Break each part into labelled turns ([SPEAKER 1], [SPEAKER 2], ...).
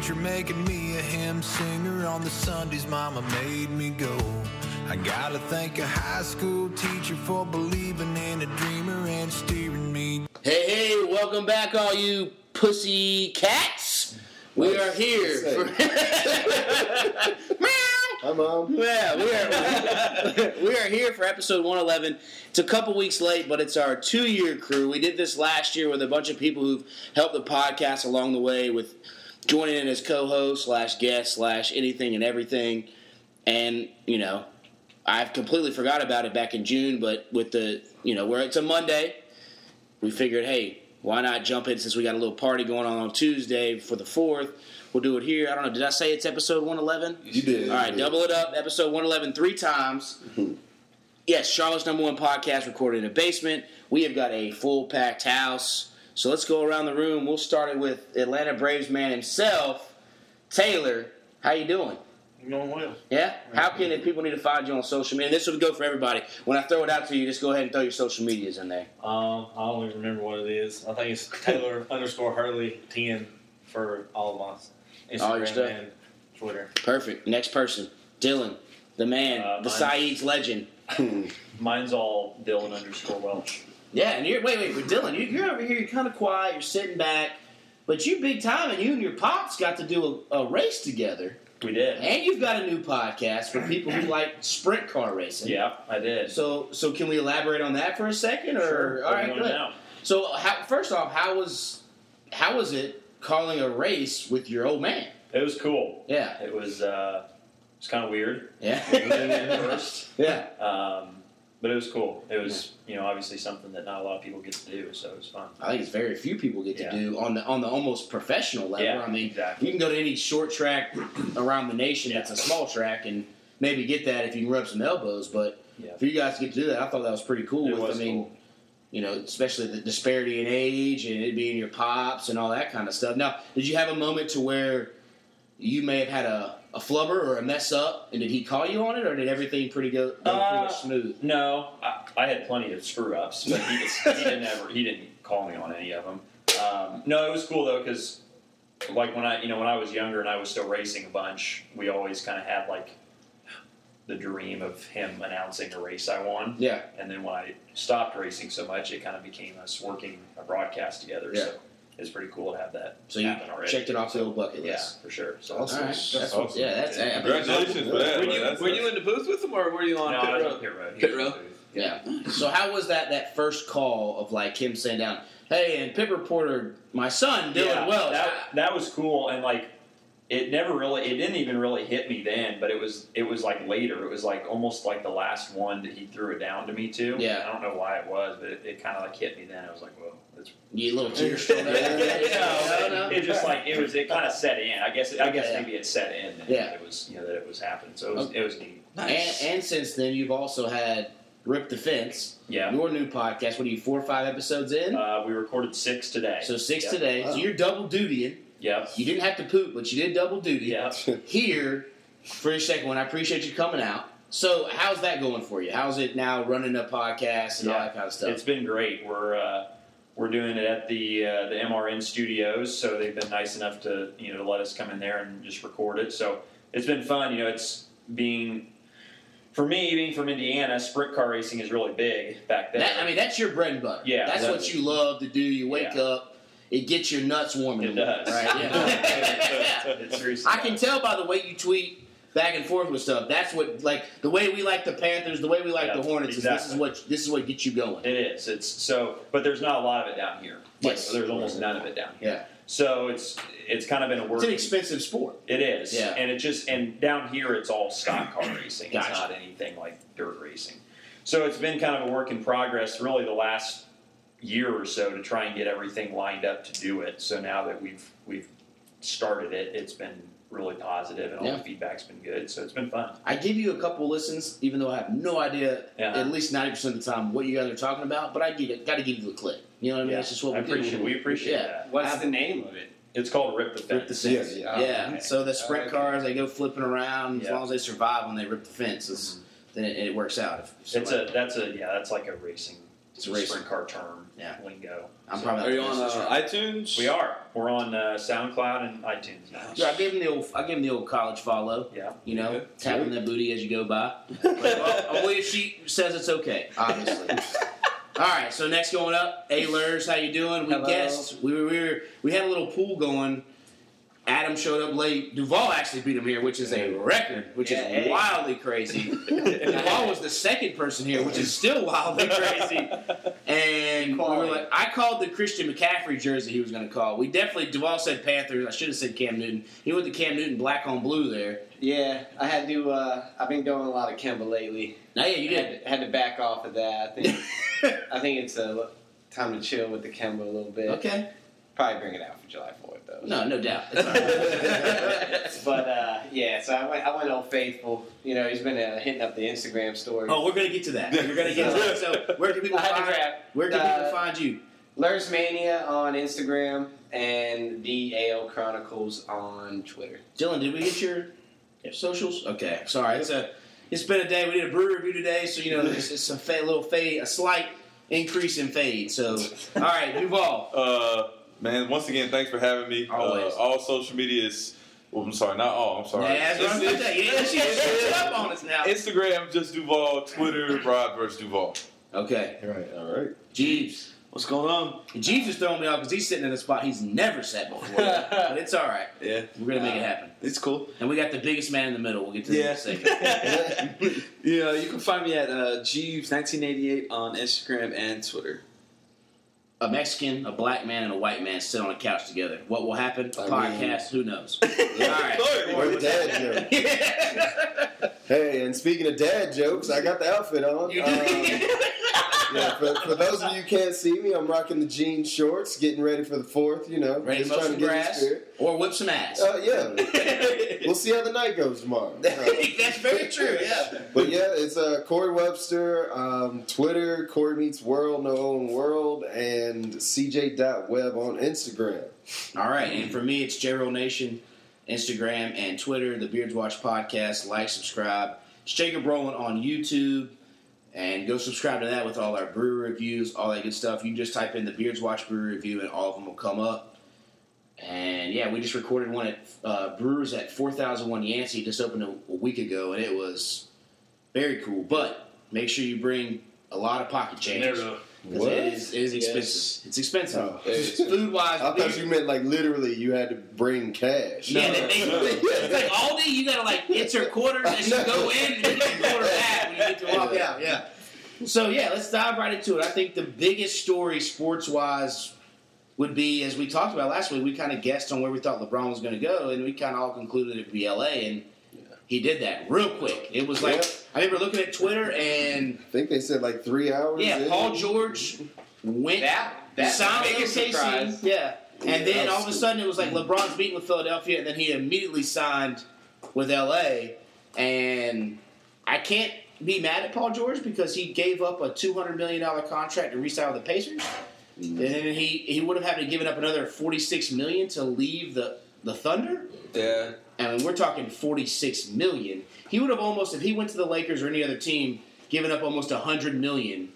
[SPEAKER 1] preacher making me a hymn singer on the Sundays mama made me go. I gotta thank a high school teacher for believing in a dreamer and steering me.
[SPEAKER 2] Hey, hey, welcome back, all you pussy cats. We are here for.
[SPEAKER 3] Hi, Mom.
[SPEAKER 2] Yeah, we are we are here for episode 111. It's a couple weeks late, but it's our two-year crew. We did this last year with a bunch of people who've helped the podcast along the way with joining in as co-host slash guest slash anything and everything. And you know, I've completely forgot about it back in June, but with the you know where it's a Monday, we figured, hey, why not jump in since we got a little party going on on Tuesday for the fourth. We'll do it here. I don't know. Did I say it's episode 111?
[SPEAKER 3] You did.
[SPEAKER 2] All right, double it up. Episode 111 three times. yes, Charlotte's number one podcast recorded in a basement. We have got a full packed house. So let's go around the room. We'll start it with Atlanta Braves man himself, Taylor. How you doing?
[SPEAKER 4] Going well.
[SPEAKER 2] Yeah? How can if people need to find you on social media? This would go for everybody. When I throw it out to you, just go ahead and throw your social medias in there.
[SPEAKER 4] Um, I don't even remember what it is. I think it's Taylor underscore Hurley ten for all of my
[SPEAKER 2] All your stuff.
[SPEAKER 4] and Twitter.
[SPEAKER 2] Perfect. Next person, Dillon, the man,
[SPEAKER 4] Uh,
[SPEAKER 2] the Saeed's legend.
[SPEAKER 4] Mine's all Dillon underscore Welch.
[SPEAKER 2] Yeah, and you're wait, wait, but Dillon, you, you're over here. You're kind of quiet. You're sitting back, but you big time, and you and your pops got to do a, a race together,
[SPEAKER 4] We did.
[SPEAKER 2] and you've got a new podcast for people who like sprint car racing.
[SPEAKER 4] Yeah, I did.
[SPEAKER 2] So, so can we elaborate on that for a second? Or
[SPEAKER 4] Sure.
[SPEAKER 2] all right, good. So, how, first off, how was how was it calling a race with your old man?
[SPEAKER 4] It was cool.
[SPEAKER 2] Yeah,
[SPEAKER 4] It was uh, it was kind of weird
[SPEAKER 2] yeah,
[SPEAKER 4] first,
[SPEAKER 2] yeah.
[SPEAKER 4] um, but it was cool. It was you know obviously something that not a lot of people get to do, so it was fun.
[SPEAKER 2] I think it's very few people get to do on the on the almost professional level.
[SPEAKER 4] Yeah,
[SPEAKER 2] I mean,
[SPEAKER 4] exactly.
[SPEAKER 2] you can go to any short track around the nation that's a small track and maybe get that if you can rub some elbows. But
[SPEAKER 4] Yeah.
[SPEAKER 2] for you guys to get to do that, I thought that was pretty cool.
[SPEAKER 4] It
[SPEAKER 2] with I mean,
[SPEAKER 4] cool.
[SPEAKER 2] you know, especially the disparity in age and it being your pops and all that kind of stuff. Now, did you have a moment to where you may have had a, a flubber or a mess up, and did he call you on it, or did everything pretty go, go pretty
[SPEAKER 4] Uh,
[SPEAKER 2] much smooth?
[SPEAKER 4] No, I, I had plenty of screw ups, but he, just, he didn't ever he didn't call me on any of them. Um, no, it was cool though because like when I you know when I was younger and I was still racing a bunch, we always kind of had like the dream of him announcing a race I won.
[SPEAKER 2] Yeah,
[SPEAKER 4] And then when I stopped racing so much, it kind of became us working a broadcast together.
[SPEAKER 2] Yeah.
[SPEAKER 4] So it's pretty cool to have that
[SPEAKER 2] so you
[SPEAKER 4] happen already.
[SPEAKER 2] checked it off the old bucket
[SPEAKER 4] Yeah,
[SPEAKER 2] list.
[SPEAKER 4] for sure. So
[SPEAKER 2] All right,
[SPEAKER 5] That's
[SPEAKER 2] that's
[SPEAKER 5] awesome.
[SPEAKER 2] yeah, that's I mean,
[SPEAKER 5] Congratulations for that.
[SPEAKER 6] Were you,
[SPEAKER 5] That's-
[SPEAKER 6] were you in the booth with him, or were you on
[SPEAKER 4] no,
[SPEAKER 6] pit
[SPEAKER 4] I was
[SPEAKER 6] road?
[SPEAKER 4] pit road.
[SPEAKER 6] Pit
[SPEAKER 4] was in the
[SPEAKER 6] road?
[SPEAKER 4] booth.
[SPEAKER 2] Yeah. So how was that that first call of like him saying down, "Hey, and pit reporter, my son Dillon
[SPEAKER 4] yeah,
[SPEAKER 2] Welch."
[SPEAKER 4] That, that was cool, and like it never really, it didn't even really hit me then, but it was, it was like later. It was like almost like the last one that he threw it down to me to.
[SPEAKER 2] Yeah.
[SPEAKER 4] I don't know why it was, but it, it kind of like hit me then. I was like, whoa, that's.
[SPEAKER 2] you little tear strolling down there.
[SPEAKER 4] no,
[SPEAKER 2] No, no.
[SPEAKER 4] it, it just like it was. It kind of set in. I guess. I guess
[SPEAKER 2] Yeah.
[SPEAKER 4] maybe it set in. That
[SPEAKER 2] Yeah.
[SPEAKER 4] It was. You know that it was happening. So it was.
[SPEAKER 2] Okay.
[SPEAKER 4] It was neat.
[SPEAKER 2] And, and since then, you've also had Rip the Fence,
[SPEAKER 4] Yeah.
[SPEAKER 2] your new podcast. What are you, four or five episodes in?
[SPEAKER 4] Uh, we recorded six today.
[SPEAKER 2] so six
[SPEAKER 4] Yep.
[SPEAKER 2] today. So you're double dutying.
[SPEAKER 4] Yep.
[SPEAKER 2] You didn't have to poop, but you did double duty.
[SPEAKER 4] Yep.
[SPEAKER 2] Here, for your second one, I appreciate you coming out. So how's that going for you? How's it now running a podcast and all that kind of stuff?
[SPEAKER 4] It's been great. We're uh, we're doing it at the uh, the MRN studios, so they've been nice enough to you know let us come in there and just record it. So it's been fun. You know, it's being for me being from Indiana, sprint car racing is really big back then.
[SPEAKER 2] That, I mean, that's your bread and butter.
[SPEAKER 4] Yeah,
[SPEAKER 2] that's
[SPEAKER 4] that
[SPEAKER 2] what you love to do. You wake
[SPEAKER 4] Yeah.
[SPEAKER 2] up, it gets your nuts warm. in
[SPEAKER 4] it
[SPEAKER 2] the morning,
[SPEAKER 4] does.
[SPEAKER 2] right? Yeah. I can tell by the way you tweet back and forth with stuff. That's what like the way we like the Panthers, the way we like
[SPEAKER 4] Yeah,
[SPEAKER 2] the Hornets. Is this is what this is what gets you going.
[SPEAKER 4] It is. It's so, but there's not a lot of it down here. Like,
[SPEAKER 2] Yes.
[SPEAKER 4] there's almost none of it down here.
[SPEAKER 2] Yeah,
[SPEAKER 4] So it's it's kind of been a
[SPEAKER 2] work.
[SPEAKER 4] it's
[SPEAKER 2] an expensive sport.
[SPEAKER 4] It is.
[SPEAKER 2] Yeah.
[SPEAKER 4] And it just and down here it's all stock car racing.
[SPEAKER 2] Gotcha.
[SPEAKER 4] It's not anything like dirt racing. So it's been kind of a work in progress really the last year or so to try and get everything lined up to do it. So now that we've we've started it, it's been really positive and all
[SPEAKER 2] Yeah.
[SPEAKER 4] the feedback's been good. So it's been fun.
[SPEAKER 2] I give you a couple listens, even though I have no idea
[SPEAKER 4] Yeah.
[SPEAKER 2] at least ninety percent of the time what you guys are talking about. But I give got to give you a clip. You know what I mean?
[SPEAKER 4] Yeah.
[SPEAKER 2] That's just what
[SPEAKER 4] I
[SPEAKER 2] we do.
[SPEAKER 4] appreciate we appreciate
[SPEAKER 2] Yeah.
[SPEAKER 4] that.
[SPEAKER 6] What's the name of it?
[SPEAKER 4] It's called Rip the Fence.
[SPEAKER 2] Rip the fence.
[SPEAKER 3] Yeah,
[SPEAKER 2] Yeah.
[SPEAKER 3] Oh, yeah.
[SPEAKER 2] So the sprint oh,
[SPEAKER 6] Okay.
[SPEAKER 2] cars, they go flipping around. As long as they survive when they rip the fence, it's, mm-hmm. then it, it works out. If,
[SPEAKER 4] It's a that's a yeah that's like a racing
[SPEAKER 2] It's a race.
[SPEAKER 4] sprint car term
[SPEAKER 2] Yeah.
[SPEAKER 4] lingo.
[SPEAKER 2] I'm
[SPEAKER 4] So-
[SPEAKER 2] probably
[SPEAKER 6] Are you on uh, iTunes?
[SPEAKER 4] We are. We're on uh, SoundCloud and iTunes now.
[SPEAKER 2] Yeah, I gave him the old. I gave him the old college follow.
[SPEAKER 4] Yeah.
[SPEAKER 2] You know,
[SPEAKER 6] Okay.
[SPEAKER 2] tapping that booty as you go by. But, well, only if she says it's okay, obviously. All right, so next going up, A. Lurs, how you doing? We
[SPEAKER 6] Hello.
[SPEAKER 2] guessed we were, we were we had a little pool going. Adam showed up late. Duvall actually beat him here, which is a record, which
[SPEAKER 6] Yeah,
[SPEAKER 2] is
[SPEAKER 6] hey.
[SPEAKER 2] wildly crazy. Duvall was the second person here, which is still wildly crazy. And we were like, I called the Christian McCaffrey jersey he was going to call. We definitely Duvall said Panthers. I should have said Cam Newton. He went to Cam Newton black on blue there.
[SPEAKER 3] Yeah, I had to. Uh, I've been going a lot of Kemba lately.
[SPEAKER 2] Now, yeah, you
[SPEAKER 3] had
[SPEAKER 2] did.
[SPEAKER 3] to, had to back off of that. I think. I think it's a time to chill with the Kemba a little bit.
[SPEAKER 2] okay.
[SPEAKER 3] Probably bring it out for July Fourth though.
[SPEAKER 2] No, no doubt. It's
[SPEAKER 3] but uh, yeah, so I went. I went Old Faithful. You know, he's been uh, hitting up the Instagram story.
[SPEAKER 2] oh, we're gonna get to that. We're gonna get to that. So, where can people
[SPEAKER 3] I to
[SPEAKER 2] find?
[SPEAKER 3] grab
[SPEAKER 2] Where can
[SPEAKER 3] uh,
[SPEAKER 2] people find you?
[SPEAKER 3] Lurs Mania on Instagram and the AL Chronicles on Twitter.
[SPEAKER 2] Dillon, did we get your socials? Okay, sorry. It's a. It's been a day. We did a brew review today, so you know it's, it's a fa- little fade, a slight increase in fade. So, all right, Duvall.
[SPEAKER 5] Uh, man, once again, thanks for having me.
[SPEAKER 2] Always.
[SPEAKER 5] Uh, all social media is. Well, I'm sorry, not all. I'm sorry.
[SPEAKER 2] Yeah, that's what I'm
[SPEAKER 5] It's-
[SPEAKER 2] saying. Yeah, she
[SPEAKER 5] it's-
[SPEAKER 2] switched up on us now.
[SPEAKER 5] Instagram just Duvall. Twitter Rod versus Duvall.
[SPEAKER 2] Okay,
[SPEAKER 7] Right, all right.
[SPEAKER 2] Jeebs.
[SPEAKER 6] What's going on?
[SPEAKER 2] Jeebs is throwing me off because he's sitting in a spot he's never sat before. but it's all right.
[SPEAKER 6] Yeah,
[SPEAKER 2] We're gonna make it happen.
[SPEAKER 6] it's cool.
[SPEAKER 2] And we got the biggest man in the middle. We'll get to that in a second.
[SPEAKER 6] yeah, you can find me at uh, Jeebs1988 on Instagram and Twitter.
[SPEAKER 2] A Mexican, a black man, and a white man sit on a couch together. What will happen? A
[SPEAKER 7] I
[SPEAKER 2] podcast? Who knows? all right.
[SPEAKER 7] Or dad joke. Hey, and speaking of dad jokes, I got the outfit on.
[SPEAKER 2] You
[SPEAKER 7] Um,
[SPEAKER 2] did.
[SPEAKER 7] Yeah, for, for those of you who can't see me, I'm rocking the jean shorts, getting ready for the fourth. You know,
[SPEAKER 2] Ready
[SPEAKER 7] just trying to get in the
[SPEAKER 2] grass
[SPEAKER 7] spirit.
[SPEAKER 2] or whip some ass.
[SPEAKER 7] Uh, yeah, we'll see how the night goes tomorrow. Uh,
[SPEAKER 2] That's very true. Yeah.
[SPEAKER 7] But yeah, it's uh, Corey Webster, um, Twitter, Corey Meets World, No Own World, and CJ.web on Instagram.
[SPEAKER 2] All right, and for me, it's Gerald Nation, Instagram and Twitter. The Beards Watch podcast. Like, subscribe. It's Jacob Rowland on YouTube, and go subscribe to that with all our brew reviews, all that good stuff. You can just type in the Beards Watch Brew review, and all of them will come up. And yeah, we just recorded one at uh, Brewers at 4001 Yancey, just opened a, a week ago, and it was very cool. But make sure you bring a lot of pocket change. Because
[SPEAKER 7] What?
[SPEAKER 2] it is, it is
[SPEAKER 6] Yes.
[SPEAKER 2] expensive. It's expensive.
[SPEAKER 7] Oh.
[SPEAKER 2] Food wise,
[SPEAKER 7] I thought you meant like literally you had to bring cash.
[SPEAKER 2] Yeah, they, they, it's like Aldi. You gotta like enter quarters as you go in, and then you get quarter back when you get to walk out. Yeah. So yeah, let's dive right into it. I think the biggest story sports wise would be, as we talked about last week, we kind of guessed on where we thought LeBron was going to go, and we kind of all concluded it would be LA, and he did that real quick. It was like
[SPEAKER 7] Yep.
[SPEAKER 2] I remember looking at Twitter, and
[SPEAKER 7] I think they said like three hours.
[SPEAKER 2] yeah,
[SPEAKER 7] in.
[SPEAKER 2] Paul George went
[SPEAKER 3] That that's
[SPEAKER 2] signed with
[SPEAKER 3] biggest
[SPEAKER 2] OKC.
[SPEAKER 3] surprise.
[SPEAKER 2] Yeah. And then all of a sudden it was like LeBron's meeting with Philadelphia, and then he immediately signed with LA. And I can't be mad at Paul George because he gave up a two hundred million dollar contract to re-sign with the Pacers, mm-hmm. and then he he would have had to give up another forty six million to leave the the Thunder.
[SPEAKER 6] Yeah,
[SPEAKER 2] I mean, we're talking forty six million. He would have almost, if he went to the Lakers or any other team, given up almost a hundred million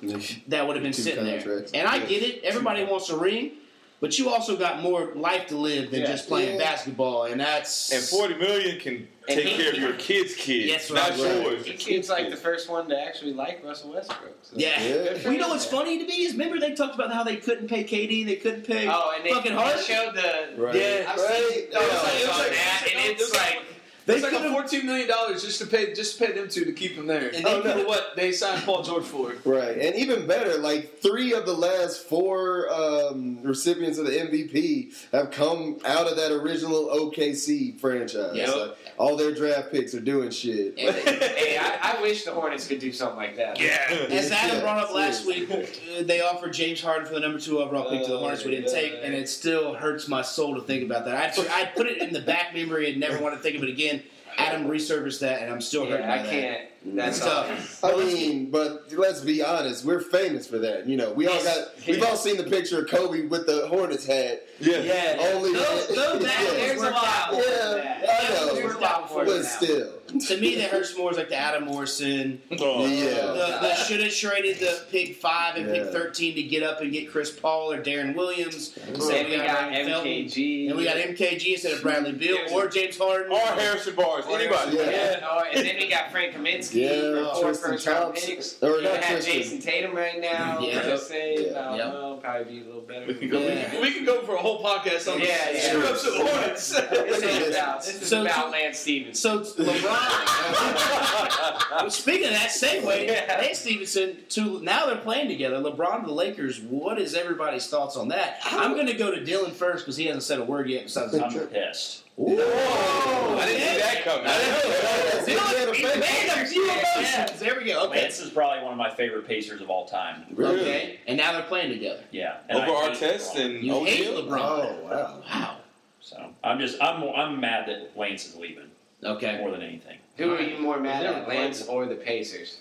[SPEAKER 2] that would have been
[SPEAKER 7] Two
[SPEAKER 2] sitting there. And I get it. Everybody wants a ring, but you also got more life to live than
[SPEAKER 3] Yeah.
[SPEAKER 2] just playing
[SPEAKER 7] Yeah.
[SPEAKER 2] basketball, and that's
[SPEAKER 5] And forty million can
[SPEAKER 3] And
[SPEAKER 5] take
[SPEAKER 3] he-
[SPEAKER 5] care of your kids' kids,
[SPEAKER 2] Yes,
[SPEAKER 5] not
[SPEAKER 2] right.
[SPEAKER 5] yours.
[SPEAKER 3] He seems like the first one to actually like Russell Westbrook. so-
[SPEAKER 2] yeah.
[SPEAKER 7] Yeah.
[SPEAKER 2] Well, you know what's funny to me is remember they talked about how they couldn't pay KD, they couldn't pay
[SPEAKER 3] Oh, and they,
[SPEAKER 2] fucking
[SPEAKER 3] they
[SPEAKER 2] Hart.
[SPEAKER 3] showed the.
[SPEAKER 7] Right.
[SPEAKER 2] Yeah.
[SPEAKER 3] I've
[SPEAKER 7] Right.
[SPEAKER 3] seen
[SPEAKER 7] Yeah.
[SPEAKER 3] videos
[SPEAKER 6] It was like- it was like-
[SPEAKER 3] and it's
[SPEAKER 6] like-
[SPEAKER 3] like
[SPEAKER 2] They
[SPEAKER 6] it's like a fourteen million dollars just to pay just to pay them two to keep him there.
[SPEAKER 2] And
[SPEAKER 6] And
[SPEAKER 2] they
[SPEAKER 6] they
[SPEAKER 7] could've-
[SPEAKER 6] what they signed Paul George for.
[SPEAKER 7] Right, and even better, like three of the last four um, recipients of the MVP have come out of that original OKC franchise.
[SPEAKER 2] Yep.
[SPEAKER 7] Like, all their draft picks are doing shit.
[SPEAKER 2] And-
[SPEAKER 3] hey, I, I wish the Hornets could do something like that.
[SPEAKER 2] Yeah, as Adam
[SPEAKER 7] Yeah,
[SPEAKER 2] brought up last
[SPEAKER 7] seriously.
[SPEAKER 2] week, uh, they offered James Harden for the number two overall pick to the
[SPEAKER 6] Oh,
[SPEAKER 2] Hornets. We didn't
[SPEAKER 6] yeah.
[SPEAKER 2] take, and it still hurts my soul to think about that. I'd, I'd put it in the back memory and never want to think of it again. Adam resurfaced that, and I'm still
[SPEAKER 3] Yeah, I
[SPEAKER 2] that.
[SPEAKER 3] can't. That's
[SPEAKER 2] tough.
[SPEAKER 3] tough.
[SPEAKER 7] I mean, but let's be honest, we're famous for that. You know, we all got, we've all seen the picture of Kobe with the Hornets hat.
[SPEAKER 5] Yeah.
[SPEAKER 6] Yeah.
[SPEAKER 7] Only
[SPEAKER 2] Those- those
[SPEAKER 7] yeah.
[SPEAKER 2] battles
[SPEAKER 3] There's a
[SPEAKER 2] worked
[SPEAKER 3] lot more than
[SPEAKER 7] Yeah,
[SPEAKER 3] that.
[SPEAKER 7] I know.
[SPEAKER 3] There's a lot more
[SPEAKER 7] But still,
[SPEAKER 2] To me, that hurts more is like the Adam Morrison.
[SPEAKER 5] Oh,
[SPEAKER 7] yeah.
[SPEAKER 2] The, the should have traded the pick five and pick thirteen to get up and get Chris Paul or Deron Williams.
[SPEAKER 3] And we got
[SPEAKER 2] Brandon
[SPEAKER 3] MKG.
[SPEAKER 2] And we got MKG instead of Bradley Beal or James Harden.
[SPEAKER 5] Or Harrison Barnes.
[SPEAKER 3] Or-
[SPEAKER 5] Anybody.
[SPEAKER 7] Yeah.
[SPEAKER 3] Yeah. Oh, and then we got Frank Kaminsky.
[SPEAKER 7] Yeah,
[SPEAKER 3] four
[SPEAKER 7] Tristan
[SPEAKER 3] first round
[SPEAKER 7] Thompson. Or
[SPEAKER 3] You
[SPEAKER 7] not
[SPEAKER 3] have
[SPEAKER 7] Tristan.
[SPEAKER 3] Jayson Tatum right now.
[SPEAKER 2] Yeah.
[SPEAKER 3] Just say,
[SPEAKER 7] Yeah.
[SPEAKER 3] I don't
[SPEAKER 2] Yep.
[SPEAKER 3] know, probably be a little better.
[SPEAKER 5] We can go.
[SPEAKER 2] Yeah.
[SPEAKER 5] can, we can go for a whole podcast on
[SPEAKER 3] Yeah, yeah.
[SPEAKER 5] screw ups of Hornets.
[SPEAKER 3] This is about, this is
[SPEAKER 2] So-
[SPEAKER 3] about Lance Stevens.
[SPEAKER 2] So LeBron. speaking of that segue,
[SPEAKER 3] Yeah.
[SPEAKER 2] Lance Stevenson. To now they're playing together. LeBron to the Lakers. What is everybody's thoughts on that? I'm going to go to Dillon first because he hasn't said a word yet. Besides,
[SPEAKER 4] I'm pissed.
[SPEAKER 2] Ooh.
[SPEAKER 5] I didn't see that coming. I didn't know that.
[SPEAKER 2] Dillon, man, a few emotions.
[SPEAKER 3] Yeah.
[SPEAKER 2] There we go. Okay.
[SPEAKER 4] Lance is probably one of my favorite Pacers of all time.
[SPEAKER 7] Really?
[SPEAKER 2] Okay. And now they're playing together.
[SPEAKER 4] Yeah. And
[SPEAKER 5] Over
[SPEAKER 4] I hate
[SPEAKER 5] Artest and
[SPEAKER 2] You hate LeBron.
[SPEAKER 7] Oh wow.
[SPEAKER 2] Wow.
[SPEAKER 4] So I'm just I'm I'm mad that Lance is leaving
[SPEAKER 2] Okay.
[SPEAKER 4] more than anything.
[SPEAKER 3] Who are you more mad at, Lance or the Pacers?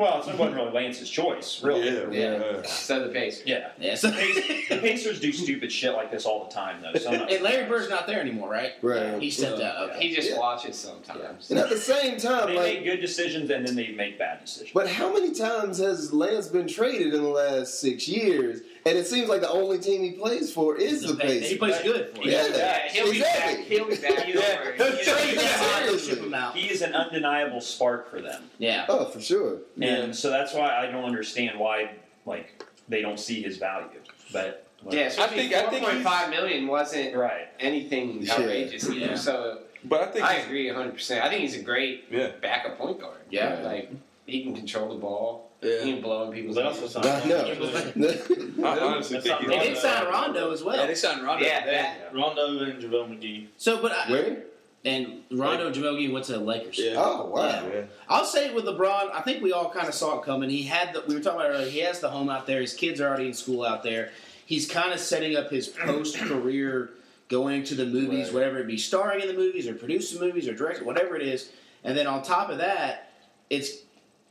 [SPEAKER 4] Well, it wasn't really Lance's choice, really.
[SPEAKER 5] Yeah, uh,
[SPEAKER 2] Yeah.
[SPEAKER 5] yeah.
[SPEAKER 3] So the Pacers.
[SPEAKER 4] Yeah.
[SPEAKER 2] Yeah. So,
[SPEAKER 4] The Pacers do stupid shit like this all the time, though. So not
[SPEAKER 2] and Larry
[SPEAKER 4] surprised.
[SPEAKER 2] Bird's not there anymore, right?
[SPEAKER 7] Right.
[SPEAKER 2] He stepped out. Okay.
[SPEAKER 3] He just
[SPEAKER 7] Yeah.
[SPEAKER 3] watches sometimes.
[SPEAKER 7] And at the same time,
[SPEAKER 4] They
[SPEAKER 7] like,
[SPEAKER 4] make good decisions and then they make bad decisions.
[SPEAKER 7] but how many times has Lance been traded in the last six years? And it seems like the only team he plays for is the
[SPEAKER 2] He
[SPEAKER 7] Pacers.
[SPEAKER 2] He plays good for you.
[SPEAKER 7] Yeah.
[SPEAKER 3] Yeah, he'll be
[SPEAKER 7] Exactly.
[SPEAKER 3] back. He'll be back.
[SPEAKER 4] Yeah.
[SPEAKER 3] Don't worry.
[SPEAKER 7] Trade
[SPEAKER 2] Trade
[SPEAKER 7] him
[SPEAKER 2] him ship him out.
[SPEAKER 4] he is an undeniable spark for them,
[SPEAKER 2] Yeah.
[SPEAKER 7] Oh, for sure.
[SPEAKER 4] and so that's why I don't understand why like they don't see his value. But
[SPEAKER 3] Yeah, especially
[SPEAKER 5] I think- I think
[SPEAKER 3] four point five million wasn't
[SPEAKER 4] right.
[SPEAKER 3] anything
[SPEAKER 7] Yeah.
[SPEAKER 3] outrageous either.
[SPEAKER 2] Yeah.
[SPEAKER 3] So
[SPEAKER 5] But I think.
[SPEAKER 3] I agree 100. percent I think he's a great
[SPEAKER 5] yeah.
[SPEAKER 3] backup point guard.
[SPEAKER 2] Yeah.
[SPEAKER 3] like he can control the ball.
[SPEAKER 6] Yeah.
[SPEAKER 3] He can blow in people's
[SPEAKER 6] They also
[SPEAKER 3] hands.
[SPEAKER 6] signed
[SPEAKER 7] I
[SPEAKER 6] Rondo.
[SPEAKER 7] know.
[SPEAKER 5] I honestly think
[SPEAKER 2] They did sign Rondo as well.
[SPEAKER 6] Yeah, they signed Rondo.
[SPEAKER 3] Yeah,
[SPEAKER 6] They-
[SPEAKER 3] that-
[SPEAKER 6] Rondo and JaVale McGee.
[SPEAKER 2] So, but I,
[SPEAKER 7] Where?
[SPEAKER 2] and Rondo and Jamal McGee went to the Lakers.
[SPEAKER 6] Yeah.
[SPEAKER 7] Oh wow.
[SPEAKER 5] Yeah.
[SPEAKER 2] I'll say with LeBron, I think we all kind of saw it coming. He had the we were talking about earlier. He has the home out there. His kids are already in school out there. He's kind of setting up his post career, going to the movies,
[SPEAKER 7] Right.
[SPEAKER 2] whatever it be, starring in the movies or producing movies or directing, whatever it is. And then on top of that, it's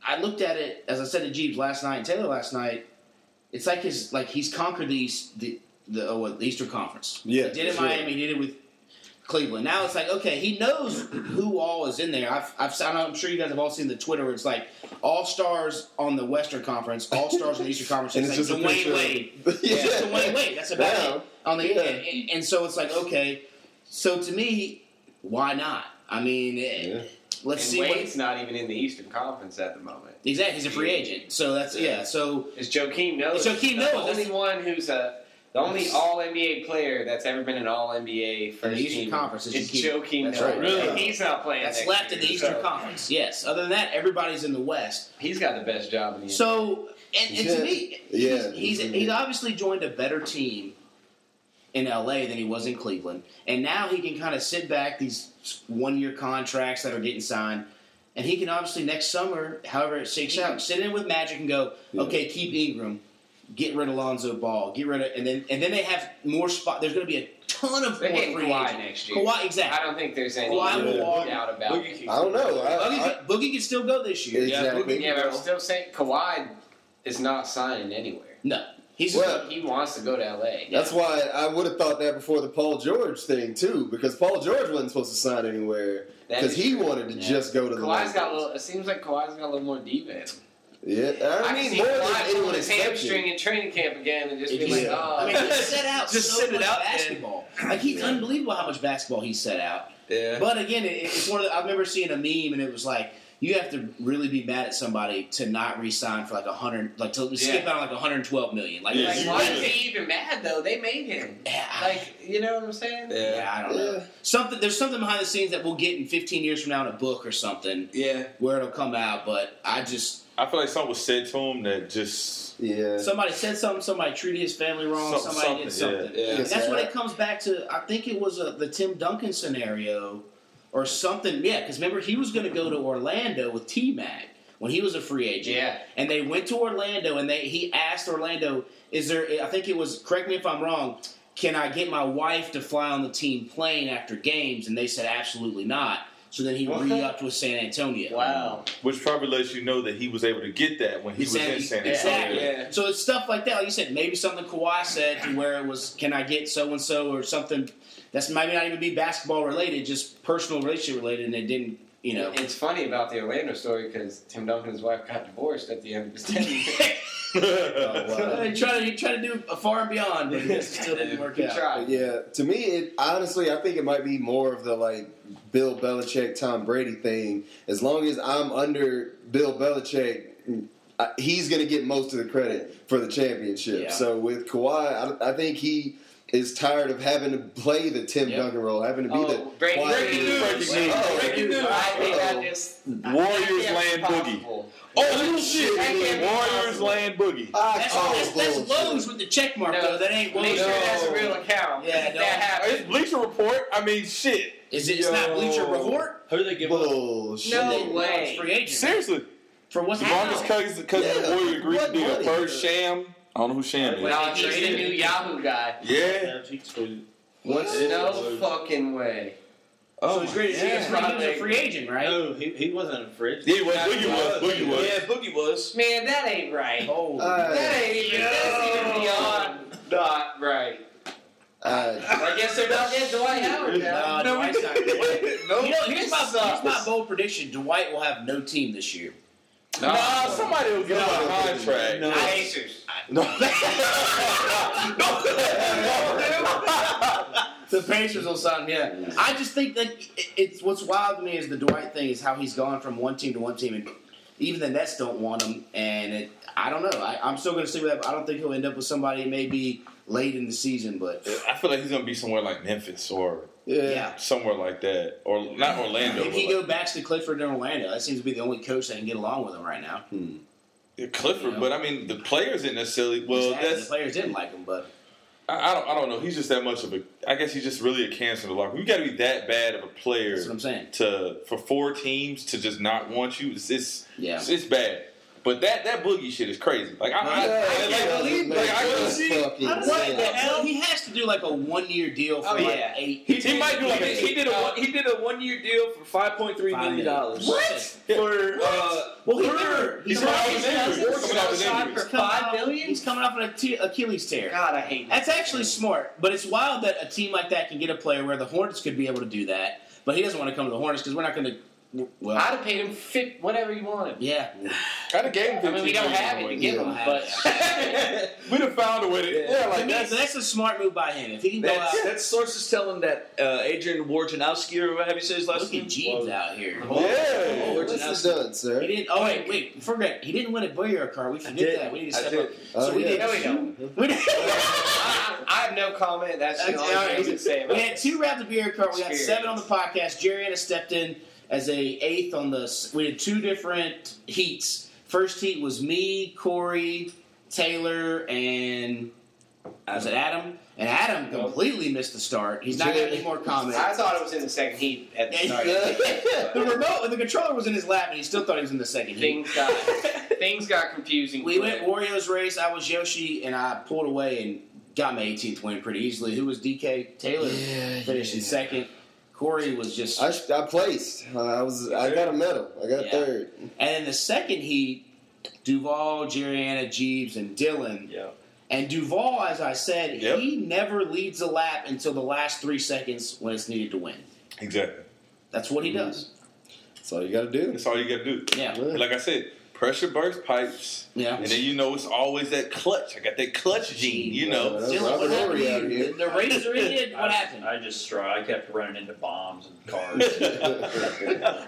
[SPEAKER 2] I looked at it as I said to Jeebs last night and Taylor last night. It's like his like he's conquered the East, the the, oh, what, the Eastern Conference.
[SPEAKER 7] Yeah,
[SPEAKER 2] he did it in
[SPEAKER 7] sure.
[SPEAKER 2] Miami. He did it with Cleveland. Now it's like okay, he knows who all is in there. I've, I've I'm sure you guys have all seen the Twitter where it's like all stars on the Western Conference, all stars on the Eastern Conference.
[SPEAKER 7] And
[SPEAKER 2] It's,
[SPEAKER 7] it's
[SPEAKER 2] like
[SPEAKER 7] just a Dwyane.
[SPEAKER 2] Wade.
[SPEAKER 7] Yeah.
[SPEAKER 2] It's just Dwyane Wade. That's about
[SPEAKER 7] Wow.
[SPEAKER 2] it. On the
[SPEAKER 7] Yeah.
[SPEAKER 2] and, and so it's like okay, so to me, why not? I mean, eh,
[SPEAKER 7] Yeah.
[SPEAKER 2] Let's
[SPEAKER 3] and
[SPEAKER 2] see what
[SPEAKER 3] Wade's not even in the Eastern Conference at the moment.
[SPEAKER 2] exactly. He's a free agent, so that's yeah. So
[SPEAKER 3] It's Joakim Noah.
[SPEAKER 2] It's Joakim Noah.
[SPEAKER 3] the
[SPEAKER 2] Noah,
[SPEAKER 3] only
[SPEAKER 2] that's-
[SPEAKER 3] one who's a the only All NBA player that's ever been an All NBA first
[SPEAKER 2] Eastern
[SPEAKER 3] team
[SPEAKER 2] Conference is
[SPEAKER 3] is
[SPEAKER 2] Joakim.
[SPEAKER 3] Joakim Noah.
[SPEAKER 2] right.
[SPEAKER 7] Really?
[SPEAKER 3] And he's not playing.
[SPEAKER 2] that's
[SPEAKER 3] next
[SPEAKER 2] left in
[SPEAKER 3] year,
[SPEAKER 2] the Eastern
[SPEAKER 3] so
[SPEAKER 2] Conference. Yes. Other than that, everybody's in the West.
[SPEAKER 3] He's got the best job in the
[SPEAKER 2] So, and, and to me,
[SPEAKER 7] Yeah.
[SPEAKER 2] he's, he's he's obviously joined a better team in LA than he was in Cleveland, and now he can kind of sit back these one year contracts that are getting signed, and he can obviously next summer, however it shakes out, sit in with Magic and go,
[SPEAKER 7] Yeah.
[SPEAKER 2] okay, keep Ingram. Get rid of Lonzo Ball. Get rid of, and then and then they have more spot. There's going to be a ton of
[SPEAKER 3] They're
[SPEAKER 2] more free
[SPEAKER 3] Kawhi
[SPEAKER 2] agents.
[SPEAKER 3] next year.
[SPEAKER 2] Kawhi, exactly.
[SPEAKER 3] I don't think there's any
[SPEAKER 2] Kawhi
[SPEAKER 7] will
[SPEAKER 3] doubt
[SPEAKER 2] walk.
[SPEAKER 3] about it.
[SPEAKER 6] Boogie
[SPEAKER 7] I don't know. I,
[SPEAKER 2] Boogie,
[SPEAKER 7] I,
[SPEAKER 2] can- Boogie can still go this year.
[SPEAKER 7] exactly.
[SPEAKER 3] Yeah, but I'm still saying Kawhi is not signing anywhere.
[SPEAKER 2] No, he's
[SPEAKER 7] Well,
[SPEAKER 3] He wants to go to LA.
[SPEAKER 7] That's why I would have thought that before the Paul George thing too, because Paul George wasn't supposed to sign anywhere because he
[SPEAKER 3] true.
[SPEAKER 7] wanted to
[SPEAKER 2] Yeah.
[SPEAKER 7] just go to the.
[SPEAKER 3] Kawhi's got a little. It seems like Kawhi's got a little more diva in.
[SPEAKER 7] Yeah, I,
[SPEAKER 3] I,
[SPEAKER 7] mean
[SPEAKER 3] can see
[SPEAKER 7] more than
[SPEAKER 3] Kawhi pulling
[SPEAKER 7] anyone
[SPEAKER 3] his hamstring in training camp again and just be
[SPEAKER 2] If
[SPEAKER 3] like, oh.
[SPEAKER 2] I mean, he set out
[SPEAKER 6] Just
[SPEAKER 2] so
[SPEAKER 6] sit it
[SPEAKER 2] much
[SPEAKER 6] out, man.
[SPEAKER 2] basketball. Like he's unbelievable how much basketball he set out.
[SPEAKER 6] Yeah.
[SPEAKER 2] But again, it, it's one of the, I remember seeing a meme and it was like you have to really be mad at somebody to not re-sign for like a hundred, like to skip out on like 112 million. Like,
[SPEAKER 5] Yeah,
[SPEAKER 3] like,
[SPEAKER 2] like,
[SPEAKER 3] why
[SPEAKER 5] you
[SPEAKER 3] is he even mad though? They made him.
[SPEAKER 2] yeah,
[SPEAKER 3] Like, you know what I'm saying?
[SPEAKER 6] Yeah.
[SPEAKER 2] yeah, I don't know.
[SPEAKER 7] Yeah.
[SPEAKER 2] Something there's something behind the scenes that we'll get in 15 years from now in a book or something
[SPEAKER 6] Yeah.
[SPEAKER 2] where it'll come out. But I just
[SPEAKER 5] I feel like something was said to him that just.
[SPEAKER 7] Yeah,
[SPEAKER 2] somebody said something, somebody treated his family wrong,
[SPEAKER 5] Some-
[SPEAKER 2] somebody did
[SPEAKER 5] something,
[SPEAKER 2] something.
[SPEAKER 6] yeah.
[SPEAKER 2] That's
[SPEAKER 7] sir.
[SPEAKER 2] when it comes back to. I think it was a, the Tim Duncan scenario, or something. Yeah, because remember he was going to go to Orlando with T Mac when he was a free agent.
[SPEAKER 3] Yeah.
[SPEAKER 2] and they went to Orlando, and they he asked Orlando, "Is there?" I think it was. Correct me if I'm wrong. Can I get my wife to fly on the team plane after games? And they said absolutely not. So then he
[SPEAKER 3] What?
[SPEAKER 2] re-upped with San Antonio.
[SPEAKER 3] Wow.
[SPEAKER 8] Which probably lets you know that he was able to get that when he was in San Antonio.
[SPEAKER 2] Exactly.
[SPEAKER 6] Yeah.
[SPEAKER 2] So it's stuff like that. Like you said, maybe something Kawhi said to where it was, "Can I get so and so?" or something that's maybe not even be basketball related, just personal relationship related, and it didn't. You know,
[SPEAKER 3] It's funny about the Orlando story because Tim Duncan and his wife got divorced at the end of his tenure.
[SPEAKER 2] So he tried to he tried to do a far and beyond, but it still didn't work
[SPEAKER 3] He
[SPEAKER 2] out.
[SPEAKER 3] tried.
[SPEAKER 7] Yeah, to me, it honestly, I think it might be more of the like Bill Belichick, Tom Brady thing. As long as I'm under Bill Belichick, I, he's going to get most of the credit for the championship.
[SPEAKER 2] Yeah.
[SPEAKER 7] So with Kawhi, I, I think he is tired of having to play the Tim
[SPEAKER 2] Yep.
[SPEAKER 7] Duncan role, having to be
[SPEAKER 3] Oh,
[SPEAKER 7] the
[SPEAKER 3] breaking
[SPEAKER 7] quiet-
[SPEAKER 3] news.
[SPEAKER 8] Breaking news.
[SPEAKER 7] Oh,
[SPEAKER 8] Breaking news.
[SPEAKER 3] I think that is
[SPEAKER 8] Warriors land boogie.
[SPEAKER 3] possible.
[SPEAKER 8] Oh shit!
[SPEAKER 3] That
[SPEAKER 8] Warriors land boogie.
[SPEAKER 7] Ah,
[SPEAKER 2] that's,
[SPEAKER 7] call
[SPEAKER 2] that's, that's. Lowe's with the check mark
[SPEAKER 3] No,
[SPEAKER 2] though. That ain't
[SPEAKER 3] Make
[SPEAKER 2] Lowe's.
[SPEAKER 3] sure that's a real account.
[SPEAKER 2] Yeah,
[SPEAKER 3] If
[SPEAKER 2] no.
[SPEAKER 3] that happens.
[SPEAKER 8] It's Bleacher Report. I mean, shit.
[SPEAKER 2] Is it? It's not
[SPEAKER 8] Yo.
[SPEAKER 2] Bleacher Report.
[SPEAKER 6] Who do they give up?
[SPEAKER 7] Bullshit.
[SPEAKER 3] No
[SPEAKER 2] They-
[SPEAKER 3] way.
[SPEAKER 2] It's free agent.
[SPEAKER 8] Seriously,
[SPEAKER 2] For what's
[SPEAKER 8] DeMarcus Cousins, because
[SPEAKER 7] Yeah.
[SPEAKER 8] the Warriors agreed to
[SPEAKER 7] What
[SPEAKER 8] do
[SPEAKER 7] money?
[SPEAKER 8] the first Sham. I don't know who Sham is.
[SPEAKER 3] No, he's the new Yahoo guy.
[SPEAKER 8] Yeah.
[SPEAKER 2] What's
[SPEAKER 3] No fucking way.
[SPEAKER 2] so he's ready
[SPEAKER 3] yeah.
[SPEAKER 2] a free, he was a free agent, right?
[SPEAKER 6] No, he, he wasn't a fridge.
[SPEAKER 8] Yeah, well, Boogie was. Boogie was.
[SPEAKER 6] Yeah, Boogie was.
[SPEAKER 3] Man, that ain't right.
[SPEAKER 2] Oh,
[SPEAKER 7] Uh,
[SPEAKER 3] That ain't even, that's even beyond not right.
[SPEAKER 7] uh,
[SPEAKER 3] I guess they're not getting Dwight Howard now.
[SPEAKER 2] no, Dwight's not.
[SPEAKER 8] No,
[SPEAKER 2] you know, here's my,
[SPEAKER 3] sucks.
[SPEAKER 2] here's my bold prediction: Dwight will have no team this year.
[SPEAKER 8] Nah, somebody will get him
[SPEAKER 7] No.
[SPEAKER 8] a contract.
[SPEAKER 6] No.
[SPEAKER 3] Pacers.
[SPEAKER 8] No.
[SPEAKER 2] The Pacers will sign him. Yeah, I just think that it's what's wild to me is the Dwight thing is how he's gone from one team to one team, and even the Nets don't want him. And it, I don't know. I, I'm still going to stick with that. But I don't think he'll end up with somebody maybe late in the season, but
[SPEAKER 8] I feel like he's gonna be somewhere like Memphis or
[SPEAKER 7] yeah.
[SPEAKER 2] yeah.
[SPEAKER 8] somewhere like that, or not Orlando.
[SPEAKER 2] If he
[SPEAKER 8] but
[SPEAKER 2] go back to Clifford in Orlando, that seems to be the only coach that can get along with him right now. Hmm.
[SPEAKER 8] like Clifford,
[SPEAKER 2] you know.
[SPEAKER 8] but I mean the players didn't necessarily. Well,
[SPEAKER 2] Exactly. the players didn't like him, but
[SPEAKER 8] I, I don't. I don't know. He's just that much of a. I guess he's just really a cancer in the locker. room. You got to be that bad of a player
[SPEAKER 2] that's what I'm saying.
[SPEAKER 8] to for four teams to just not want you. It's it's,
[SPEAKER 2] Yeah.
[SPEAKER 8] it's, it's bad. But that that boogie shit is crazy. Like I, I,
[SPEAKER 7] Yeah,
[SPEAKER 8] I,
[SPEAKER 7] I
[SPEAKER 8] like,
[SPEAKER 7] can't believe
[SPEAKER 8] like, I
[SPEAKER 7] that.
[SPEAKER 8] can see.
[SPEAKER 7] fucking
[SPEAKER 2] What the hell? He has to do like a one year deal for
[SPEAKER 3] Oh,
[SPEAKER 2] like
[SPEAKER 3] yeah.
[SPEAKER 2] eight.
[SPEAKER 8] He, he might do like a,
[SPEAKER 6] He did a one, he did a one year deal for five point three million dollars.
[SPEAKER 2] What?
[SPEAKER 6] For uh,
[SPEAKER 2] Well, he
[SPEAKER 6] for-
[SPEAKER 2] never.
[SPEAKER 8] He's
[SPEAKER 2] He's,
[SPEAKER 8] coming off
[SPEAKER 2] coming
[SPEAKER 8] an injury. He's coming off an
[SPEAKER 3] for
[SPEAKER 2] he's coming
[SPEAKER 3] five
[SPEAKER 2] off-
[SPEAKER 3] million?
[SPEAKER 2] He's coming off an Achilles tear.
[SPEAKER 3] God, I hate that.
[SPEAKER 2] That's actually smart, but it's wild that a team like that can get a player where the Hornets could be able to do that, but he doesn't want to come to the Hornets because we're not going to. Well,
[SPEAKER 3] I'd have paid him fit whatever he wanted.
[SPEAKER 2] yeah,
[SPEAKER 8] I'd have gave him
[SPEAKER 3] I mean, we don't
[SPEAKER 8] 15
[SPEAKER 3] have it to
[SPEAKER 8] million.
[SPEAKER 3] give
[SPEAKER 2] Yeah.
[SPEAKER 3] him, but
[SPEAKER 8] We'd have found a way to. Yeah,
[SPEAKER 2] to
[SPEAKER 8] like
[SPEAKER 2] me,
[SPEAKER 8] that's.
[SPEAKER 2] that's a smart move by him. If he can go out,
[SPEAKER 6] That's, that source is telling that uh, Adrian Wojnarowski or whatever you say his last
[SPEAKER 2] look
[SPEAKER 6] name.
[SPEAKER 2] at Jeebs out here.
[SPEAKER 8] yeah.
[SPEAKER 7] What's the done, sir?
[SPEAKER 2] He didn't. Oh wait, wait. Forget. He didn't win a Boyer car. We forget that. We need to step up.
[SPEAKER 7] Oh,
[SPEAKER 2] so we
[SPEAKER 7] yeah.
[SPEAKER 2] did.
[SPEAKER 3] no, we don't.
[SPEAKER 2] We did.
[SPEAKER 3] I, I have no comment. That's the only
[SPEAKER 2] all
[SPEAKER 3] thing
[SPEAKER 2] right.
[SPEAKER 3] we can say about
[SPEAKER 2] We had two rounds of beer card. We got seven on the podcast. Jerry Anna stepped in as a eighth on the. We had two different heats. First heat was me, Corey, Taylor, and was it Adam? And Adam completely missed the start. He's not got any more comments.
[SPEAKER 3] I thought it was in the second heat at the start.
[SPEAKER 2] the remote, the controller was in his lap, and he still thought he was in the second heat.
[SPEAKER 3] things got things got confusing.
[SPEAKER 2] We went Warriors race. I was Yoshi, and I pulled away and got my 18th win pretty easily. Who was DK Taylor?
[SPEAKER 7] Yeah,
[SPEAKER 2] finished in second. Corey was just.
[SPEAKER 7] I, sh- I placed. Uh, I was. I got a medal. I got
[SPEAKER 2] Yeah.
[SPEAKER 7] third.
[SPEAKER 2] and in the second heat, Duvall, Jerriana, Jeebs, and Dillon.
[SPEAKER 6] Yeah.
[SPEAKER 2] And Duvall, as I said,
[SPEAKER 8] Yep.
[SPEAKER 2] he never leads a lap until the last three seconds when it's needed to win.
[SPEAKER 8] Exactly.
[SPEAKER 2] That's what he does.
[SPEAKER 7] That's all you got to do.
[SPEAKER 8] That's all you got to do.
[SPEAKER 2] Yeah.
[SPEAKER 7] Yeah.
[SPEAKER 8] Like I said, pressure burst pipes,
[SPEAKER 2] Yeah.
[SPEAKER 8] and then you know it's always that clutch. I got that clutch gene. You know.
[SPEAKER 7] That's
[SPEAKER 2] Dylan, what happened
[SPEAKER 7] Horry out here.
[SPEAKER 2] The Raiders are. What
[SPEAKER 4] I,
[SPEAKER 2] happened?
[SPEAKER 4] I just struck. I kept running into bombs and cars.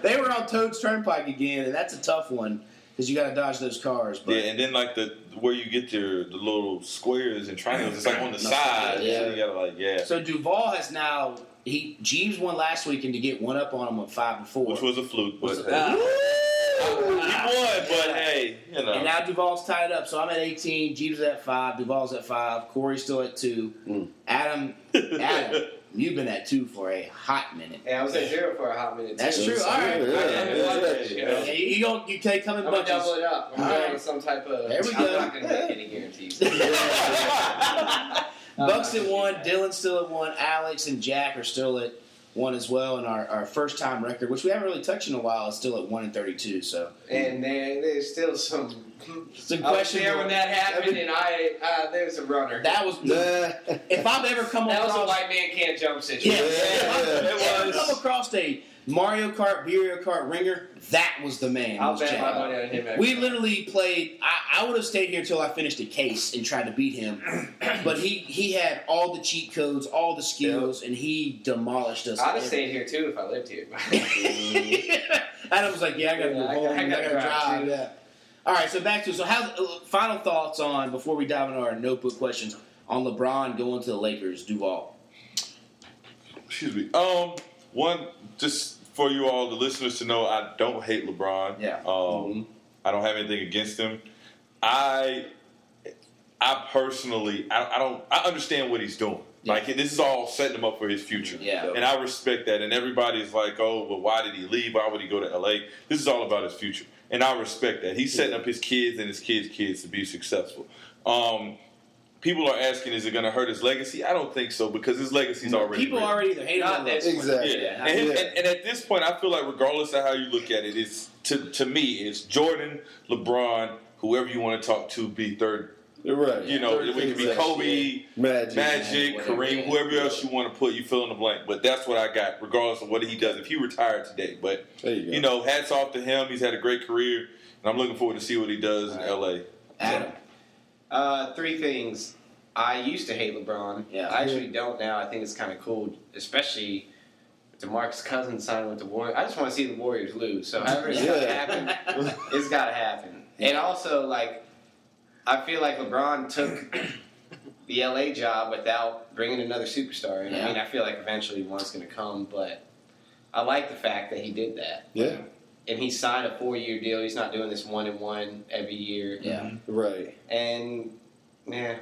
[SPEAKER 2] They were on Toad's Turnpike again, and that's a tough one because you got to dodge those cars. But
[SPEAKER 8] Yeah, and then like the where you get your the little squares and triangles, it's like on the
[SPEAKER 2] No,
[SPEAKER 8] side.
[SPEAKER 2] yeah.
[SPEAKER 8] So you gotta like yeah,
[SPEAKER 2] So Duvall has now he Jeebs won last week and to get one up on him with five to four.
[SPEAKER 8] which was a fluke, but
[SPEAKER 2] Was it-
[SPEAKER 8] hey, He won. But hey, you know.
[SPEAKER 2] and
[SPEAKER 8] know,
[SPEAKER 2] now Duvall's tied up. So I'm at 18. Jeebs at five. Duval's at five. Corey's still at two.
[SPEAKER 7] Mm.
[SPEAKER 2] Adam, Adam, you've been at two for a hot minute.
[SPEAKER 3] Yeah, I was at zero for a hot minute. Too.
[SPEAKER 2] That's true. All right.
[SPEAKER 7] Yeah,
[SPEAKER 3] Yeah,
[SPEAKER 7] yeah,
[SPEAKER 2] Yeah, you, you don't you take come in
[SPEAKER 3] I'm gonna double it up. I'm
[SPEAKER 2] All
[SPEAKER 3] going
[SPEAKER 2] right.
[SPEAKER 3] with some type of.
[SPEAKER 2] There we go.
[SPEAKER 3] I'm
[SPEAKER 2] go.
[SPEAKER 3] not gonna make any guarantees.
[SPEAKER 2] Bucks at one. Dillon's still at one. Alex and Jack are still at one as well, and our, our first time record, which we haven't really touched in a while, is still at one and thirty two. So
[SPEAKER 3] And there, there's still some.
[SPEAKER 2] some
[SPEAKER 3] I was
[SPEAKER 2] questions.
[SPEAKER 3] there when that happened,
[SPEAKER 2] I mean,
[SPEAKER 3] and I uh, there's a runner.
[SPEAKER 2] that was
[SPEAKER 7] Nah.
[SPEAKER 2] if I've ever come
[SPEAKER 3] That was
[SPEAKER 2] across
[SPEAKER 3] a white man can't jump
[SPEAKER 2] Yeah,
[SPEAKER 3] situation.
[SPEAKER 2] if I've
[SPEAKER 7] Yeah,
[SPEAKER 2] ever
[SPEAKER 4] it was.
[SPEAKER 2] come across a Mario Kart, Mario Kart ringer, that was the man.
[SPEAKER 3] I'll bet my money on him.
[SPEAKER 2] We literally played. I, I would have stayed here until I finished a case and tried to beat him, but he he had all the cheat codes, all the skills, and he demolished us.
[SPEAKER 3] I'd have
[SPEAKER 2] every-
[SPEAKER 3] stayed here too if I lived here.
[SPEAKER 2] Adam was like, "Yeah, I got to
[SPEAKER 3] Yeah,
[SPEAKER 2] go home. I
[SPEAKER 3] I
[SPEAKER 2] got
[SPEAKER 3] gotta drive,
[SPEAKER 2] drive."
[SPEAKER 3] too.
[SPEAKER 2] Yeah. All right, so back to so how final thoughts on before we dive into our notebook questions on LeBron going to the Lakers, Duvall.
[SPEAKER 8] Excuse me. Um, one just for you all, the listeners, to know, I don't hate LeBron.
[SPEAKER 2] Yeah.
[SPEAKER 8] Um, I don't have anything against him. I, I personally, I, I don't, I understand what he's doing.
[SPEAKER 2] Yeah.
[SPEAKER 8] Like this is all setting him up for his future.
[SPEAKER 2] Yeah.
[SPEAKER 8] And I respect that. And everybody's like, oh, well, why did he leave? Why would he go to LA? This is all about his future. And I respect that. He's setting up his kids and his kids' kids to be successful. Um, people are asking, is it going to hurt his legacy? I don't think so because his legacy's already
[SPEAKER 2] People
[SPEAKER 8] written.
[SPEAKER 2] already either hate on
[SPEAKER 3] Not
[SPEAKER 2] or
[SPEAKER 3] this
[SPEAKER 7] Exactly.
[SPEAKER 8] Yeah,
[SPEAKER 2] Yeah.
[SPEAKER 8] and,
[SPEAKER 7] Yeah.
[SPEAKER 8] and, and at this point, I feel like regardless of how you look at it, it's to to me, it's Jordan, LeBron, whoever you want to talk to, be third.
[SPEAKER 7] Right.
[SPEAKER 8] You know, it could be Kobe,
[SPEAKER 7] Magic.
[SPEAKER 8] Magic,
[SPEAKER 2] whatever.
[SPEAKER 8] Kareem, whoever else you want to put, you fill in the blank. But that's what I got, regardless of what he does. If he retired today, but
[SPEAKER 7] you
[SPEAKER 8] you know, hats off to him. He's had a great career, and I'm looking forward to see what he does in LA.
[SPEAKER 2] Adam.
[SPEAKER 3] Uh, three things. I used to hate LeBron.
[SPEAKER 2] Yeah.
[SPEAKER 3] I actually don't now. I think it's kind of cool, especially DeMarcus Cousins signing with the Warriors. I just want to see the Warriors lose. So however it's got to happen, it's got to happen. And also, like, I feel like LeBron took the LA job without bringing another superstar. And
[SPEAKER 2] Yeah.
[SPEAKER 3] I mean, I feel like eventually one's going to come, but I like the fact that he did that.
[SPEAKER 7] Yeah.
[SPEAKER 3] And he signed a four-year deal. He's not doing this one and one every year.
[SPEAKER 2] Yeah. Mm-hmm.
[SPEAKER 7] Right.
[SPEAKER 3] And yeah,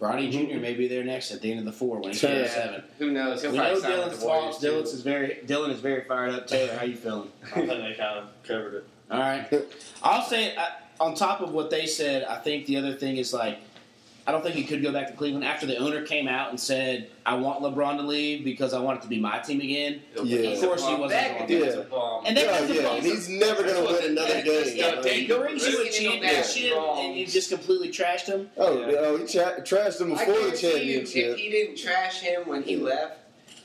[SPEAKER 2] Bronny Jr. may be there next at the end of the four when he's
[SPEAKER 7] Yeah.
[SPEAKER 2] 27.
[SPEAKER 3] who knows? He'll
[SPEAKER 2] We
[SPEAKER 3] probably
[SPEAKER 2] know
[SPEAKER 3] sign with
[SPEAKER 2] Dillon's
[SPEAKER 3] the Warriors
[SPEAKER 2] thoughts.
[SPEAKER 3] too.
[SPEAKER 2] Dillon's is very Dillon is very fired up. Taylor, how you feeling?
[SPEAKER 4] I think they kind of covered it.
[SPEAKER 2] All right. I'll say I, on top of what they said, I think the other thing is like I don't think he could go back to Cleveland after the owner came out and said I want LeBron to leave because I want it to be my team again.
[SPEAKER 7] Yeah.
[SPEAKER 2] Of course he wasn't
[SPEAKER 3] That
[SPEAKER 2] going
[SPEAKER 3] dude's
[SPEAKER 7] to.
[SPEAKER 3] a bum.
[SPEAKER 2] And they
[SPEAKER 7] Yeah, yeah.
[SPEAKER 2] ball.
[SPEAKER 7] And he's never gonna win another game.
[SPEAKER 2] Yeah,
[SPEAKER 7] Like,
[SPEAKER 2] he brings you a
[SPEAKER 3] Risking it on that
[SPEAKER 2] championship and you just completely trashed him.
[SPEAKER 7] Oh,
[SPEAKER 3] Yeah.
[SPEAKER 7] oh, he tra- trashed him before the
[SPEAKER 3] guarantee you,
[SPEAKER 7] championship.
[SPEAKER 3] if he didn't trash him when he left,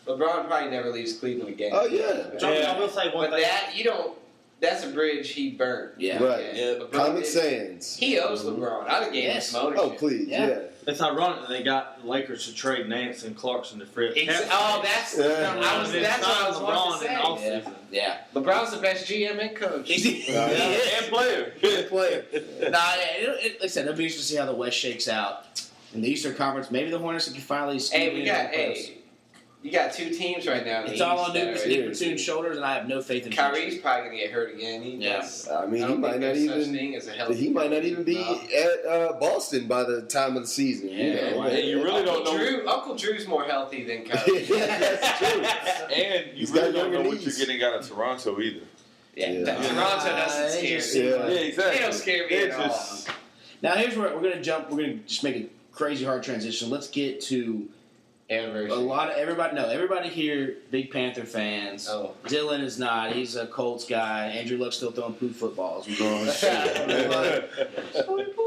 [SPEAKER 3] LeBron probably never leaves Cleveland again.
[SPEAKER 7] Oh yeah.
[SPEAKER 6] John, I will say one
[SPEAKER 3] But
[SPEAKER 6] thing.
[SPEAKER 3] that you don't. That's a bridge he burnt.
[SPEAKER 2] Yeah.
[SPEAKER 7] Right.
[SPEAKER 3] Yeah, LeBron
[SPEAKER 7] Comic
[SPEAKER 3] did-
[SPEAKER 7] Sans.
[SPEAKER 3] He owes mm-hmm. LeBron. I'd have gave
[SPEAKER 2] Yes.
[SPEAKER 3] him some ownership.
[SPEAKER 7] Oh please,
[SPEAKER 2] Yeah.
[SPEAKER 7] yeah.
[SPEAKER 6] It's ironic that they got the Lakers to trade Nance and Clarkson to Fritz.
[SPEAKER 3] Ex- oh, that's
[SPEAKER 7] Yeah.
[SPEAKER 3] I was, that's what I was wanting to say.
[SPEAKER 6] LeBron in
[SPEAKER 2] Yeah.
[SPEAKER 6] offseason.
[SPEAKER 2] Yeah.
[SPEAKER 3] LeBron's the best GM and coach.
[SPEAKER 2] yeah.
[SPEAKER 8] and player.
[SPEAKER 2] And player. nah, it, it, like I said, it'll be interesting to see how the West shakes out in the Eastern Conference. Maybe the Hornets can finally. scoot
[SPEAKER 3] Hey, we got
[SPEAKER 2] on the playoffs.
[SPEAKER 3] hey, you got two teams right now.
[SPEAKER 2] It's all on
[SPEAKER 3] that
[SPEAKER 2] Nick
[SPEAKER 3] are-
[SPEAKER 2] Batum's shoulders, and I have no faith in
[SPEAKER 3] Kyrie's probably gonna get hurt again. He,
[SPEAKER 2] Yeah.
[SPEAKER 3] that's-
[SPEAKER 7] I mean,
[SPEAKER 3] I
[SPEAKER 7] he might not even.
[SPEAKER 3] as a
[SPEAKER 7] He might not even be
[SPEAKER 3] No.
[SPEAKER 7] at uh, Boston by the time of the season. you
[SPEAKER 2] Yeah,
[SPEAKER 7] know?
[SPEAKER 2] right.
[SPEAKER 8] And you really don't know.
[SPEAKER 3] Drew, Uncle Drew's more healthy than Kyrie.
[SPEAKER 7] yeah, that's true.
[SPEAKER 8] And you
[SPEAKER 7] He's
[SPEAKER 8] really
[SPEAKER 7] got
[SPEAKER 8] don't know
[SPEAKER 7] younger
[SPEAKER 8] what you're getting out of Toronto either.
[SPEAKER 3] Yeah,
[SPEAKER 7] Yeah.
[SPEAKER 3] that- Toronto
[SPEAKER 2] Uh,
[SPEAKER 3] doesn't
[SPEAKER 2] they
[SPEAKER 3] scare
[SPEAKER 2] just
[SPEAKER 3] me.
[SPEAKER 7] Yeah.
[SPEAKER 8] Yeah, exactly.
[SPEAKER 3] They don't scare me at all.
[SPEAKER 2] Now here's where we're going to jump. We're going to just make a crazy hard transition. Let's get to
[SPEAKER 3] Anniversary.
[SPEAKER 2] a lot of everybody. No, everybody here, big Panther fans.
[SPEAKER 3] Oh.
[SPEAKER 2] Dillon is not. He's a Colts guy. Andrew Luck's still throwing poo footballs.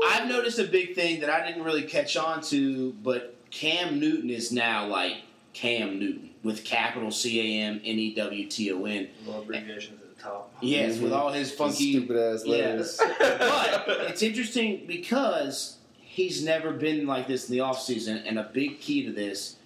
[SPEAKER 2] I've noticed a big thing that I didn't really catch on to, but Cam Newton is now like Cam Newton with capital C A M N E W T O N.
[SPEAKER 6] Little abbreviations at the top.
[SPEAKER 2] Yes, with all his funky
[SPEAKER 7] stupid ass
[SPEAKER 2] Yeah.
[SPEAKER 7] letters.
[SPEAKER 2] but it's interesting because he's never been like this in the offseason, and a big key to this,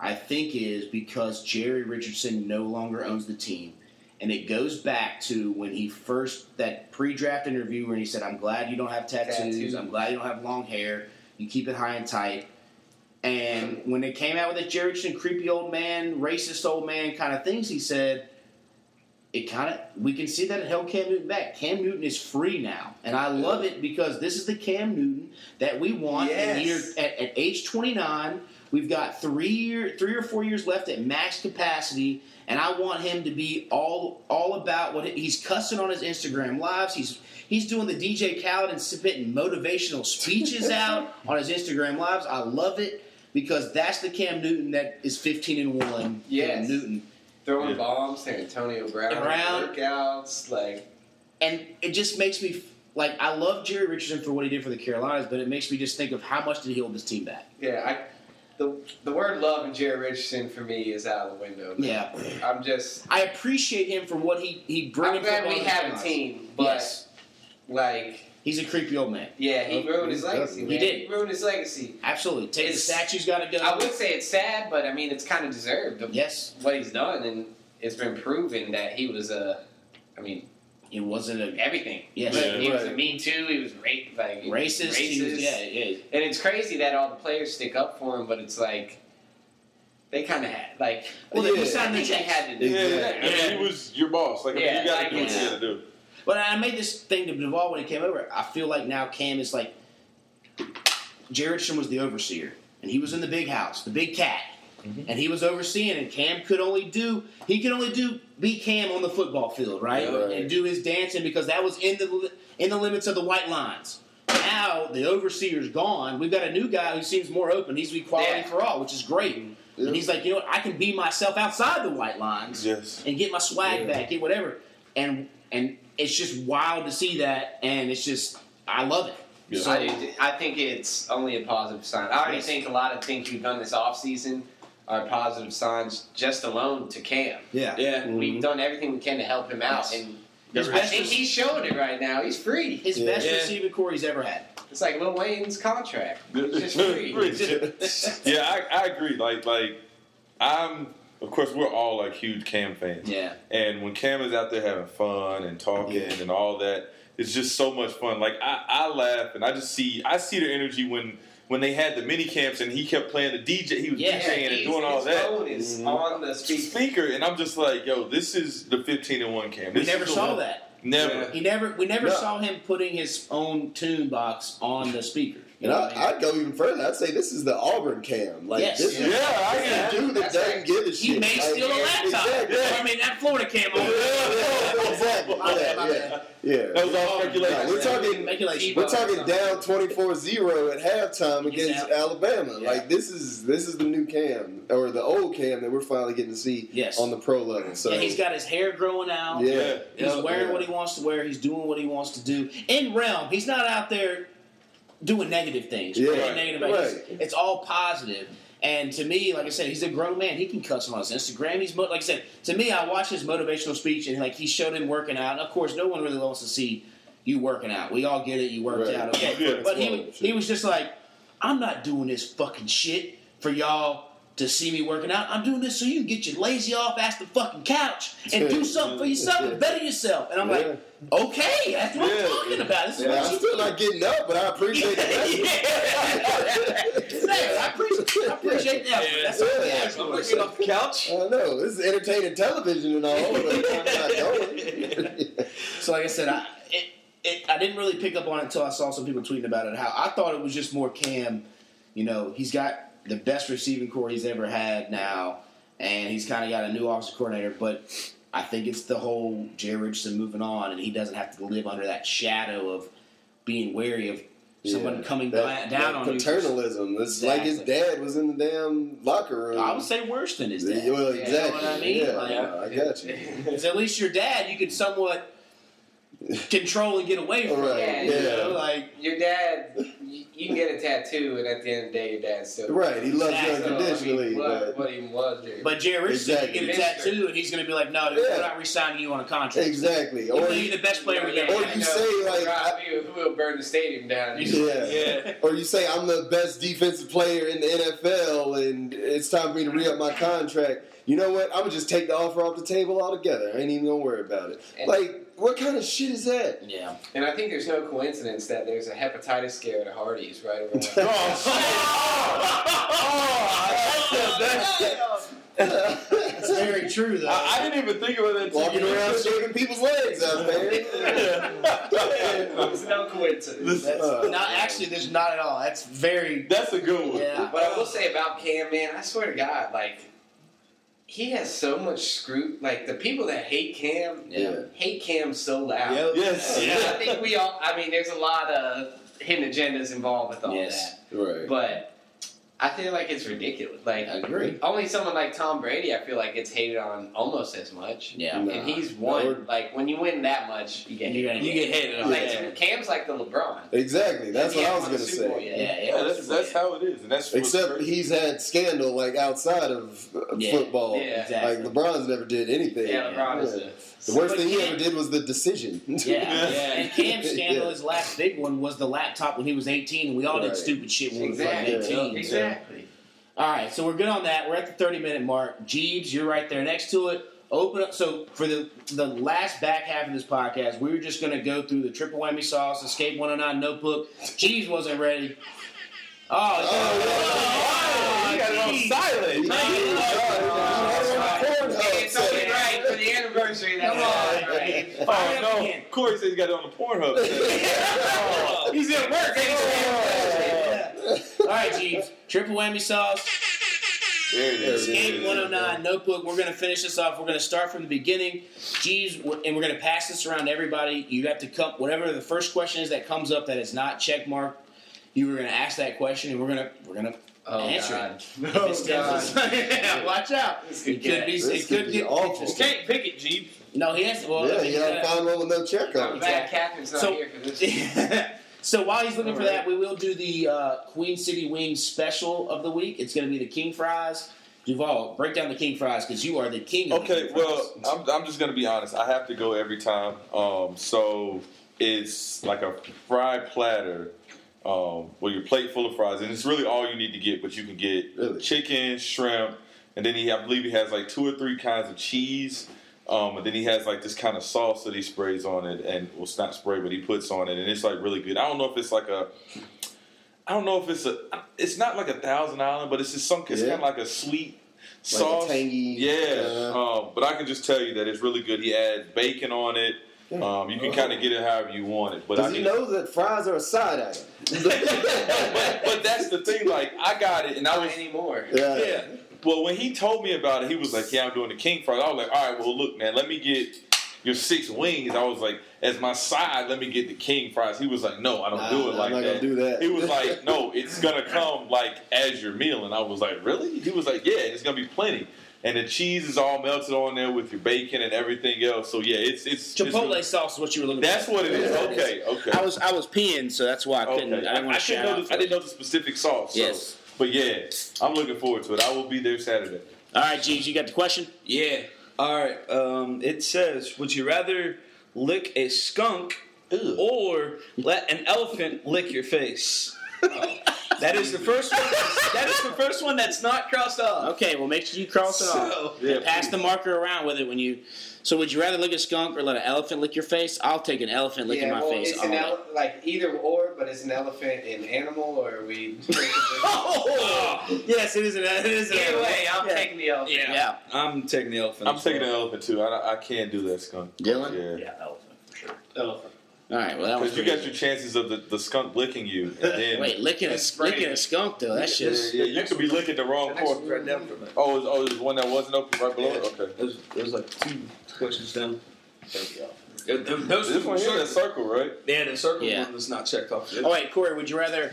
[SPEAKER 2] I think, is because Jerry Richardson no longer owns the team. And it goes back to when he first, that pre draft interview where he said, I'm glad you don't have tattoos.
[SPEAKER 3] Tattoos.
[SPEAKER 2] I'm glad you don't have long hair. You keep it high and tight. And when they came out with that Jerry Richardson, creepy old man, racist old man kind of things, he said, it kind of we can see that it held Cam Newton back. Cam Newton is free now, and I love it because this is the Cam Newton that we want.
[SPEAKER 3] Yes.
[SPEAKER 2] at, at age 29, we've got three year, three or four years left at max capacity, and I want him to be all all about what he's cussing on his Instagram lives. He's he's doing the DJ Khaled and spitting motivational speeches out on his Instagram lives. I love it because that's the Cam Newton that is 15 and one.
[SPEAKER 3] Yeah,
[SPEAKER 2] Newton.
[SPEAKER 3] throwing
[SPEAKER 8] Yeah.
[SPEAKER 3] bombs to Antonio Brown,
[SPEAKER 2] Around.
[SPEAKER 3] workouts, like
[SPEAKER 2] and it just makes me like I love Jerry Richardson for what he did for the Carolinas, but it makes me just think of how much did he hold this team back?
[SPEAKER 3] yeah, I. The, the word love and Jerry Richardson for me is out of the window.
[SPEAKER 2] Yeah,
[SPEAKER 3] I'm just.
[SPEAKER 2] I appreciate him for what he he brings.
[SPEAKER 3] I'm glad we have a team, but
[SPEAKER 2] yes,
[SPEAKER 3] like,
[SPEAKER 2] he's a creepy old man.
[SPEAKER 3] yeah, he
[SPEAKER 7] Oh,
[SPEAKER 3] ruined his legacy. Man.
[SPEAKER 2] He did.
[SPEAKER 3] ruined his legacy.
[SPEAKER 2] Absolutely, take the statue's got to go.
[SPEAKER 3] I would say it's sad, but I mean, it's kind of deserved
[SPEAKER 2] yes,
[SPEAKER 3] what he's done, and it's been proven that he was a. I mean,
[SPEAKER 2] it wasn't a
[SPEAKER 3] everything.
[SPEAKER 2] yes
[SPEAKER 8] Yeah.
[SPEAKER 3] He was a
[SPEAKER 7] Right.
[SPEAKER 3] Me Too. He was rape, like
[SPEAKER 2] racist. He was, yeah, yeah.
[SPEAKER 3] And it's crazy that all the players stick up for him, but it's like they kind of had like.
[SPEAKER 2] Well,
[SPEAKER 7] Yeah.
[SPEAKER 2] he
[SPEAKER 3] I
[SPEAKER 2] signed the
[SPEAKER 3] think they
[SPEAKER 2] checks.
[SPEAKER 3] had to do
[SPEAKER 8] Yeah,
[SPEAKER 3] that.
[SPEAKER 8] I mean, he was your boss. Like, I mean,
[SPEAKER 3] Yeah,
[SPEAKER 8] you got to
[SPEAKER 3] like,
[SPEAKER 8] do what you got to do.
[SPEAKER 2] But I made this thing to Duvall when he came over. I feel like now Cam is like Jaredson was the overseer, and he was in the big house, the big cat, Mm-hmm. and he was overseeing. And Cam could only do he could only do be Cam on the football field, right?
[SPEAKER 7] Yeah, right.
[SPEAKER 2] And do his dancing because that was in the in the limits of the white lines. Now the overseer's gone. We've got a new guy who seems more open. He's equality
[SPEAKER 3] Yeah.
[SPEAKER 2] for all, which is great.
[SPEAKER 7] Yeah.
[SPEAKER 2] And he's like, you know what? I can be myself outside the white lines
[SPEAKER 8] Yes.
[SPEAKER 2] and get my swag
[SPEAKER 7] Yeah.
[SPEAKER 2] back, get whatever. And and it's just wild to see that, and it's just I love it.
[SPEAKER 8] Yeah.
[SPEAKER 2] So
[SPEAKER 3] I, I think it's only a positive sign. I already
[SPEAKER 2] Yes.
[SPEAKER 3] think a lot of things we've done this offseason are positive signs just alone to Cam.
[SPEAKER 2] yeah,
[SPEAKER 6] Yeah.
[SPEAKER 3] We've mm-hmm. done everything we can to help him out,
[SPEAKER 2] Yes.
[SPEAKER 3] and
[SPEAKER 2] His
[SPEAKER 3] I think he's showing it right now. He's free.
[SPEAKER 2] his
[SPEAKER 7] Yeah.
[SPEAKER 2] best
[SPEAKER 6] Yeah.
[SPEAKER 2] receiving corps he's ever had.
[SPEAKER 3] It's like Lil Wayne's contract. It's just free.
[SPEAKER 8] yeah, I, I agree. Like, like I'm. Of course, we're all like huge Cam fans.
[SPEAKER 2] Yeah,
[SPEAKER 8] And when Cam is out there having fun and talking
[SPEAKER 7] Yeah.
[SPEAKER 8] and all that, it's just so much fun. Like I, I laugh and I just see I see the energy when when they had the mini camps and he kept playing the DJ. He was
[SPEAKER 2] Yeah,
[SPEAKER 8] DJing and doing all
[SPEAKER 3] his
[SPEAKER 8] that.
[SPEAKER 3] phone is
[SPEAKER 7] Mhm.
[SPEAKER 3] on the speaker.
[SPEAKER 8] Speaker and I'm just like, yo, this is the 15 and one Cam.
[SPEAKER 2] we never saw
[SPEAKER 8] one.
[SPEAKER 2] that.
[SPEAKER 8] Never.
[SPEAKER 2] He never, we never
[SPEAKER 7] No.
[SPEAKER 2] saw him putting his own tune box on the speaker. You
[SPEAKER 7] And
[SPEAKER 2] know
[SPEAKER 7] I,
[SPEAKER 2] what I mean?
[SPEAKER 7] I'd go even further. I'd say this is the Auburn cam. Like
[SPEAKER 2] Yes.
[SPEAKER 7] this is
[SPEAKER 8] Yeah, I
[SPEAKER 7] this
[SPEAKER 8] can-
[SPEAKER 7] a dude that
[SPEAKER 3] That's
[SPEAKER 7] doesn't
[SPEAKER 3] right.
[SPEAKER 7] give a shit.
[SPEAKER 2] he may
[SPEAKER 7] Like,
[SPEAKER 2] steal a laptop.
[SPEAKER 7] Exactly.
[SPEAKER 2] I mean, that Florida cam on.
[SPEAKER 7] Yeah, yeah, exactly.
[SPEAKER 2] My bad, my
[SPEAKER 7] Yeah, yeah.
[SPEAKER 8] That was all speculation.
[SPEAKER 7] No, we're talking
[SPEAKER 2] Speculation.
[SPEAKER 7] We're talking down 24-0 at halftime against
[SPEAKER 2] out.
[SPEAKER 7] Alabama.
[SPEAKER 2] Yeah.
[SPEAKER 7] Like this is this is the new Cam or the old Cam that we're finally getting to see
[SPEAKER 2] Yes.
[SPEAKER 7] on the pro level. So
[SPEAKER 2] yeah, he's got his hair growing out.
[SPEAKER 7] yeah.
[SPEAKER 8] Yeah.
[SPEAKER 2] He's
[SPEAKER 7] Yeah.
[SPEAKER 2] wearing
[SPEAKER 7] Yeah.
[SPEAKER 2] what he wants to wear. He's doing what he wants to do. In realm, he's not out there doing negative things.
[SPEAKER 7] Yeah. Right.
[SPEAKER 2] negative. It's,
[SPEAKER 7] Right.
[SPEAKER 2] it's all positive. And to me, like I said, he's a grown man. He can cuss on his Instagram. He's mo- like I said to me. I watched his motivational speech and like he showed him working out. And of course, no one really wants to see you working out. We all get it. You worked
[SPEAKER 7] Right.
[SPEAKER 2] out, okay?
[SPEAKER 8] Yeah.
[SPEAKER 2] But he was- he was just like, I'm not doing this fucking shit for y'all to see me working out. I'm doing this so you can get your lazy off ass the fucking couch and do something for yourself and better yourself. And I'm like,
[SPEAKER 7] Yeah.
[SPEAKER 2] Okay, that's what
[SPEAKER 8] Yeah.
[SPEAKER 2] I'm talking about. This is
[SPEAKER 7] Yeah,
[SPEAKER 2] what
[SPEAKER 7] I'm
[SPEAKER 2] you
[SPEAKER 7] still not getting up, but I appreciate the
[SPEAKER 2] Exactly. I appreciate, I appreciate that. That's all we
[SPEAKER 7] Yeah.
[SPEAKER 2] ask
[SPEAKER 6] I'm
[SPEAKER 2] for.
[SPEAKER 6] looking off the couch.
[SPEAKER 7] I know this is entertaining television and all, but I'm not going.
[SPEAKER 2] So, like I said, I it, it, I didn't really pick up on it until I saw some people tweeting about it. How I thought it was just more Cam. You know, he's got the best receiving corps he's ever had now, and he's kind of got a new offensive coordinator. But I think it's the whole Jay Richardson moving on, and he doesn't have to live under that shadow of being wary of someone
[SPEAKER 7] Yeah.
[SPEAKER 2] coming
[SPEAKER 7] That-
[SPEAKER 2] down
[SPEAKER 7] that
[SPEAKER 2] on you.
[SPEAKER 7] paternalism. It's like his dad was in the damn locker room.
[SPEAKER 2] I would say worse than his dad.
[SPEAKER 7] Yeah, well,
[SPEAKER 3] Yeah,
[SPEAKER 7] exactly.
[SPEAKER 2] you know what I mean?
[SPEAKER 7] Yeah,
[SPEAKER 2] Like-
[SPEAKER 7] no, I got you.
[SPEAKER 2] Because at least your dad, you could somewhat control and get away from.
[SPEAKER 7] Right,
[SPEAKER 2] it, you
[SPEAKER 7] yeah.
[SPEAKER 2] know, like
[SPEAKER 3] Your dad, you, you can get a tattoo, and at the end of the day, your dad's still
[SPEAKER 7] Right, he loves you
[SPEAKER 2] Exactly.
[SPEAKER 7] unconditionally,
[SPEAKER 3] I mean, what,
[SPEAKER 7] but
[SPEAKER 3] what even was Jerry?
[SPEAKER 2] But Jerry Richardson
[SPEAKER 7] Exactly.
[SPEAKER 2] could get a tattoo, and he's going to be like, "No, dude,
[SPEAKER 7] Yeah.
[SPEAKER 2] we're not re-signing you on a contract."
[SPEAKER 7] exactly.
[SPEAKER 2] Even
[SPEAKER 7] Or
[SPEAKER 2] though you're the best player we've
[SPEAKER 7] or
[SPEAKER 2] had.
[SPEAKER 7] you say, like,
[SPEAKER 3] God, we, we will burn the stadium down.
[SPEAKER 7] yeah.
[SPEAKER 6] Yeah.
[SPEAKER 7] Or you say I'm the best defensive player in the NFL, and it's time for me to re-up my contract. You know what? I'm gonna just take the offer off the table altogether. I ain't even gonna worry about it.
[SPEAKER 3] And-
[SPEAKER 7] Like, what kind of shit is that?
[SPEAKER 2] Yeah.
[SPEAKER 3] And I think there's no coincidence that there's a hepatitis scare at Hardee's right around.
[SPEAKER 2] That's very true, though.
[SPEAKER 8] I, I didn't even think about that.
[SPEAKER 7] Walking
[SPEAKER 8] you
[SPEAKER 7] around
[SPEAKER 8] mentioned
[SPEAKER 7] shaving people's legs out there.
[SPEAKER 3] There's no coincidence.
[SPEAKER 2] That's
[SPEAKER 7] Uh,
[SPEAKER 2] not actually. There's not at all. That's very.
[SPEAKER 8] That's a good one.
[SPEAKER 2] Yeah.
[SPEAKER 3] But I will say about Cam, man, I swear to God, like he has so much screw. Like the people that hate Cam,
[SPEAKER 2] Yeah.
[SPEAKER 3] hate Cam so loud.
[SPEAKER 6] Yep.
[SPEAKER 8] Yes.
[SPEAKER 3] And I think we all. I mean, there's a lot of hidden agendas involved with all
[SPEAKER 2] Yes.
[SPEAKER 3] that.
[SPEAKER 7] Right.
[SPEAKER 3] But I feel like it's ridiculous. Like
[SPEAKER 2] I agree.
[SPEAKER 3] only someone like Tom Brady, I feel like gets hated on almost as much.
[SPEAKER 2] Yeah.
[SPEAKER 7] Nah.
[SPEAKER 3] And he's won.
[SPEAKER 7] Or-
[SPEAKER 3] like when you win that much, you get
[SPEAKER 2] You
[SPEAKER 3] hated.
[SPEAKER 2] you get hated on.
[SPEAKER 3] Like
[SPEAKER 2] Yeah.
[SPEAKER 3] Cam's like the LeBron.
[SPEAKER 7] Exactly. That's what I was gonna
[SPEAKER 3] the Bowl
[SPEAKER 7] say.
[SPEAKER 3] yet.
[SPEAKER 2] Yeah,
[SPEAKER 8] Yeah, that's that's how it is, and that's
[SPEAKER 7] Except
[SPEAKER 8] crazy.
[SPEAKER 7] he's had scandal like outside of uh,
[SPEAKER 2] Yeah.
[SPEAKER 7] football.
[SPEAKER 3] Yeah.
[SPEAKER 2] Exactly.
[SPEAKER 7] Like LeBron's never did anything.
[SPEAKER 3] Yeah, LeBron is
[SPEAKER 7] Yeah.
[SPEAKER 3] a.
[SPEAKER 7] The worst
[SPEAKER 2] But
[SPEAKER 7] thing he ever did was the decision.
[SPEAKER 2] Yeah, yeah. And Cam's scandal,
[SPEAKER 7] Yeah.
[SPEAKER 2] his last big one was the laptop when he was 18, and we all did stupid shit when
[SPEAKER 3] Exactly.
[SPEAKER 2] we were fucking 18.
[SPEAKER 3] Exactly.
[SPEAKER 2] All right, so we're good on that. We're at the 30 minute mark. Jeebs, you're right there next to it. Open up. So for the the last back half of this podcast, we were just going to go through the triple whammy sauce, Escape 109 notebook. Jeebs wasn't ready. Oh,
[SPEAKER 7] Oh,
[SPEAKER 5] You got it on
[SPEAKER 2] Jeebs.
[SPEAKER 5] silent.
[SPEAKER 2] No, he
[SPEAKER 7] Oh,
[SPEAKER 3] It's only right for the anniversary. That's
[SPEAKER 2] Come
[SPEAKER 3] all
[SPEAKER 2] on,
[SPEAKER 3] right.
[SPEAKER 8] Oh no. Corey said he got it on the Pornhub.
[SPEAKER 2] He's at work. All right, Jeebs. Triple whammy sauce.
[SPEAKER 8] there it is.
[SPEAKER 2] Escape 109 notebook. We're going to finish this off. We're going to start from the beginning. Jeebs, and we're going to pass this around to everybody. You have to come, whatever the first question is that comes up that is not check marked. You were going to ask that question, and we're going to we're going to
[SPEAKER 3] Oh,
[SPEAKER 2] answer
[SPEAKER 3] God.
[SPEAKER 2] it.
[SPEAKER 3] Oh,
[SPEAKER 2] If it stems- yeah, watch out.
[SPEAKER 3] This
[SPEAKER 2] It
[SPEAKER 3] could
[SPEAKER 2] could be.
[SPEAKER 7] This
[SPEAKER 2] It
[SPEAKER 7] could
[SPEAKER 2] could
[SPEAKER 7] be
[SPEAKER 2] get
[SPEAKER 7] awful.
[SPEAKER 2] interesting.
[SPEAKER 5] Can't pick it, Jeep.
[SPEAKER 2] No, he has. Well,
[SPEAKER 7] yeah,
[SPEAKER 2] I mean,
[SPEAKER 7] you gotta find one with no check on
[SPEAKER 3] I'm
[SPEAKER 7] it.
[SPEAKER 3] glad Catherine's not
[SPEAKER 2] So-
[SPEAKER 3] here for this.
[SPEAKER 2] so while he's looking for
[SPEAKER 3] Alright.
[SPEAKER 2] that, we will do the uh, Queen City Wings special of the week. It's going to be the King Fries. Duvall, break down the King Fries because you are the king. Of the
[SPEAKER 8] Okay,
[SPEAKER 2] King
[SPEAKER 8] well, I'm, I'm just gonna be honest. I have to go every time. Um, so it's like a fried platter, um, with your plate full of fries, and it's really all you need to get. But you can get
[SPEAKER 7] Really?
[SPEAKER 8] chicken, shrimp, and then he, I believe, he has like two or three kinds of cheese. Um, and then he has like this kind of sauce that he sprays on it, and well, it's not spray, but he puts on it, and it's like really good. I don't know if it's like a, I don't know if it's a, it's not like a Thousand Island, but it's just some, it's
[SPEAKER 7] Yeah.
[SPEAKER 8] kind of like a sweet
[SPEAKER 7] Like a
[SPEAKER 8] sauce,
[SPEAKER 7] tangy,
[SPEAKER 8] yeah.
[SPEAKER 7] uh,
[SPEAKER 8] um, but I can just tell you that it's really good. He adds bacon on it.
[SPEAKER 7] Yeah.
[SPEAKER 8] Um, you can kind of get it however you want it, but
[SPEAKER 7] Does
[SPEAKER 8] I
[SPEAKER 7] he
[SPEAKER 8] can,
[SPEAKER 7] know that fries are a side item?
[SPEAKER 8] but, but that's the thing. Like I got it, and I
[SPEAKER 3] Not
[SPEAKER 8] was
[SPEAKER 3] anymore.
[SPEAKER 7] yeah.
[SPEAKER 8] yeah. Well, when he told me about it, he was like, "Yeah, I'm doing the king fries." I was like, "All right, well, look, man, let me get your six wings." I was like, "As my side, let me get the king fries." He was like, "No, I don't
[SPEAKER 7] Nah,
[SPEAKER 8] do it like
[SPEAKER 7] I'm not
[SPEAKER 8] that."
[SPEAKER 7] gonna do that.
[SPEAKER 8] He was like, "No, it's gonna come like as your meal," and I was like, "Really?" He was like, "Yeah, it's gonna be plenty." And the cheese is all melted on there with your bacon and everything else. So yeah, it's it's it's
[SPEAKER 2] Chipotle
[SPEAKER 8] really-
[SPEAKER 2] sauce is what you were looking for.
[SPEAKER 8] that's
[SPEAKER 2] for.
[SPEAKER 8] what it is.
[SPEAKER 2] Yeah.
[SPEAKER 8] Okay, okay.
[SPEAKER 2] I was I was peeing, so that's why I couldn't.
[SPEAKER 8] Okay.
[SPEAKER 2] I,
[SPEAKER 8] I,
[SPEAKER 2] didn't want
[SPEAKER 8] I
[SPEAKER 2] to
[SPEAKER 8] didn't
[SPEAKER 2] shout
[SPEAKER 8] know
[SPEAKER 2] out
[SPEAKER 8] the, I didn't know the specific sauce. So.
[SPEAKER 2] Yes.
[SPEAKER 8] But yeah, I'm looking forward to it. I will be there Saturday.
[SPEAKER 2] All right, Jeebs, you got the question?
[SPEAKER 6] Yeah. All right. Um, it says, would you rather lick a skunk or let an elephant lick your face? that is the first one. That is the first one that's not crossed off.
[SPEAKER 2] Okay, well, make sure you cross it off.
[SPEAKER 6] So,
[SPEAKER 8] Yeah,
[SPEAKER 2] Pass
[SPEAKER 8] please.
[SPEAKER 2] the marker around with it when you. So, would you rather lick a skunk or let an elephant lick your face? I'll take an elephant licking
[SPEAKER 3] yeah,
[SPEAKER 2] my
[SPEAKER 3] well,
[SPEAKER 2] face.
[SPEAKER 3] it's
[SPEAKER 2] all
[SPEAKER 3] an
[SPEAKER 2] day.
[SPEAKER 3] ele- like either or, but it's an elephant an animal, or are we?
[SPEAKER 2] Oh, yes, it is an. It is an
[SPEAKER 3] Either way, I'm
[SPEAKER 2] yeah.
[SPEAKER 3] taking the elephant.
[SPEAKER 2] Yeah.
[SPEAKER 6] I'm taking the elephant.
[SPEAKER 8] I'm
[SPEAKER 6] as
[SPEAKER 8] taking the elephant too. I, I can't do that skunk.
[SPEAKER 2] Dillon?
[SPEAKER 8] Yeah.
[SPEAKER 4] Yeah, elephant for sure.
[SPEAKER 3] Elephant.
[SPEAKER 2] All right. Well, that was
[SPEAKER 8] Because you got your chances of the, the skunk licking you, and then
[SPEAKER 2] Wait, licking a licking a skunk though. That's
[SPEAKER 8] yeah,
[SPEAKER 2] just.
[SPEAKER 8] yeah, you could be licking the wrong
[SPEAKER 3] The next right down from it.
[SPEAKER 8] Oh, is- oh, there's one that wasn't open right below it. Okay.
[SPEAKER 6] There's, there's like two questions down.
[SPEAKER 4] There we go.
[SPEAKER 6] Th- th- Those
[SPEAKER 8] This
[SPEAKER 6] two
[SPEAKER 8] one here,
[SPEAKER 6] circle-
[SPEAKER 8] circle, right?
[SPEAKER 6] Yeah, the circle
[SPEAKER 2] Yeah.
[SPEAKER 6] one that's not checked off.
[SPEAKER 2] Oh wait, Corey, would you rather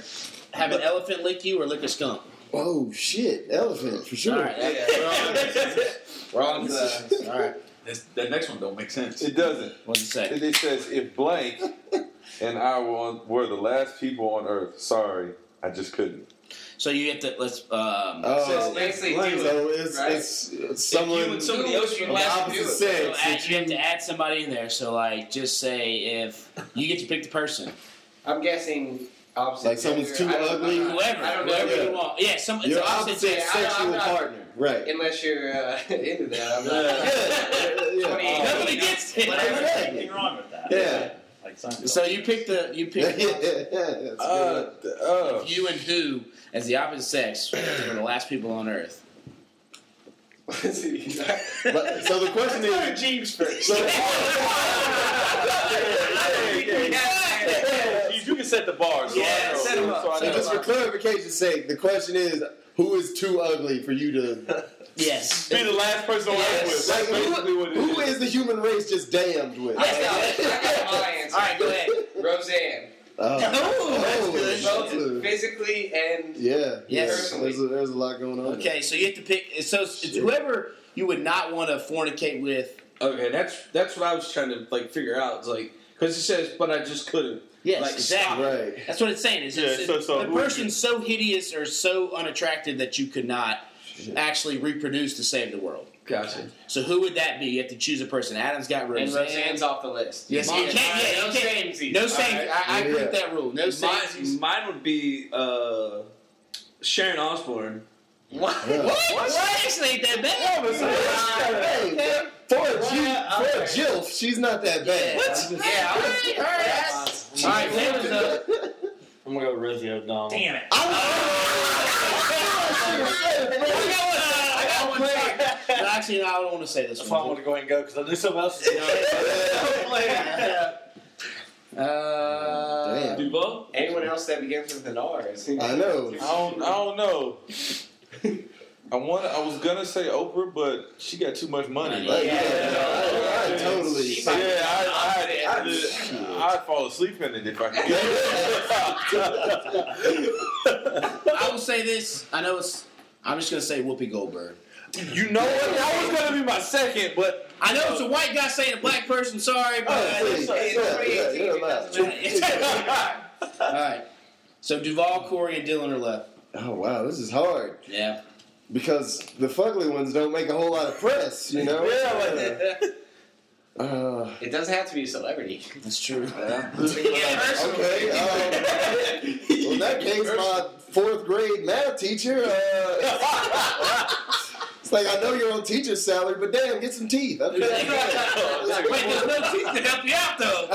[SPEAKER 2] have an elephant lick you or lick a skunk?
[SPEAKER 7] Oh shit, elephant for sure.
[SPEAKER 2] All right. that- We're all on. All right.
[SPEAKER 6] This, that next one don't make sense.
[SPEAKER 8] It doesn't.
[SPEAKER 2] What's it say?
[SPEAKER 8] It, it says if blank and I were, on, were the last people on Earth. Sorry, I just couldn't.
[SPEAKER 2] So you have to let's. Um,
[SPEAKER 7] Oh,
[SPEAKER 3] So it's basically
[SPEAKER 7] like,
[SPEAKER 3] do
[SPEAKER 7] so it's,
[SPEAKER 3] right?
[SPEAKER 7] it's, it's someone
[SPEAKER 6] you and somebody else
[SPEAKER 3] would you
[SPEAKER 7] of the
[SPEAKER 3] last do
[SPEAKER 7] opposite
[SPEAKER 3] it?
[SPEAKER 2] So add,
[SPEAKER 7] that
[SPEAKER 2] you have to add somebody in there. So like, just say if you get to pick the person,
[SPEAKER 3] I'm guessing opposite.
[SPEAKER 7] Like someone's too
[SPEAKER 3] I
[SPEAKER 7] ugly?
[SPEAKER 3] I'm not-
[SPEAKER 2] whoever,
[SPEAKER 3] I don't know.
[SPEAKER 2] whoever
[SPEAKER 7] Yeah.
[SPEAKER 2] you want. Yeah, some
[SPEAKER 7] your
[SPEAKER 2] the opposite
[SPEAKER 7] opposite
[SPEAKER 2] sex.
[SPEAKER 3] I- I'm
[SPEAKER 7] sexual
[SPEAKER 3] not-
[SPEAKER 7] partner. Right.
[SPEAKER 3] Unless you're uh, into that, I'm not.
[SPEAKER 7] Yeah, yeah,
[SPEAKER 3] Twenty-eight.
[SPEAKER 7] yeah.
[SPEAKER 2] Nobody gets it.
[SPEAKER 4] There's
[SPEAKER 7] Exactly.
[SPEAKER 4] nothing wrong with that.
[SPEAKER 7] Yeah.
[SPEAKER 4] Like Seinfeld.
[SPEAKER 2] So you pick the you
[SPEAKER 7] Yeah,
[SPEAKER 2] pick
[SPEAKER 7] yeah, yeah, that's
[SPEAKER 8] Uh,
[SPEAKER 7] good.
[SPEAKER 8] uh,
[SPEAKER 2] you and who as the opposite sex were the last people on Earth.
[SPEAKER 7] But- so the question is,
[SPEAKER 3] Jeebs first.
[SPEAKER 7] so,
[SPEAKER 8] you can set the bar. So
[SPEAKER 3] Yeah,
[SPEAKER 8] I know.
[SPEAKER 3] set 'em up.
[SPEAKER 8] So
[SPEAKER 7] so just for clarification's sake, the question is, who is too ugly for you to?
[SPEAKER 2] Yes.
[SPEAKER 8] Be the last person on Earth with.
[SPEAKER 7] Like,
[SPEAKER 8] That's basically
[SPEAKER 7] who,
[SPEAKER 8] what it
[SPEAKER 7] who is the human race just damned with?
[SPEAKER 3] I got, I got my answer.
[SPEAKER 2] All right, go ahead.
[SPEAKER 3] Roseanne.
[SPEAKER 7] Oh,
[SPEAKER 2] that's oh, good.
[SPEAKER 3] Both physically and
[SPEAKER 7] Yeah,
[SPEAKER 2] Yes.
[SPEAKER 7] yeah. There's a, there's a lot going on.
[SPEAKER 2] Okay, so you have to pick. So it's whoever you would not want to fornicate with.
[SPEAKER 6] Okay, that's that's what I was trying to like figure out. It's like because it says, but I just couldn't.
[SPEAKER 2] Yes,
[SPEAKER 6] like,
[SPEAKER 2] exactly.
[SPEAKER 6] stop.
[SPEAKER 7] Right.
[SPEAKER 2] That's what it's saying. Is it's,
[SPEAKER 8] Yeah, so- so
[SPEAKER 2] the
[SPEAKER 8] who would
[SPEAKER 2] person's so hideous or so unattractive that you could not actually reproduce to save the world.
[SPEAKER 6] Gotcha.
[SPEAKER 2] So who would that be? You have to choose a person. Adam's got
[SPEAKER 3] and
[SPEAKER 2] Roseanne.
[SPEAKER 3] Roseanne's off the list.
[SPEAKER 2] Yes, you can't. Yeah,
[SPEAKER 3] no
[SPEAKER 2] you can't.
[SPEAKER 3] samesies.
[SPEAKER 2] No
[SPEAKER 3] All right.
[SPEAKER 2] I, I agree with
[SPEAKER 7] Yeah.
[SPEAKER 2] that rule. No
[SPEAKER 6] Mine, mine would be uh, Sharon Osbourne.
[SPEAKER 3] What?
[SPEAKER 7] Yeah.
[SPEAKER 2] What? What? Actually, ain't that bad.
[SPEAKER 7] Hey, for a, G,
[SPEAKER 3] Well,
[SPEAKER 7] for a
[SPEAKER 3] okay.
[SPEAKER 7] Jilf, she's not that bad.
[SPEAKER 2] What?
[SPEAKER 3] Yeah, I would-
[SPEAKER 2] All right. All right. Taylor's up.
[SPEAKER 9] I'm gonna go with Rosie O'Donnell.
[SPEAKER 4] Damn it!
[SPEAKER 2] I got one. But Actually, no, I don't want to say this
[SPEAKER 9] That's why I
[SPEAKER 2] one.
[SPEAKER 9] want to go ahead and go because I knew something else. was
[SPEAKER 2] Uh,
[SPEAKER 7] Damn.
[SPEAKER 6] Duvall.
[SPEAKER 3] Anyone else that begins with an R? is-
[SPEAKER 7] I know.
[SPEAKER 8] I don't, I don't know. I want. I was gonna say Oprah, but she got too much money.
[SPEAKER 7] Like,
[SPEAKER 2] Yeah.
[SPEAKER 7] yeah, I, I totally.
[SPEAKER 8] Yeah, I, I, I, I'd fall asleep in it if I could.
[SPEAKER 2] I will say this. I know it's. I'm just gonna say Whoopi Goldberg.
[SPEAKER 8] you know what? That was gonna be my second, but
[SPEAKER 2] I know it's a white guy saying a black person. Sorry, but
[SPEAKER 7] Oh, please. Yeah, yeah, you're allowed.
[SPEAKER 2] all right. So Duvall, Corey, and Dillon are left.
[SPEAKER 7] Oh wow, this is hard
[SPEAKER 2] Yeah.
[SPEAKER 7] because the fugly ones don't make a whole lot of press, you know.
[SPEAKER 2] Yeah,
[SPEAKER 7] Uh,
[SPEAKER 3] It doesn't have to be a celebrity.
[SPEAKER 2] That's true.
[SPEAKER 7] okay. Um, well, in that case, my fourth grade math teacher. Uh, it's like I know you're on teacher's salary, but damn, get some teeth. Okay.
[SPEAKER 2] Wait, there's no teeth to help you out though.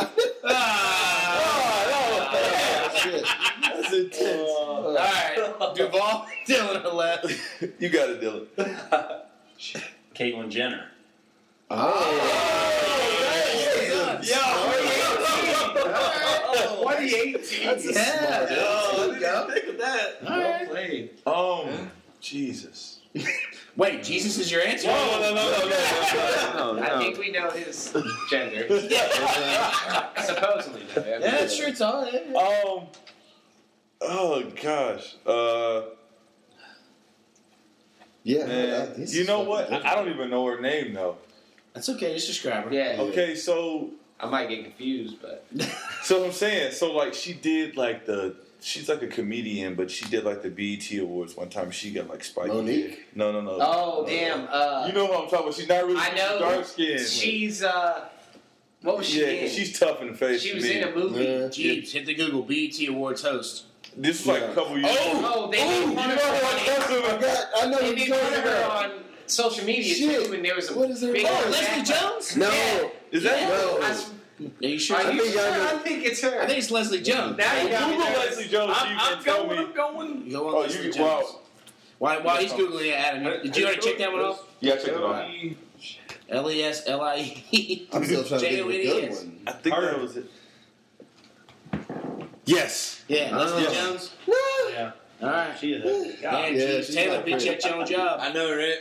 [SPEAKER 2] Ah.
[SPEAKER 7] Oh, shit. That's intense.
[SPEAKER 2] All right, Duvall, Dillon are left.
[SPEAKER 8] you got it, Dillon.
[SPEAKER 4] Caitlyn Jenner.
[SPEAKER 7] Oh,
[SPEAKER 3] 2018.
[SPEAKER 7] That's a
[SPEAKER 2] Yeah. Oh,
[SPEAKER 6] that.
[SPEAKER 8] Um, Jesus.
[SPEAKER 2] Wait, Jesus is your answer?
[SPEAKER 8] No, no, no, no, no,
[SPEAKER 3] I think we know his gender. Supposedly, though.
[SPEAKER 2] Yeah, that's true. It's all. Yeah.
[SPEAKER 8] Um. Oh gosh. Uh.
[SPEAKER 7] Yeah,
[SPEAKER 8] Man, you know what? I don't even know her name though.
[SPEAKER 2] That's okay. Just describe her.
[SPEAKER 3] Yeah.
[SPEAKER 8] Okay, so
[SPEAKER 3] I might get confused, but
[SPEAKER 8] so I'm saying so like she did like the she's like a comedian, but she did like the BET Awards one time. She got like spiky.
[SPEAKER 7] Mo'Nique?
[SPEAKER 8] hair. No, no, no.
[SPEAKER 3] oh damn. Uh,
[SPEAKER 8] You know what I'm talking about? She's not really
[SPEAKER 3] I know.
[SPEAKER 8] dark skinned.
[SPEAKER 3] she's uh, what was she
[SPEAKER 8] yeah,
[SPEAKER 3] in?
[SPEAKER 8] she's tough in the face.
[SPEAKER 3] she was
[SPEAKER 8] me.
[SPEAKER 3] in a movie.
[SPEAKER 7] Yeah.
[SPEAKER 2] Jeebs, hit the Google. BET Awards host.
[SPEAKER 8] This was like
[SPEAKER 7] Yeah.
[SPEAKER 8] a couple years. Ago.
[SPEAKER 3] Oh, they made
[SPEAKER 8] you know
[SPEAKER 3] of
[SPEAKER 8] what I'm
[SPEAKER 3] her.
[SPEAKER 8] talking
[SPEAKER 7] I
[SPEAKER 8] about?
[SPEAKER 7] got. I know
[SPEAKER 3] They
[SPEAKER 7] what
[SPEAKER 3] made
[SPEAKER 7] you're
[SPEAKER 3] fun
[SPEAKER 7] talking
[SPEAKER 3] of her
[SPEAKER 7] about.
[SPEAKER 3] on social media
[SPEAKER 7] Shit.
[SPEAKER 3] too, and there was a
[SPEAKER 7] What is her
[SPEAKER 3] big
[SPEAKER 7] name?
[SPEAKER 2] Oh, Leslie
[SPEAKER 3] backlash.
[SPEAKER 2] Jones?
[SPEAKER 7] No,
[SPEAKER 3] Yeah.
[SPEAKER 8] Is that
[SPEAKER 7] no.
[SPEAKER 3] I s-
[SPEAKER 2] Are you sure?
[SPEAKER 3] Are
[SPEAKER 7] I
[SPEAKER 3] you
[SPEAKER 7] think
[SPEAKER 3] sure? I think it's her.
[SPEAKER 2] I think it's Leslie Jones.
[SPEAKER 3] Now you got me
[SPEAKER 8] Google
[SPEAKER 3] nervous.
[SPEAKER 8] Leslie Jones so you
[SPEAKER 6] I'm,
[SPEAKER 8] can
[SPEAKER 6] I'm
[SPEAKER 8] tell
[SPEAKER 6] going.
[SPEAKER 8] me.
[SPEAKER 6] I'm going.
[SPEAKER 2] You go on
[SPEAKER 8] Oh,
[SPEAKER 2] Leslie
[SPEAKER 8] you
[SPEAKER 2] Jones.
[SPEAKER 8] wow.
[SPEAKER 2] While, while he's googling it, Adam, did you already check that one off?
[SPEAKER 8] Yeah, check it out.
[SPEAKER 2] L e s l i e.
[SPEAKER 7] I'm still trying to think of a good one.
[SPEAKER 8] I think that was it. Yes.
[SPEAKER 2] Yeah, Leslie
[SPEAKER 8] Yeah.
[SPEAKER 2] Jones.
[SPEAKER 9] Yeah,
[SPEAKER 2] All right.
[SPEAKER 9] she is. a-
[SPEAKER 2] Man,
[SPEAKER 7] Yeah,
[SPEAKER 2] Taylor
[SPEAKER 7] not
[SPEAKER 2] beat at your own job.
[SPEAKER 6] I know, right?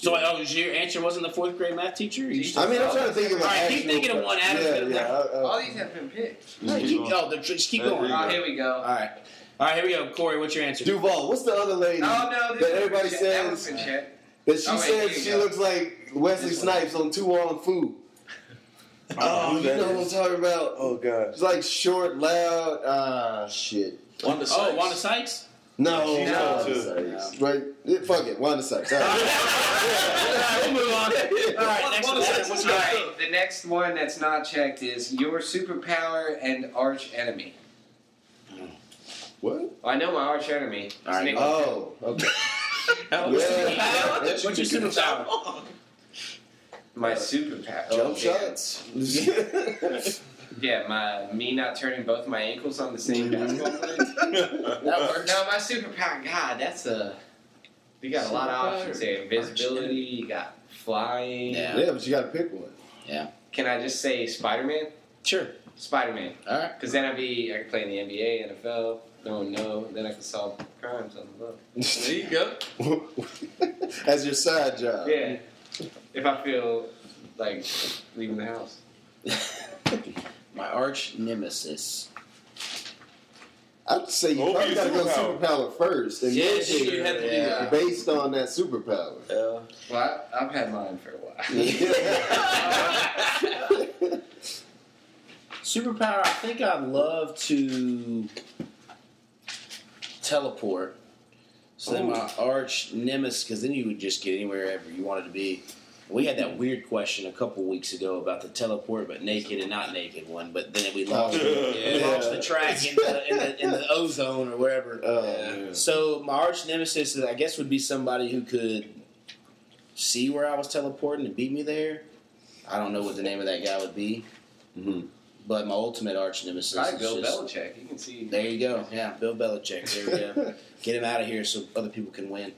[SPEAKER 2] So, oh, your answer wasn't the fourth grade math teacher? You
[SPEAKER 7] I mean, I'm trying to think of.
[SPEAKER 2] All
[SPEAKER 7] an
[SPEAKER 2] keep thinking of one.
[SPEAKER 7] person. Yeah, yeah. I- I-
[SPEAKER 3] All these have been picked.
[SPEAKER 2] No, keep, oh, the, just keep going.
[SPEAKER 8] There
[SPEAKER 2] All
[SPEAKER 3] Oh, here we go.
[SPEAKER 2] All right. All right, here we go. Corey, what's your answer?
[SPEAKER 7] Duvall, what's the other lady
[SPEAKER 3] Oh no, this
[SPEAKER 7] that everybody
[SPEAKER 3] was That one's
[SPEAKER 7] says that she
[SPEAKER 3] Oh, wait,
[SPEAKER 7] says she
[SPEAKER 3] go.
[SPEAKER 7] looks like Wesley
[SPEAKER 3] This one.
[SPEAKER 7] Snipes on To Wong Foo? Oh,
[SPEAKER 8] who
[SPEAKER 7] you
[SPEAKER 8] that
[SPEAKER 7] know what I'm talking about?
[SPEAKER 8] Oh god.
[SPEAKER 7] It's like short, loud. Ah, shit.
[SPEAKER 6] Wanda
[SPEAKER 2] Oh,
[SPEAKER 6] Sykes.
[SPEAKER 2] Wanda Sykes?
[SPEAKER 7] No,
[SPEAKER 8] She's
[SPEAKER 7] no,
[SPEAKER 8] on
[SPEAKER 7] Wanda
[SPEAKER 8] too.
[SPEAKER 7] Sykes. Right? Yeah, fuck it, Wanda Sykes. All right.
[SPEAKER 2] All right, we'll move on. All right, next one. Adam, What's
[SPEAKER 3] All the next one that's not checked is your superpower and arch enemy.
[SPEAKER 7] what?
[SPEAKER 3] Well, I know my arch enemy.
[SPEAKER 2] All right.
[SPEAKER 7] Oh, okay.
[SPEAKER 2] What's
[SPEAKER 7] Yeah.
[SPEAKER 2] superpower? What's your superpower?
[SPEAKER 3] My superpower.
[SPEAKER 7] Jump
[SPEAKER 3] Oh,
[SPEAKER 7] shots.
[SPEAKER 3] Yeah, my me not turning both my ankles on the same basketball player.
[SPEAKER 2] That works.
[SPEAKER 3] No, my superpower. God, that's a. You got a lot of options there. Invisibility. You got flying.
[SPEAKER 2] Yeah.
[SPEAKER 7] yeah, but you got to pick one. Yeah.
[SPEAKER 3] Can I just say Spider Man?
[SPEAKER 2] Sure.
[SPEAKER 3] Spider Man.
[SPEAKER 2] All right.
[SPEAKER 3] Because then I'd be. I could play in the NBA, NFL. No one know. Then I could solve crimes on the boat.
[SPEAKER 6] There you go.
[SPEAKER 7] As your side job.
[SPEAKER 3] Yeah. If I feel like leaving the house.
[SPEAKER 2] My arch nemesis.
[SPEAKER 7] I'd say you
[SPEAKER 8] What would
[SPEAKER 7] probably
[SPEAKER 8] be
[SPEAKER 7] got to
[SPEAKER 8] your
[SPEAKER 7] go
[SPEAKER 8] superpower?
[SPEAKER 7] superpower first, and
[SPEAKER 2] Yeah,
[SPEAKER 7] then
[SPEAKER 2] sure,
[SPEAKER 6] you have to do
[SPEAKER 2] yeah.
[SPEAKER 6] that.
[SPEAKER 7] based on that superpower.
[SPEAKER 6] Yeah.
[SPEAKER 3] Well, I, I've had mine for a while.
[SPEAKER 2] Superpower, I think I'd love to teleport. So then my arch nemesis, because then you would just get anywhere ever you wanted to be. We had that weird question a couple weeks ago about the teleport, but naked and not naked one. But then we lost,
[SPEAKER 7] Oh,
[SPEAKER 2] we
[SPEAKER 7] yeah.
[SPEAKER 2] lost the track in the, in, the, in the ozone or wherever.
[SPEAKER 7] Oh, man.
[SPEAKER 2] So my arch nemesis, I guess, would be somebody who could see where I was teleporting and beat me there. I don't know what the name of that guy would be,
[SPEAKER 7] Mhm.
[SPEAKER 2] but my ultimate arch nemesis
[SPEAKER 3] Probably
[SPEAKER 2] is
[SPEAKER 3] Bill
[SPEAKER 2] just
[SPEAKER 3] Belichick. You can see.
[SPEAKER 2] there. You go, yeah, Bill Belichick. There we go. Get him out of here so other people can win.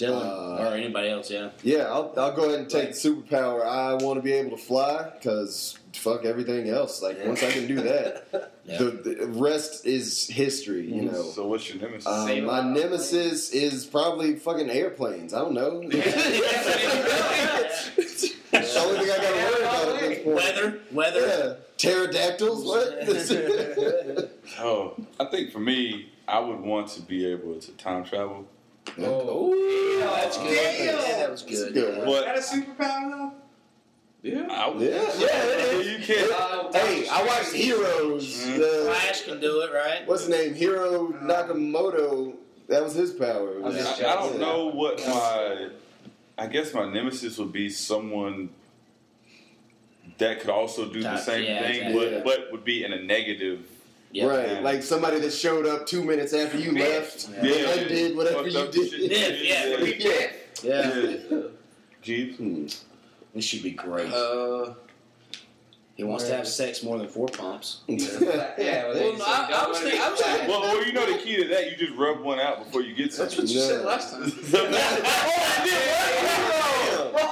[SPEAKER 2] Dillon
[SPEAKER 7] Uh,
[SPEAKER 2] or anybody else, yeah.
[SPEAKER 7] Yeah, I'll, I'll go ahead and take superpower. I want to be able to fly because fuck everything else. Like once I can do that,
[SPEAKER 2] Yeah.
[SPEAKER 7] the, the rest is history. You know.
[SPEAKER 8] So what's your nemesis?
[SPEAKER 7] Um, my nemesis is probably fucking airplanes. I don't know. It's the only thing I got to worry about at this point.
[SPEAKER 2] Weather, weather.
[SPEAKER 7] Yeah. Pterodactyls? What?
[SPEAKER 8] oh, I think for me, I would want to be able to time travel.
[SPEAKER 2] Oh, that's good.
[SPEAKER 3] Damn.
[SPEAKER 2] Yeah, that was good.
[SPEAKER 7] good one.
[SPEAKER 8] But
[SPEAKER 3] Got a superpower though?
[SPEAKER 8] yeah, I would.
[SPEAKER 7] Yeah, yeah, it is.
[SPEAKER 8] You can't.
[SPEAKER 3] Uh,
[SPEAKER 7] Hey, I watched Heroes.
[SPEAKER 8] Mhm.
[SPEAKER 7] The,
[SPEAKER 2] Flash can do it, right?
[SPEAKER 7] what's his name? Hiro Nakamura. That was his power.
[SPEAKER 3] I was
[SPEAKER 8] I, I don't know what my. I guess my nemesis would be someone that could also do the same
[SPEAKER 2] yeah,
[SPEAKER 8] thing,
[SPEAKER 2] exactly.
[SPEAKER 8] but but would be in a negative.
[SPEAKER 2] Yeah.
[SPEAKER 7] Right, like somebody that showed up two minutes after you left,
[SPEAKER 8] Yeah.
[SPEAKER 7] and undid whatever
[SPEAKER 8] Fucked
[SPEAKER 7] you
[SPEAKER 8] up the
[SPEAKER 7] did.
[SPEAKER 8] shit.
[SPEAKER 2] Yeah, yeah.
[SPEAKER 7] Yeah.
[SPEAKER 2] Yeah.
[SPEAKER 8] Jeebs.
[SPEAKER 7] Hmm.
[SPEAKER 2] This should be great.
[SPEAKER 6] Uh,
[SPEAKER 2] he wants to have sex more than four pumps.
[SPEAKER 3] Yeah, well,
[SPEAKER 6] Well,
[SPEAKER 3] said
[SPEAKER 6] I- I was thinking- I was
[SPEAKER 3] fat.
[SPEAKER 6] thinking-
[SPEAKER 8] Well, well, you know the key to that, you just rub one out before you get
[SPEAKER 6] that's
[SPEAKER 8] some.
[SPEAKER 6] what you
[SPEAKER 7] No.
[SPEAKER 6] said last time.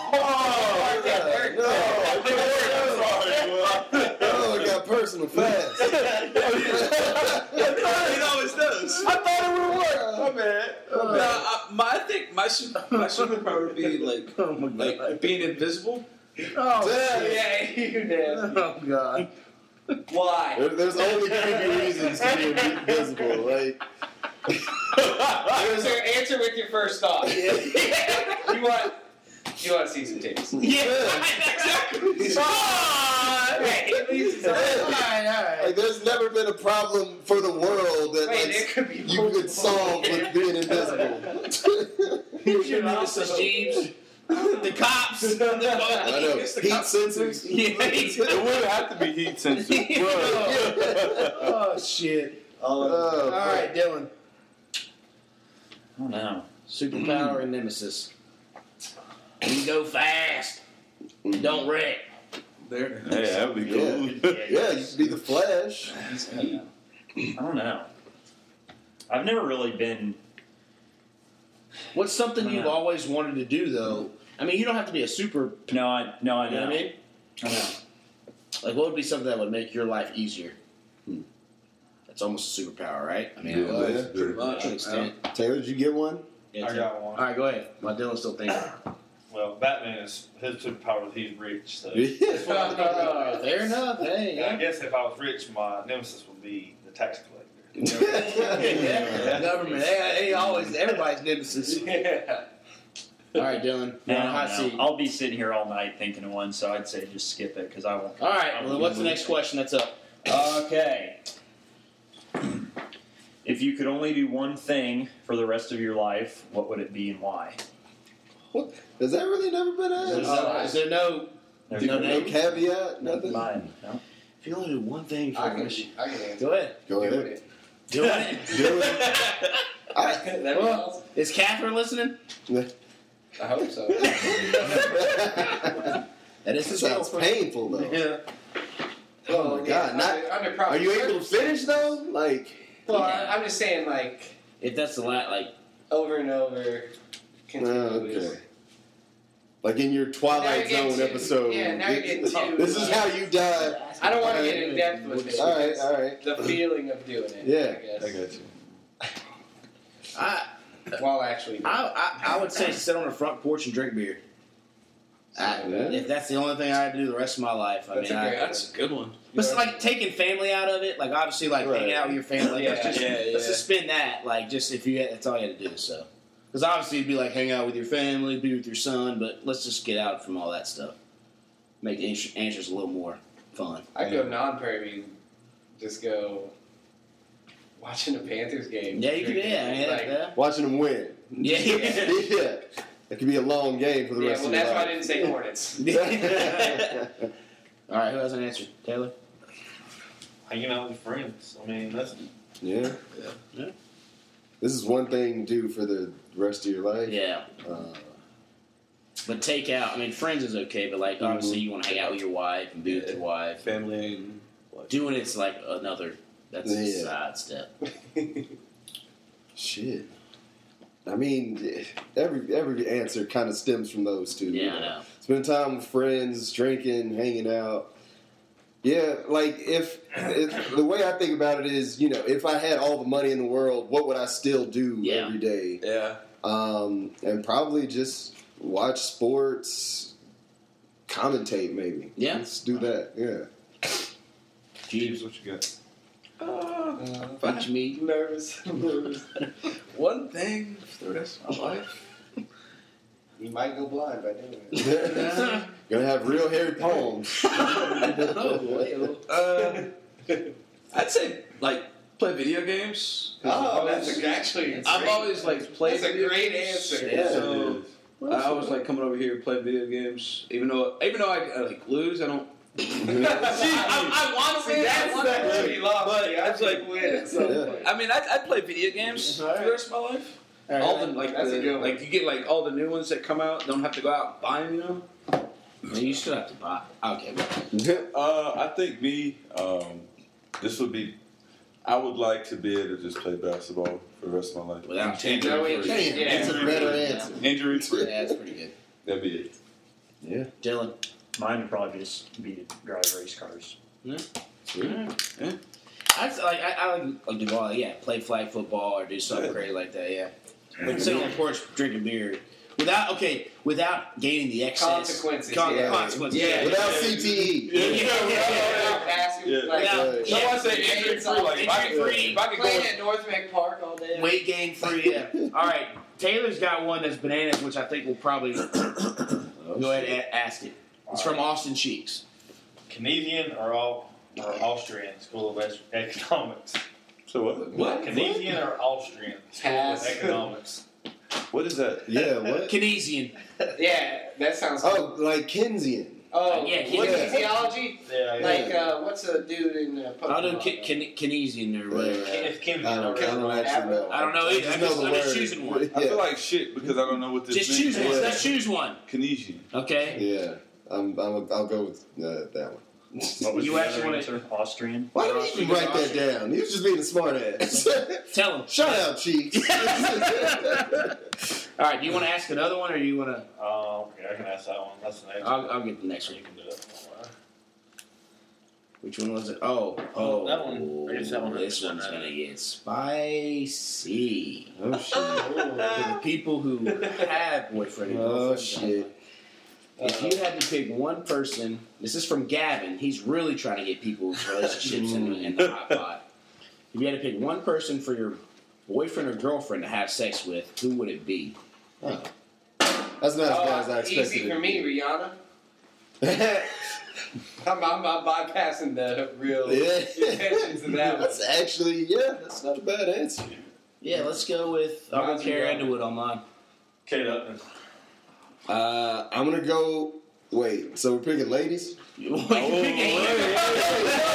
[SPEAKER 7] Oh, it got personal fast.
[SPEAKER 6] it always does.
[SPEAKER 7] I thought it would work. My bad.
[SPEAKER 6] No, I, my, I think my super, my superpower would be like oh like being invisible.
[SPEAKER 2] Oh,
[SPEAKER 3] Yeah, you did.
[SPEAKER 2] oh God.
[SPEAKER 3] Why?
[SPEAKER 7] There- There's only creepy reasons to be invisible. Like,
[SPEAKER 3] Answer, answer with your first thought. you want you want to see some titties.
[SPEAKER 2] Yeah, exactly.
[SPEAKER 3] Right, at least it's
[SPEAKER 2] All
[SPEAKER 3] all-
[SPEAKER 2] right, all right.
[SPEAKER 7] like, there's never been a problem for the world that
[SPEAKER 3] Wait,
[SPEAKER 7] like,
[SPEAKER 3] could
[SPEAKER 7] you could solve with being invisible.
[SPEAKER 2] Here's your nemesis, Jeebs. The cops.
[SPEAKER 7] I know. Heat sensors.
[SPEAKER 2] Yeah.
[SPEAKER 8] It would have to be heat sensors. but-
[SPEAKER 2] oh shit.
[SPEAKER 7] Oh, oh
[SPEAKER 2] All right, Dillon.
[SPEAKER 4] I don't know.
[SPEAKER 2] Superpower and nemesis. You go fast. Don't wreck.
[SPEAKER 6] There.
[SPEAKER 8] Hey, that would be cool.
[SPEAKER 7] Yeah, you could be the Flash.
[SPEAKER 4] I don't know. I've never really been.
[SPEAKER 2] What's something you've
[SPEAKER 4] know.
[SPEAKER 2] always wanted to do though? I mean, you don't have to be a super.
[SPEAKER 4] No, I no, I
[SPEAKER 2] You know
[SPEAKER 4] don't.
[SPEAKER 2] what I mean?
[SPEAKER 4] I know.
[SPEAKER 2] Like, what would be something that would make your life easier?
[SPEAKER 7] Hmm.
[SPEAKER 2] That's almost a superpower, right? I mean,
[SPEAKER 7] Yeah,
[SPEAKER 2] uh,
[SPEAKER 7] yeah.
[SPEAKER 6] Pretty much.
[SPEAKER 2] to an extent.
[SPEAKER 7] Taylor, did you get one?
[SPEAKER 2] Yeah,
[SPEAKER 9] I
[SPEAKER 2] Tim.
[SPEAKER 9] got one.
[SPEAKER 2] All right, go ahead. My Dillon's still thinking.
[SPEAKER 9] Well, Batman is his superpower is he's rich. So
[SPEAKER 2] Uh, fair enough. Hey,
[SPEAKER 9] I
[SPEAKER 2] yeah.
[SPEAKER 9] guess if I was rich, my nemesis would be the tax collector.
[SPEAKER 2] yeah. Government. Hey, hey, always everybody's nemesis.
[SPEAKER 9] yeah.
[SPEAKER 2] All right, Dillon.
[SPEAKER 4] No,
[SPEAKER 2] You're on a hot seat.
[SPEAKER 4] I'll be sitting here all night thinking of one, so I'd say just skip it because I won't.
[SPEAKER 2] All right. Well, what's the next question that's up?
[SPEAKER 4] Okay. If you could only do one thing for the rest of your life, what would it be and why?
[SPEAKER 7] Has that really never been
[SPEAKER 2] Is
[SPEAKER 7] asked?
[SPEAKER 2] Uh, is there no?
[SPEAKER 4] There's
[SPEAKER 2] No
[SPEAKER 7] No caveat, nothing.
[SPEAKER 4] Mine. No?
[SPEAKER 2] If you only do one thing for
[SPEAKER 3] I can,
[SPEAKER 2] rest,
[SPEAKER 3] I can answer.
[SPEAKER 2] go ahead.
[SPEAKER 7] Go
[SPEAKER 3] Do it.
[SPEAKER 2] Do it.
[SPEAKER 7] Do it. I,
[SPEAKER 3] That'd be
[SPEAKER 2] Well-
[SPEAKER 3] awesome.
[SPEAKER 2] Is Catherine listening?
[SPEAKER 3] I hope so.
[SPEAKER 2] That is the
[SPEAKER 7] sounds painful though.
[SPEAKER 2] Yeah.
[SPEAKER 7] Oh my oh, God, not-
[SPEAKER 3] under, under proper
[SPEAKER 7] Are you able to finish though? Like,
[SPEAKER 3] Well,
[SPEAKER 2] Yeah.
[SPEAKER 3] I, I'm just saying, like
[SPEAKER 2] If that's a lot, like,
[SPEAKER 3] over and over.
[SPEAKER 7] Uh, okay. Like in your Twilight
[SPEAKER 3] you're
[SPEAKER 7] Zone
[SPEAKER 3] too-
[SPEAKER 7] episode.
[SPEAKER 3] yeah, now you're getting too,
[SPEAKER 7] This is
[SPEAKER 3] uh,
[SPEAKER 7] how you die.
[SPEAKER 3] I don't want to get in depth with it.
[SPEAKER 7] All right, all right.
[SPEAKER 3] The feeling of doing it.
[SPEAKER 7] Yeah.
[SPEAKER 3] I guess.
[SPEAKER 8] I got you.
[SPEAKER 2] I,
[SPEAKER 3] While actually.
[SPEAKER 2] I, I, I would say sit on the front porch and drink beer. I,
[SPEAKER 3] Yeah.
[SPEAKER 2] if that's the only thing I had to do the rest of my life, I
[SPEAKER 3] That's
[SPEAKER 2] mean,
[SPEAKER 3] a
[SPEAKER 2] I,
[SPEAKER 3] great-
[SPEAKER 6] That's a good one.
[SPEAKER 2] But it's like taking family out of it, like obviously, like
[SPEAKER 7] Right.
[SPEAKER 2] hanging out with your family. Like, let's
[SPEAKER 3] Yeah,
[SPEAKER 2] just
[SPEAKER 6] yeah,
[SPEAKER 2] let's
[SPEAKER 6] yeah.
[SPEAKER 2] just spend that. Like, just if you, that's all you had to do. So, because obviously, it'd be like hang out with your family, be with your son, but let's just get out from all that stuff. Make the answers a little more fun.
[SPEAKER 3] I go non-Prairie, just go watching a Panthers game.
[SPEAKER 2] Yeah, you could. Yeah, yeah,
[SPEAKER 3] like,
[SPEAKER 2] yeah.
[SPEAKER 7] Watching them win.
[SPEAKER 2] Yeah.
[SPEAKER 7] yeah. It could be a long game for the rest.
[SPEAKER 3] Yeah,
[SPEAKER 7] rest
[SPEAKER 3] well,
[SPEAKER 7] of
[SPEAKER 3] that's
[SPEAKER 7] your
[SPEAKER 3] why I didn't say Hornets.
[SPEAKER 2] all right, who has an answer? Taylor.
[SPEAKER 9] Hanging out with friends. I mean, that's
[SPEAKER 7] Yeah.
[SPEAKER 2] yeah. Yeah.
[SPEAKER 7] This is one thing to do for the rest of your life.
[SPEAKER 2] Yeah,
[SPEAKER 7] Uh,
[SPEAKER 2] but take out. I mean, friends is okay, but like obviously, you want to hang out with your wife and be with your wife.
[SPEAKER 6] Family and
[SPEAKER 2] Doing it's like another. That's a
[SPEAKER 7] Yeah.
[SPEAKER 2] side step.
[SPEAKER 7] shit. I mean, every every answer kind of stems from those two. you
[SPEAKER 2] Yeah, I know.
[SPEAKER 7] Spend time with friends, drinking, hanging out. Yeah, like if, if the way I think about it is, you know, if I had all the money in the world, what would I still do
[SPEAKER 2] Yeah.
[SPEAKER 7] every day?
[SPEAKER 6] yeah.
[SPEAKER 7] Um, and probably just watch sports, commentate maybe.
[SPEAKER 2] Yeah.
[SPEAKER 7] let's do that. Yeah.
[SPEAKER 8] Jeebs, what you got?
[SPEAKER 6] Uh,
[SPEAKER 2] Watch me.
[SPEAKER 3] nervous. nervous.
[SPEAKER 6] one thing for the rest of my life.
[SPEAKER 3] You might go blind by doing it.
[SPEAKER 7] Gonna have real hairy palms.
[SPEAKER 6] Uh, I'd say like play video games. 'Cause I've
[SPEAKER 3] Oh,
[SPEAKER 6] always-
[SPEAKER 3] that's a, actually.
[SPEAKER 6] I've
[SPEAKER 3] great.
[SPEAKER 6] always like played.
[SPEAKER 3] That's a
[SPEAKER 6] video
[SPEAKER 3] great
[SPEAKER 6] games.
[SPEAKER 3] answer.
[SPEAKER 7] Yeah.
[SPEAKER 6] So I always like coming over here playing video games, even though even though I, I like lose, I don't. See, I, I want to
[SPEAKER 3] See,
[SPEAKER 6] win. I
[SPEAKER 3] that's
[SPEAKER 6] want to
[SPEAKER 3] that's
[SPEAKER 6] win.
[SPEAKER 3] what he lost.
[SPEAKER 6] But
[SPEAKER 3] me. I
[SPEAKER 6] it's
[SPEAKER 3] think
[SPEAKER 6] like-
[SPEAKER 3] win at some
[SPEAKER 7] Yeah.
[SPEAKER 6] I mean, I'd, I'd play video games for the rest of my life. all the like
[SPEAKER 3] That's a
[SPEAKER 6] the,
[SPEAKER 3] good one.
[SPEAKER 6] like you get like all the new ones that come out. Don't have to go out and buy them, you know.
[SPEAKER 2] Man, you still have to buy. Okay,
[SPEAKER 8] Uh, I think me. Um, this would be. I would like to be able to just play basketball for the rest of my life.
[SPEAKER 2] Without
[SPEAKER 8] Injury
[SPEAKER 3] No
[SPEAKER 8] free.
[SPEAKER 3] injury. Yeah.
[SPEAKER 7] that's a better answer.
[SPEAKER 8] Injury free.
[SPEAKER 2] yeah, that's pretty good.
[SPEAKER 8] That'd be it.
[SPEAKER 7] Yeah.
[SPEAKER 2] Dillon.
[SPEAKER 4] Mine would probably just be to drive race cars. Yeah. Yeah. Yeah.
[SPEAKER 2] I like I, I like, like do all yeah, play flag football or do something crazy like that. Yeah, like sit on the porch drinking beer without okay without gaining the excess
[SPEAKER 3] Consequences,
[SPEAKER 2] Con-
[SPEAKER 3] yeah.
[SPEAKER 2] consequences.
[SPEAKER 3] Yeah.
[SPEAKER 7] Without CTE.
[SPEAKER 2] Yeah, yeah, yeah, yeah.
[SPEAKER 3] Without passing,
[SPEAKER 8] Yeah.
[SPEAKER 3] like,
[SPEAKER 2] Without-
[SPEAKER 7] Right.
[SPEAKER 2] yeah.
[SPEAKER 8] Someone say injury free. Like if I could,
[SPEAKER 2] Injury-free.
[SPEAKER 8] if I could go.
[SPEAKER 3] playing at Northbank Park all day.
[SPEAKER 2] Weight gain free. Yeah. All right, Taylor's got one that's bananas, which I think will probably go ahead and ask it. It's from Austin Cheeks.
[SPEAKER 9] Canadian or all or Austrian School of Economics.
[SPEAKER 8] So what?
[SPEAKER 2] What?
[SPEAKER 9] Canadian or Austrian School
[SPEAKER 3] Pass.
[SPEAKER 9] of Economics.
[SPEAKER 8] What is that?
[SPEAKER 7] Yeah, what?
[SPEAKER 2] Keynesian.
[SPEAKER 3] Yeah, that sounds.
[SPEAKER 7] Oh, like Keynesian.
[SPEAKER 3] oh
[SPEAKER 2] Yeah,
[SPEAKER 3] What
[SPEAKER 7] yeah.
[SPEAKER 3] kinesiology?
[SPEAKER 9] Yeah, yeah.
[SPEAKER 3] Like, uh, what's a dude in uh,
[SPEAKER 2] I'll do
[SPEAKER 3] Pokemon?
[SPEAKER 2] Ke- Ke- Keynesian or whatever.
[SPEAKER 9] It's Kim.
[SPEAKER 7] I don't, I don't actually know.
[SPEAKER 2] I don't know either.
[SPEAKER 7] I
[SPEAKER 2] I'm
[SPEAKER 7] just
[SPEAKER 2] just,
[SPEAKER 7] know
[SPEAKER 2] I'm
[SPEAKER 7] the
[SPEAKER 2] just choosing one.
[SPEAKER 8] I feel like shit because I don't know what this is.
[SPEAKER 2] Just
[SPEAKER 8] means.
[SPEAKER 2] choose one.
[SPEAKER 7] Yeah.
[SPEAKER 2] Let's choose one.
[SPEAKER 8] Keynesian.
[SPEAKER 2] Okay.
[SPEAKER 7] Yeah, I'm, I'm, I'll go with uh, that one.
[SPEAKER 4] What was
[SPEAKER 2] You
[SPEAKER 4] the
[SPEAKER 2] actually
[SPEAKER 4] other
[SPEAKER 2] wanna-
[SPEAKER 4] answer? Austrian.
[SPEAKER 7] Why don't you even write that down? He was just being a smart ass.
[SPEAKER 2] Tell him.
[SPEAKER 7] Shut up, Cheeks.
[SPEAKER 2] All right. Do you want to ask another one, or do you want to?
[SPEAKER 9] Oh, okay, I can ask that one. That's the next
[SPEAKER 2] I'll,
[SPEAKER 9] one.
[SPEAKER 2] I'll get the next one.
[SPEAKER 9] You can do it.
[SPEAKER 2] Which one was it? Oh, oh,
[SPEAKER 9] that one- I guess that oh, one
[SPEAKER 2] This one's
[SPEAKER 9] one's
[SPEAKER 2] gonna get spicy.
[SPEAKER 7] oh shit.
[SPEAKER 2] For the people who have boyfriend and
[SPEAKER 7] Oh
[SPEAKER 2] girlfriend.
[SPEAKER 7] shit.
[SPEAKER 2] If you had to pick one person, this is from Gavin. He's really trying to get people's relationships in, in the hot pot. If you had to pick one person for your boyfriend or girlfriend to have sex with, who would it be?
[SPEAKER 7] That's not as bad as I
[SPEAKER 3] Oh,
[SPEAKER 7] expected.
[SPEAKER 3] easy
[SPEAKER 7] it
[SPEAKER 3] for
[SPEAKER 7] to
[SPEAKER 3] me,
[SPEAKER 7] be.
[SPEAKER 3] Rihanna. I'm, I'm, I'm bypassing the real
[SPEAKER 7] Yeah.
[SPEAKER 3] intentions of that one.
[SPEAKER 7] That's actually, yeah, that's not a bad answer.
[SPEAKER 2] Yeah, let's go with. I'll go
[SPEAKER 3] Roger
[SPEAKER 2] Carrie
[SPEAKER 3] Brown.
[SPEAKER 2] Underwood on mine.
[SPEAKER 9] Kate Upton.
[SPEAKER 7] Uh, I'm gonna go. Wait, so we're picking ladies?
[SPEAKER 2] You want to pick a-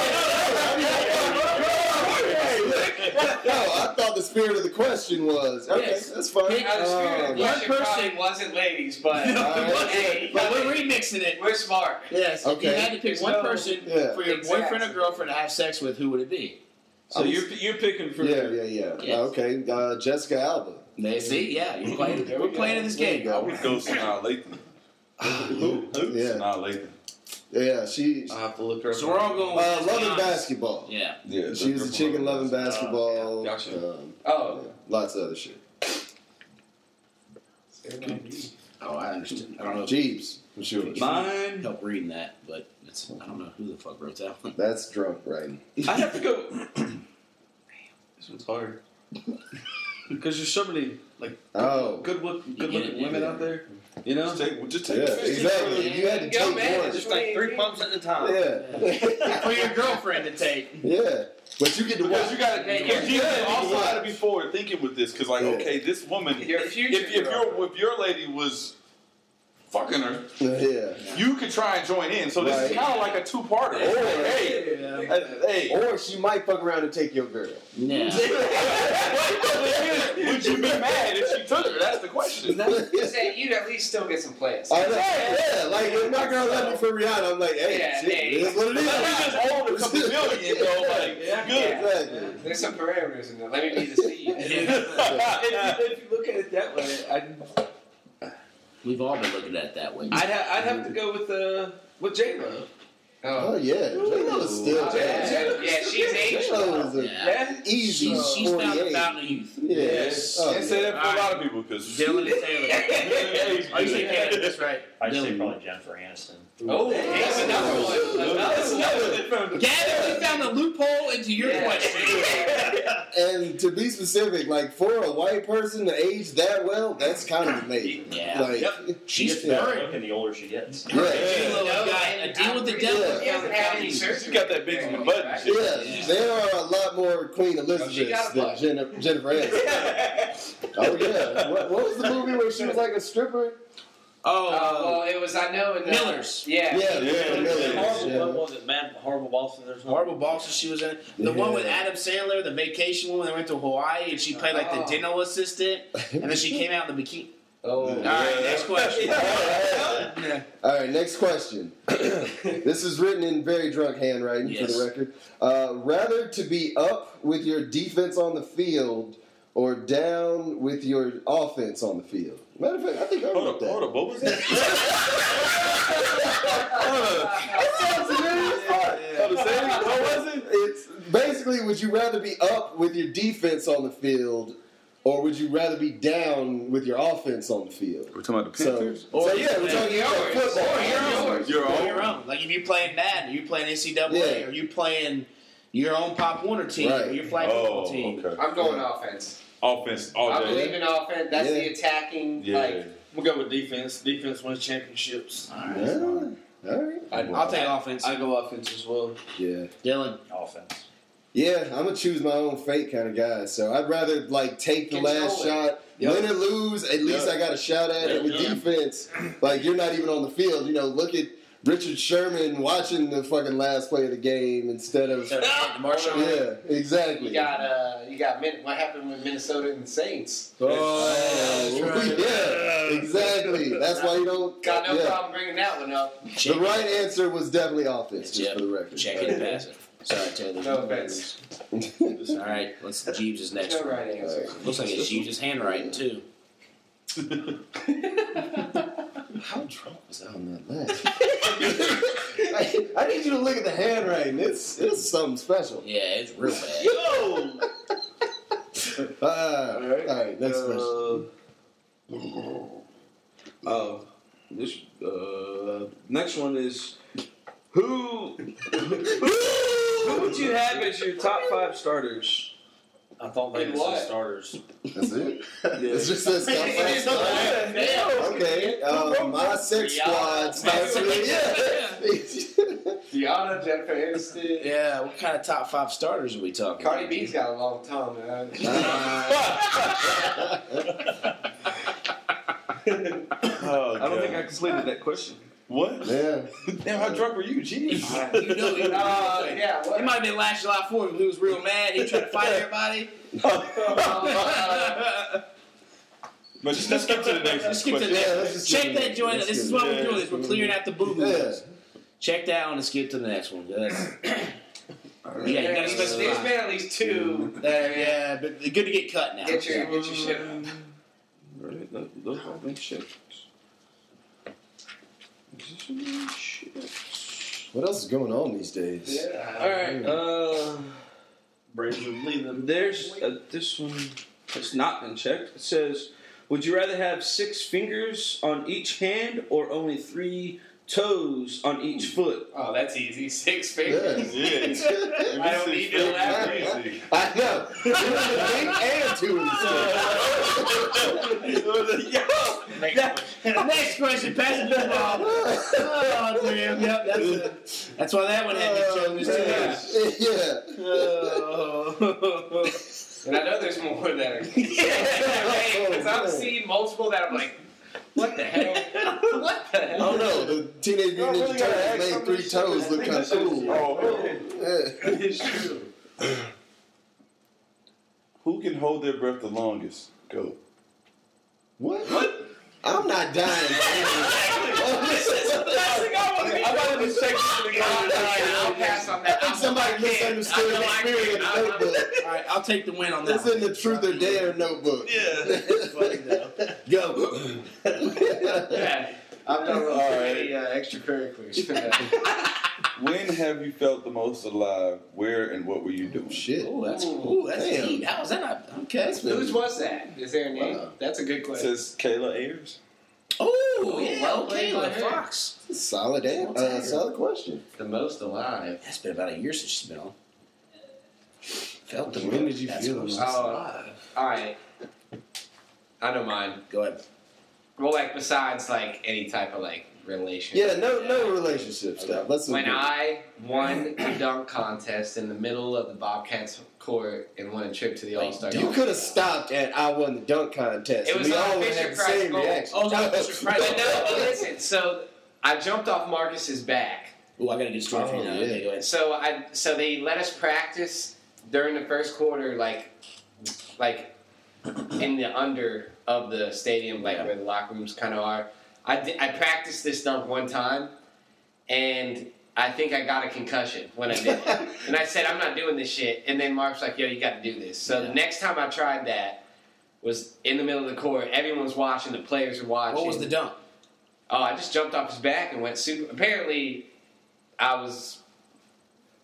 [SPEAKER 7] No, I thought the spirit of the question was okay.
[SPEAKER 2] Yes.
[SPEAKER 7] That's fine.
[SPEAKER 2] Pick-
[SPEAKER 3] Now, the spirit
[SPEAKER 7] Um,
[SPEAKER 2] one person-
[SPEAKER 3] wasn't ladies, but
[SPEAKER 2] No,
[SPEAKER 7] All
[SPEAKER 2] it wasn't.
[SPEAKER 3] Hey,
[SPEAKER 2] but we're
[SPEAKER 3] hey.
[SPEAKER 2] remixing it.
[SPEAKER 3] we're smart.
[SPEAKER 2] Yes.
[SPEAKER 7] Okay.
[SPEAKER 2] you had to pick one
[SPEAKER 3] No.
[SPEAKER 2] person
[SPEAKER 7] Yeah.
[SPEAKER 2] for your boyfriend or girlfriend to have sex with, who would it be?
[SPEAKER 6] So you're you're picking for
[SPEAKER 7] yeah, yeah, yeah.
[SPEAKER 2] Yes.
[SPEAKER 7] Okay, uh, Jessica Alba.
[SPEAKER 2] They see, yeah, you're playing. We're
[SPEAKER 3] we
[SPEAKER 2] playing in this game.
[SPEAKER 7] go.
[SPEAKER 8] I would go Sanaa Lathan.
[SPEAKER 9] Who? Who?
[SPEAKER 7] Yeah,
[SPEAKER 8] Sanaa Lathan.
[SPEAKER 7] yeah. She
[SPEAKER 6] I have to look her. up.
[SPEAKER 2] So we're all going.
[SPEAKER 7] Uh, loving basketball.
[SPEAKER 2] Yeah.
[SPEAKER 8] Yeah,
[SPEAKER 7] She was a chick in loving basketball.
[SPEAKER 6] Gotcha.
[SPEAKER 7] Um,
[SPEAKER 3] Oh.
[SPEAKER 7] yeah, lots of other shit.
[SPEAKER 2] Oh, I understand. I don't know. Jeebs,
[SPEAKER 7] Jeebs, for sure.
[SPEAKER 6] Mine.
[SPEAKER 2] help reading that, but That's, I don't know who the fuck wrote that one.
[SPEAKER 7] That's drunk writing.
[SPEAKER 6] I have to go. this one's hard because there's so many like
[SPEAKER 7] Oh.
[SPEAKER 6] good look, good looking women
[SPEAKER 2] yeah.
[SPEAKER 6] out there. You know,
[SPEAKER 8] Just take, just take
[SPEAKER 7] Yeah,
[SPEAKER 8] the fish.
[SPEAKER 7] exactly. You had to
[SPEAKER 3] Go,
[SPEAKER 7] take
[SPEAKER 3] man.
[SPEAKER 7] one.
[SPEAKER 3] Just
[SPEAKER 6] like three pumps at a time.
[SPEAKER 7] Yeah.
[SPEAKER 2] For your girlfriend to take.
[SPEAKER 7] yeah. But you get to
[SPEAKER 8] Because
[SPEAKER 7] watch.
[SPEAKER 8] you got
[SPEAKER 3] Yeah,
[SPEAKER 8] to
[SPEAKER 3] yeah.
[SPEAKER 8] you also
[SPEAKER 7] Yeah.
[SPEAKER 8] got to be forward thinking with this because like
[SPEAKER 7] Yeah.
[SPEAKER 8] okay this woman
[SPEAKER 3] Your
[SPEAKER 8] if,
[SPEAKER 3] future
[SPEAKER 8] if your if your lady was fucking her
[SPEAKER 7] Yeah.
[SPEAKER 8] you could try and join in so this is kind of like a two parter
[SPEAKER 7] Or-
[SPEAKER 8] hey
[SPEAKER 2] Yeah.
[SPEAKER 8] uh, hey
[SPEAKER 7] Or she might fuck around and take your girl.
[SPEAKER 2] Yeah.
[SPEAKER 8] would you be mad if she took her that's the question
[SPEAKER 3] You say you'd at least still get some plays.
[SPEAKER 7] I know. Yeah, like if my girl left me for Rihanna, I'm like, hey,
[SPEAKER 3] Yeah,
[SPEAKER 7] shit,
[SPEAKER 3] hey.
[SPEAKER 7] it is what it
[SPEAKER 8] Let me just hold a couple million though like
[SPEAKER 6] Yeah.
[SPEAKER 8] good
[SPEAKER 7] Exactly.
[SPEAKER 3] There's some parameters in there. Let me be the seed.
[SPEAKER 6] if, you, if you look at it that way, I'd,
[SPEAKER 2] We've all been looking at it that way.
[SPEAKER 6] I'd, ha- I'd have to go with uh, with J Lo.
[SPEAKER 7] Oh yeah, J Lo is still
[SPEAKER 3] Oh,
[SPEAKER 7] J
[SPEAKER 3] yeah. Yeah, she's aged
[SPEAKER 7] J Lo is a
[SPEAKER 2] Yeah.
[SPEAKER 6] Yeah.
[SPEAKER 7] easy
[SPEAKER 2] She's, she's found the
[SPEAKER 7] 48.
[SPEAKER 2] fountain of youth.
[SPEAKER 7] Yeah.
[SPEAKER 8] yes
[SPEAKER 7] Oh,
[SPEAKER 8] can't say that for a lot of people because
[SPEAKER 2] Dillon and Taylor. Oh, you say Taylor, that's right.
[SPEAKER 4] I'd say
[SPEAKER 2] Dillon.
[SPEAKER 4] probably Jennifer Aniston.
[SPEAKER 3] Oh, that's another one. That's another one.
[SPEAKER 2] Gavin, we found a loophole into your
[SPEAKER 3] Yeah.
[SPEAKER 2] question.
[SPEAKER 7] And to be specific, like for a white person to age that well, that's kind of amazing.
[SPEAKER 2] Yeah.
[SPEAKER 7] Like,
[SPEAKER 2] Yep. She's
[SPEAKER 4] She gets better looking the older she gets.
[SPEAKER 7] Yeah.
[SPEAKER 2] J-Lo has got a deal with the devil.
[SPEAKER 3] He hasn't had any
[SPEAKER 8] She's got that Benjamin Button shit.
[SPEAKER 7] Yeah, there are a lot more Queen Elizabeths
[SPEAKER 3] a
[SPEAKER 7] than. Jennifer, Jennifer Aniston. oh yeah, what, what was the movie where she was like a stripper?
[SPEAKER 2] Oh,
[SPEAKER 3] Uh, well, it was I know in the,
[SPEAKER 2] Millers.
[SPEAKER 3] Yeah.
[SPEAKER 7] Yeah,
[SPEAKER 8] Yeah.
[SPEAKER 7] Millers,
[SPEAKER 6] Horrible,
[SPEAKER 7] yeah.
[SPEAKER 6] what was it? Mad Horrible Boston or something?
[SPEAKER 2] Horrible Bosses she was in. The one with Adam Sandler, the vacation one, when they went to Hawaii and she played like the
[SPEAKER 3] Oh.
[SPEAKER 2] dental assistant, and then she came out in the bikini.
[SPEAKER 3] Oh.
[SPEAKER 2] All right, next question. Yeah.
[SPEAKER 7] All right, next question. this is written in very drunk handwriting for the record. Uh, rather to be up with your defense on the field or down with your offense on the field. Matter of fact, I think I
[SPEAKER 8] Hold
[SPEAKER 7] wrote
[SPEAKER 8] up,
[SPEAKER 7] that.
[SPEAKER 8] hold up, what was that? Hold up, say it. What was it?
[SPEAKER 7] It's basically, would you rather be up with your defense on the field, or would you rather be down with your offense on the field?
[SPEAKER 8] We're talking about the
[SPEAKER 7] So,
[SPEAKER 8] Panthers?
[SPEAKER 7] so yeah, we're talking about
[SPEAKER 3] yours.
[SPEAKER 7] football.
[SPEAKER 3] Or yours.
[SPEAKER 8] You're
[SPEAKER 2] On your own. Like if you're playing Madden, you're you playing NCAA,
[SPEAKER 7] Yeah.
[SPEAKER 2] or you're playing your own Pop Warner team, or
[SPEAKER 7] Right.
[SPEAKER 2] your flag
[SPEAKER 8] Oh,
[SPEAKER 2] football team.
[SPEAKER 8] okay.
[SPEAKER 3] I'm going offense.
[SPEAKER 8] Offense all
[SPEAKER 3] I believe in offense. That's
[SPEAKER 7] Yeah.
[SPEAKER 3] the attacking.
[SPEAKER 8] Yeah.
[SPEAKER 3] Like,
[SPEAKER 6] We'll go with defense. Defense wins championships.
[SPEAKER 2] All right.
[SPEAKER 7] Yeah. All right.
[SPEAKER 6] I'd,
[SPEAKER 2] I'll take offense.
[SPEAKER 6] I go offense as well.
[SPEAKER 7] Yeah.
[SPEAKER 2] Dillon.
[SPEAKER 4] Offense.
[SPEAKER 7] Yeah, I'm gonna choose my own fate kind of guy. So I'd rather like take the
[SPEAKER 3] Control
[SPEAKER 7] last
[SPEAKER 3] it.
[SPEAKER 7] shot,
[SPEAKER 6] Yep.
[SPEAKER 7] win or lose. At least
[SPEAKER 6] Yep.
[SPEAKER 7] I got a shot at it. With
[SPEAKER 6] Yep.
[SPEAKER 7] defense, like you're not even on the field. You know, look at Richard Sherman watching the fucking last play of the game instead of.
[SPEAKER 2] So, Marshall.
[SPEAKER 7] Yeah, exactly.
[SPEAKER 3] you got uh, you got Min- what happened with Minnesota and Saints.
[SPEAKER 7] Oh, yeah, exactly. That's why you don't.
[SPEAKER 3] Got no
[SPEAKER 7] yeah.
[SPEAKER 3] problem bringing that one up.
[SPEAKER 7] The right answer was definitely offense, just
[SPEAKER 2] Yep.
[SPEAKER 7] for the record.
[SPEAKER 2] Check it and pass it. Sorry, Taylor.
[SPEAKER 3] No offense.
[SPEAKER 2] All right, let's Jeebs' next
[SPEAKER 3] No right answer.
[SPEAKER 2] Looks like it's Jeebs' handwriting too.
[SPEAKER 7] How drunk was I on that last? I, I need you to look at the handwriting. It's it's something special.
[SPEAKER 2] Yeah, it's real bad.
[SPEAKER 6] Yo!
[SPEAKER 7] Uh, all right. All right. Next
[SPEAKER 6] Uh,
[SPEAKER 7] question.
[SPEAKER 6] Oh, this uh, next one is who who would you have as your top five starters?
[SPEAKER 9] I thought they
[SPEAKER 3] In
[SPEAKER 9] was
[SPEAKER 3] what?
[SPEAKER 9] starters.
[SPEAKER 7] That's it. It just says top
[SPEAKER 3] It
[SPEAKER 7] five
[SPEAKER 3] is
[SPEAKER 7] stars.
[SPEAKER 3] the-
[SPEAKER 7] Okay. Um, my sex squad starts with yeah.
[SPEAKER 3] Gianna, Jennifer Aniston.
[SPEAKER 2] Yeah, what kind of top five starters are we talking?
[SPEAKER 3] Cardi
[SPEAKER 2] about?
[SPEAKER 3] B's got a long tongue, man.
[SPEAKER 8] Oh,
[SPEAKER 6] I don't think
[SPEAKER 8] God.
[SPEAKER 6] I completed that question.
[SPEAKER 8] What?
[SPEAKER 7] Yeah.
[SPEAKER 8] Damn, how drunk were you? Jeez.
[SPEAKER 2] You know, you
[SPEAKER 3] Uh, yeah, what?
[SPEAKER 2] It might have been last July 4th when he was real mad. He tried to fight everybody.
[SPEAKER 8] But just let's skip to the next
[SPEAKER 2] Let's skip to the
[SPEAKER 8] question.
[SPEAKER 7] Yeah,
[SPEAKER 2] next. Check that
[SPEAKER 7] it.
[SPEAKER 2] joint.
[SPEAKER 7] Let's
[SPEAKER 2] This is
[SPEAKER 7] skip
[SPEAKER 2] why we're doing this. We're clearing out the boo
[SPEAKER 7] Yeah.
[SPEAKER 2] boos. Check that one and skip to the next one. That's, yeah, you gotta
[SPEAKER 3] There's
[SPEAKER 2] specify.
[SPEAKER 3] been at least two.
[SPEAKER 2] There, yeah, but good to get cut now.
[SPEAKER 3] Get your, get your shit up.
[SPEAKER 6] Right, those- those are big shit.
[SPEAKER 7] What else is going on these days?
[SPEAKER 3] Yeah.
[SPEAKER 6] All right. Uh,
[SPEAKER 9] Braves would lead them.
[SPEAKER 6] there's uh, this one. It's not been checked. It says, "Would you rather have six fingers on each hand or only three toes on each foot.
[SPEAKER 3] Oh, that's easy. Six fingers.
[SPEAKER 7] Yeah.
[SPEAKER 3] I don't need to elaborate.
[SPEAKER 7] I know. It was a big and two in the
[SPEAKER 2] Next question, pass it to Bob. Oh, damn. Yep, that's it. That's why that one had me choking his two guys.
[SPEAKER 7] Yeah. Oh.
[SPEAKER 3] And I know there's more that are. Because I've seen multiple that I'm like, what the hell? What the hell?
[SPEAKER 7] I don't know. The Teenage Mutant
[SPEAKER 9] really
[SPEAKER 7] Ninja Turtles made three toes look kind of cool. Oh, yeah.
[SPEAKER 9] It's true.
[SPEAKER 8] Who can hold their breath the longest? Go.
[SPEAKER 7] What? What? I'm not dying. I want to be.
[SPEAKER 9] I'm about to check this
[SPEAKER 3] I'll pass on that.
[SPEAKER 7] I think somebody misunderstood the spirit of the notebook.
[SPEAKER 2] All right, I'll take the win on that.
[SPEAKER 7] It's in the Truth or Dare notebook. Yeah. Go.
[SPEAKER 3] Yeah. I've done
[SPEAKER 8] All right.
[SPEAKER 3] many uh, extracurriculars for that.
[SPEAKER 8] When have you felt the most alive? Where and what were you doing?
[SPEAKER 7] Shit.
[SPEAKER 2] Oh, that's ooh, that's
[SPEAKER 7] Damn.
[SPEAKER 2] deep. How was that not okay?
[SPEAKER 3] Whose was that? Is there a name?
[SPEAKER 7] Wow.
[SPEAKER 3] That's a good question.
[SPEAKER 8] It
[SPEAKER 3] question.
[SPEAKER 8] says Kayla Ayers.
[SPEAKER 2] Oh, yeah,
[SPEAKER 3] well
[SPEAKER 2] okay,
[SPEAKER 3] played by.
[SPEAKER 2] Fox.
[SPEAKER 7] Solid, an- uh, solid question.
[SPEAKER 3] The most alive.
[SPEAKER 2] That's been about a year since she's been on. Felt the
[SPEAKER 7] When did you feel the
[SPEAKER 2] was
[SPEAKER 3] most?
[SPEAKER 2] alive.
[SPEAKER 3] All right. I know mine.
[SPEAKER 2] Go ahead.
[SPEAKER 3] Well, like besides like any type of like relationship.
[SPEAKER 7] Yeah, no, no relationship stuff. Let's
[SPEAKER 3] When
[SPEAKER 7] agree.
[SPEAKER 3] I won the dunk contest in the middle of the Bobcats court and won a trip to the All Star
[SPEAKER 2] dunk?
[SPEAKER 7] You could have stopped at I won the dunk contest.
[SPEAKER 3] It was
[SPEAKER 7] we all would
[SPEAKER 3] Fisher
[SPEAKER 7] have the same
[SPEAKER 3] Gold.
[SPEAKER 7] reaction.
[SPEAKER 2] Oh, no, Fisher Price.
[SPEAKER 3] But no, but listen. So I jumped off Marcus's back.
[SPEAKER 2] Ooh, I got a good story for you
[SPEAKER 7] Oh,
[SPEAKER 2] now.
[SPEAKER 7] yeah.
[SPEAKER 2] Okay, go ahead.
[SPEAKER 3] So I so they let us practice during the first quarter, like like in the under of the stadium, like
[SPEAKER 2] Yeah.
[SPEAKER 3] where the locker rooms kind of are. I di- I practiced this dunk one time, and I think I got a concussion when I did it. and I said I'm not doing this shit. And then Mark's like, Yo, you got to do this. So
[SPEAKER 2] Yeah.
[SPEAKER 3] the next time I tried that was in the middle of the court. Everyone's watching. The players are watching.
[SPEAKER 2] What was the dunk?
[SPEAKER 3] Oh, I just jumped off his back and went super. Apparently, I was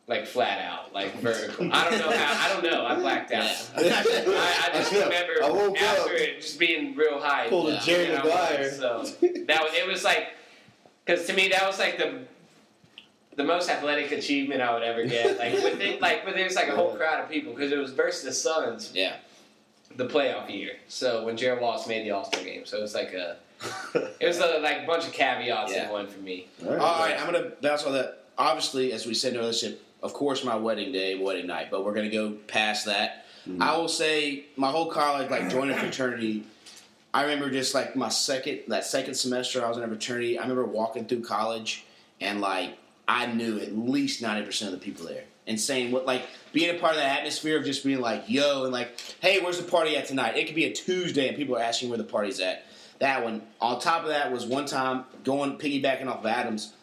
[SPEAKER 3] like flat out, like vertical. I don't know how. I don't know. I blacked out.
[SPEAKER 2] Yeah.
[SPEAKER 3] I, I just
[SPEAKER 7] Yeah.
[SPEAKER 3] remember
[SPEAKER 7] I woke
[SPEAKER 3] after
[SPEAKER 7] up,
[SPEAKER 3] it just being real high.
[SPEAKER 7] pulled a
[SPEAKER 2] Yeah.
[SPEAKER 7] Jerry
[SPEAKER 3] You know,
[SPEAKER 7] Maguire.
[SPEAKER 3] So that was, it was like, because to me that was like the the most athletic achievement I would ever get. Like within, like but there's like a whole crowd of people because it was versus the Suns
[SPEAKER 2] Yeah.
[SPEAKER 3] the playoff year. So when Gerald Wallace made the All Star game, so it was like a it was a, like a bunch of caveats
[SPEAKER 2] Yeah.
[SPEAKER 3] in one for me.
[SPEAKER 7] All right.
[SPEAKER 2] All right, I'm gonna bounce on that. Obviously, as we said in the relationship, of course, my wedding day, wedding night, but we're gonna go past that. Mm-hmm. I will say, my whole college, like joining a fraternity. I remember just like my second that second semester I was in a fraternity. I remember walking through college and like I knew at least ninety percent of the people there, and saying what like being a part of that atmosphere of just being like yo and like hey where's the party at tonight? It could be a Tuesday and people are asking where the party's at. That one. On top of that was one time going piggybacking off of Adams.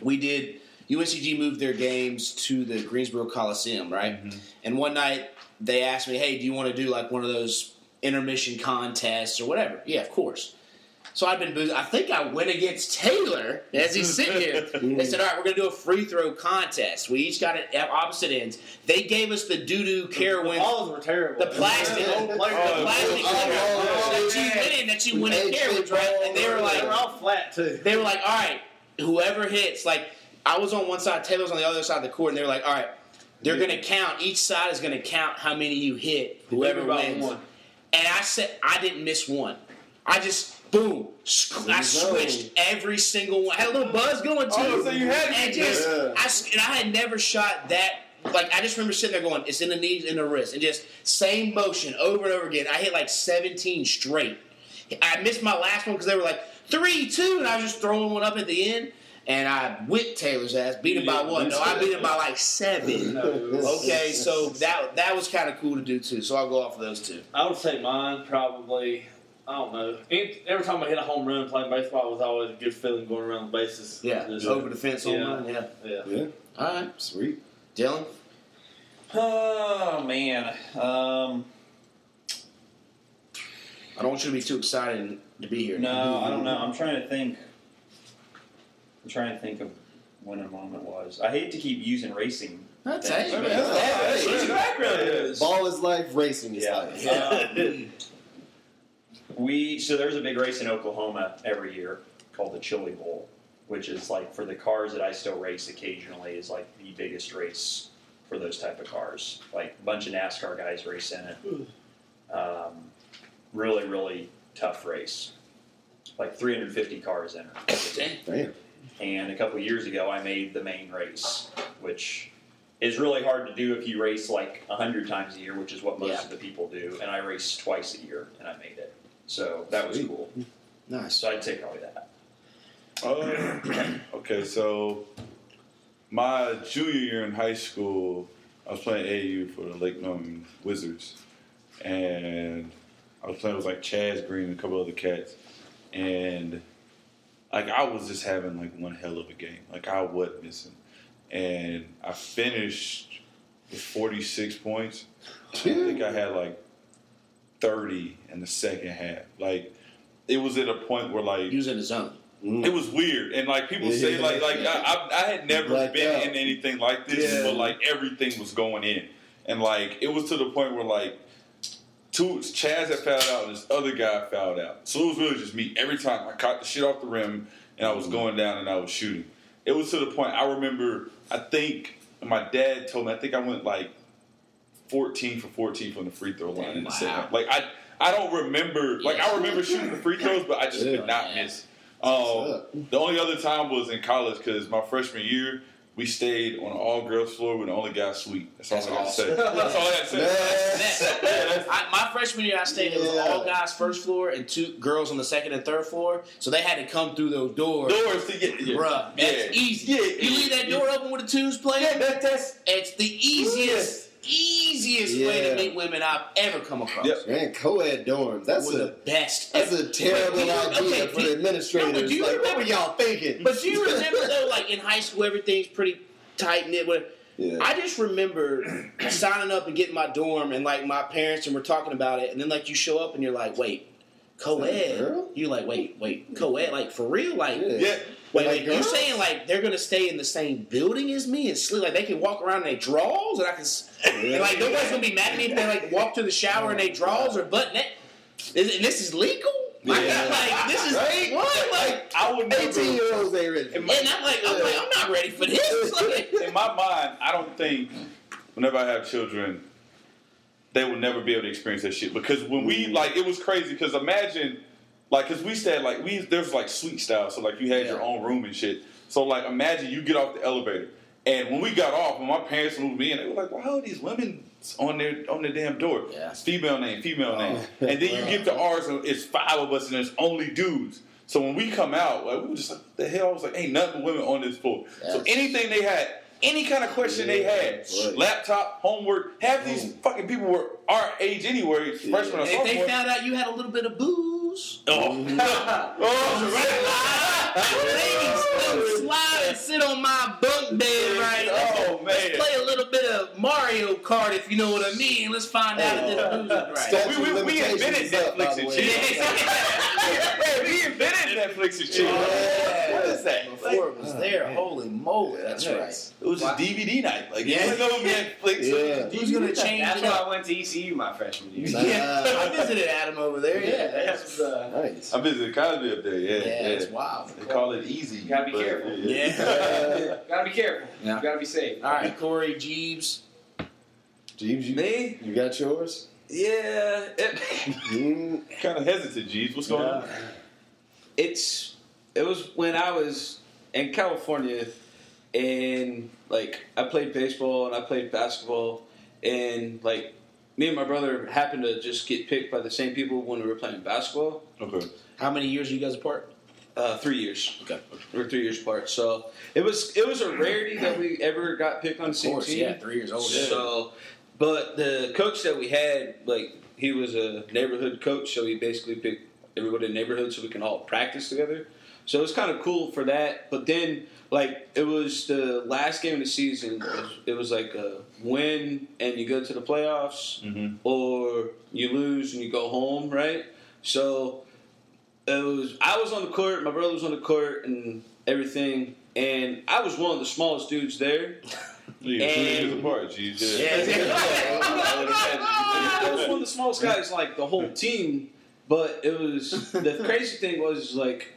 [SPEAKER 2] We did UNCG moved their games to the Greensboro Coliseum, right? Mm-hmm. And one night they asked me, "Hey, do you want to do like one of those intermission contests or whatever?" Yeah, of course. So I've been boozing. I think I went against Taylor as he's sitting here. they said, "All right, we're going to do a free throw contest. We each got it at opposite ends." They gave us the doo doo Carowinds,
[SPEAKER 9] Balls were terrible.
[SPEAKER 2] the plastic,
[SPEAKER 9] The old players-
[SPEAKER 2] the plastic
[SPEAKER 7] Oh,
[SPEAKER 2] that you
[SPEAKER 7] oh,
[SPEAKER 2] yeah. in, that you win at
[SPEAKER 7] Hey,
[SPEAKER 2] Carowinds, right? And they were like,
[SPEAKER 9] they were all flat too.
[SPEAKER 2] they were like, all right, whoever hits, like, I was on one side, Taylor was on the other side of the court, and they were like, all right, they're going to count, each side is going to count how many you hit, whoever wins.
[SPEAKER 9] one.
[SPEAKER 2] And I said, I didn't miss one. I just, boom, sc- I switched every single one. I had a little buzz going oh, too.
[SPEAKER 8] Oh, so you had
[SPEAKER 2] and just,
[SPEAKER 7] that.
[SPEAKER 2] I, and I had never shot that. Like I just remember sitting there going, "It's in the knees, in the wrist," and just same motion over and over again. I hit like 17 straight. I missed my last one because they were like three, two, and I was just throwing one up at the end. And I whipped Taylor's ass, beat him by one. No, I beat him by like seven. Okay, so that that was kind of cool to do too. So I'll go off of those two.
[SPEAKER 9] I would say mine probably. I don't know. Any- Every time I hit a home run playing baseball, it was always a good feeling going around the bases.
[SPEAKER 2] Yeah,
[SPEAKER 9] Just-
[SPEAKER 2] over the fence home
[SPEAKER 9] Yeah.
[SPEAKER 2] run. Yeah.
[SPEAKER 9] yeah.
[SPEAKER 7] Yeah,
[SPEAKER 2] All right,
[SPEAKER 7] sweet.
[SPEAKER 2] Dillon.
[SPEAKER 4] Oh man. Um,
[SPEAKER 2] I don't want you to be too excited to be here.
[SPEAKER 4] no, I don't know. I'm trying to think. I'm trying to think of when a moment was. I hate to keep using racing.
[SPEAKER 2] That's hey,
[SPEAKER 4] things.
[SPEAKER 2] man.
[SPEAKER 7] Yeah,
[SPEAKER 2] Hey,
[SPEAKER 7] hey,
[SPEAKER 4] background is.
[SPEAKER 7] Ball is life, racing is
[SPEAKER 4] Yeah.
[SPEAKER 7] life.
[SPEAKER 4] Um, we so there's a big race in Oklahoma every year called the Chili Bowl, which is like for the cars that I still race occasionally, is like the biggest race for those type of cars. Like a bunch of NASCAR guys race in it. Um, really, really tough race. Like 350 cars in it.
[SPEAKER 7] Damn.
[SPEAKER 4] And a couple years ago, I made the main race, which is really hard to do if you race like 100 times a year, which is what most
[SPEAKER 2] Yeah.
[SPEAKER 4] of the people do. And I race twice a year, and I made it. So that was cool.
[SPEAKER 7] Nice.
[SPEAKER 4] So I'd say probably that.
[SPEAKER 8] Uh, okay, so my junior year in high school, I was playing AU for the Lake Norman Wizards, and I was playing with like Chaz Green and a couple other cats, and like I was just having like one hell of a game. Like I wasn't missing, and I finished with forty six points. I think I had like thirty in the second half. Like it was at a point where like
[SPEAKER 2] He was in the zone.
[SPEAKER 8] it was weird, and like people say, like like I, I, I had never
[SPEAKER 7] Blacked
[SPEAKER 8] been
[SPEAKER 7] out.
[SPEAKER 8] in anything like this,
[SPEAKER 7] Yeah.
[SPEAKER 8] but like everything was going in, and like it was to the point where like two Chaz had fouled out and this other guy fouled out, so it was really just me. Every time I caught the shit off the rim, and I was going down and I was shooting. It was to the point I remember. I think my dad told me. I think I went like fourteen for fourteen from the free throw line in the second. Like I. I don't remember, like I remember shooting the free throws, but I just
[SPEAKER 7] Yeah.
[SPEAKER 8] could not miss. Um, the only other time was in college because my freshman year we stayed on an all girls floor with the only guy suite. That's all
[SPEAKER 2] That's
[SPEAKER 8] I got
[SPEAKER 2] awesome.
[SPEAKER 8] to say. That's all I got to say.
[SPEAKER 7] Yes.
[SPEAKER 8] Yeah,
[SPEAKER 2] I, my freshman year, I stayed. It was all guys first floor and two girls on the second and third floor. So they had to come through those doors.
[SPEAKER 8] Doors to get, yeah.
[SPEAKER 2] Bruh, that's
[SPEAKER 8] Yeah.
[SPEAKER 2] easy.
[SPEAKER 8] Yeah,
[SPEAKER 2] you leave that door open with the twos playing.
[SPEAKER 8] Yeah, that, that's
[SPEAKER 2] It's the easiest, easiest way to meet women I've ever come across.
[SPEAKER 8] Yep.
[SPEAKER 7] Man, co-ed dorms. That's a
[SPEAKER 2] the best.
[SPEAKER 7] that's a terrible
[SPEAKER 2] Wait, do
[SPEAKER 7] idea
[SPEAKER 2] okay,
[SPEAKER 7] for
[SPEAKER 2] do
[SPEAKER 7] the
[SPEAKER 2] you-
[SPEAKER 7] administrators.
[SPEAKER 2] No, but do you
[SPEAKER 7] like, what were y'all thinking?
[SPEAKER 2] But do you remember though, like in high school, everything's pretty tight knit.
[SPEAKER 7] Yeah.
[SPEAKER 2] I just remember signing up and getting my dorm, and like my parents and we're talking about it, and then like you show up and you're like, wait, co-ed? You're like, wait, wait, co-ed? Like for real? Like,
[SPEAKER 7] Yeah.
[SPEAKER 2] Wait,
[SPEAKER 7] Like
[SPEAKER 2] wait, you
[SPEAKER 7] girls?
[SPEAKER 2] saying like they're gonna stay in the same building as me and sleep? Like they can walk around in their drawers, and I can, and like nobody's gonna be mad at me if they like walk to the shower in their drawers or butt net. Is, and this is legal? Like,
[SPEAKER 7] Yeah.
[SPEAKER 2] like this is
[SPEAKER 7] Right?
[SPEAKER 2] what? Like,
[SPEAKER 8] I would never.
[SPEAKER 7] 18 year olds ain't ready.
[SPEAKER 2] and I'm like, I'm like, I'm not ready for this. Like,
[SPEAKER 8] in my mind, I don't think whenever I have children, they will never be able to experience that shit. Because when we mm. like, it was crazy. Because imagine, like, because we stayed like we there's like suite style, so like you had your own room and shit. So like, imagine you get off the elevator, and when we got off, when my parents moved me in, they were like, "Why are these women on their on their damn door?
[SPEAKER 2] Yeah.
[SPEAKER 8] It's female name, female oh. name."
[SPEAKER 7] Oh.
[SPEAKER 8] And then you get to ours, and it's five of us, and there's only dudes. So when we come out, like we were just like, "What the hell?" I was like, "Ain't nothing women on this floor." So anything they had, any kind of question they
[SPEAKER 7] Yeah,
[SPEAKER 8] had,
[SPEAKER 7] right.
[SPEAKER 8] laptop, homework, half these
[SPEAKER 7] Mm.
[SPEAKER 8] fucking people were our age anyway, freshman or
[SPEAKER 2] if they found out you had a little bit of booze,
[SPEAKER 8] oh, oh,
[SPEAKER 2] ladies, come slide and sit on my bunk bed right
[SPEAKER 8] Oh,
[SPEAKER 2] Let's
[SPEAKER 8] man.
[SPEAKER 2] play a little bit of Mario Kart if you know what I mean. Let's find out if this booze right.
[SPEAKER 8] We, we, we invented
[SPEAKER 7] is up,
[SPEAKER 8] Netflix and
[SPEAKER 7] way.
[SPEAKER 8] chill. hey, we invented Netflix and chill.
[SPEAKER 2] Yeah.
[SPEAKER 8] What is that?
[SPEAKER 2] Before it was there, holy moly, that's right.
[SPEAKER 8] It was just DVD night. Like,
[SPEAKER 2] Yeah.
[SPEAKER 8] yeah. go Netflix.
[SPEAKER 7] Yeah.
[SPEAKER 2] Who's gonna change
[SPEAKER 3] That's why? I went to ECU my freshman year.
[SPEAKER 2] Yeah, I visited Adam over there. Yeah, that's uh,
[SPEAKER 7] Nice.
[SPEAKER 8] I visited Cosby up there, yeah.
[SPEAKER 2] yeah,
[SPEAKER 8] yeah.
[SPEAKER 2] it's wild.
[SPEAKER 8] They call it easy.
[SPEAKER 3] You gotta be
[SPEAKER 8] but,
[SPEAKER 3] careful.
[SPEAKER 2] Yeah.
[SPEAKER 3] gotta be careful.
[SPEAKER 2] Yeah.
[SPEAKER 3] You gotta be safe.
[SPEAKER 2] All right, Corey Jeebs.
[SPEAKER 7] Jeebs, you,
[SPEAKER 6] Me?
[SPEAKER 7] you got yours?
[SPEAKER 6] Yeah. It,
[SPEAKER 7] Mm,
[SPEAKER 8] Kind of hesitant, G's. What's going on?
[SPEAKER 6] it's it was when I was in California and like I played baseball and I played basketball and like me and my brother happened to just get picked by the same people when we were playing basketball.
[SPEAKER 8] Okay.
[SPEAKER 2] How many years are you guys apart?
[SPEAKER 6] Uh, three years.
[SPEAKER 2] Okay.
[SPEAKER 6] We're three years apart. So it was it was a rarity that we ever got picked on the
[SPEAKER 2] Of
[SPEAKER 6] same
[SPEAKER 2] course,
[SPEAKER 6] team.
[SPEAKER 2] yeah, three years old. yeah.
[SPEAKER 6] So, but the coach that we had, like, he was a neighborhood coach, so he basically picked everybody in the neighborhood so we can all practice together. So it was kind of cool for that. But then, like, it was the last game of the season. It was, it was like a win and you go to the playoffs,
[SPEAKER 8] Mm-hmm.
[SPEAKER 6] or you lose and you go home, right? So it was. I was on the court. My brother was on the court and everything. And I was one of the smallest dudes there.
[SPEAKER 8] Yeah,
[SPEAKER 6] And-
[SPEAKER 8] years apart, G's. Yeah.
[SPEAKER 6] I was one of the smallest guys, like the whole team. But it was the crazy thing was like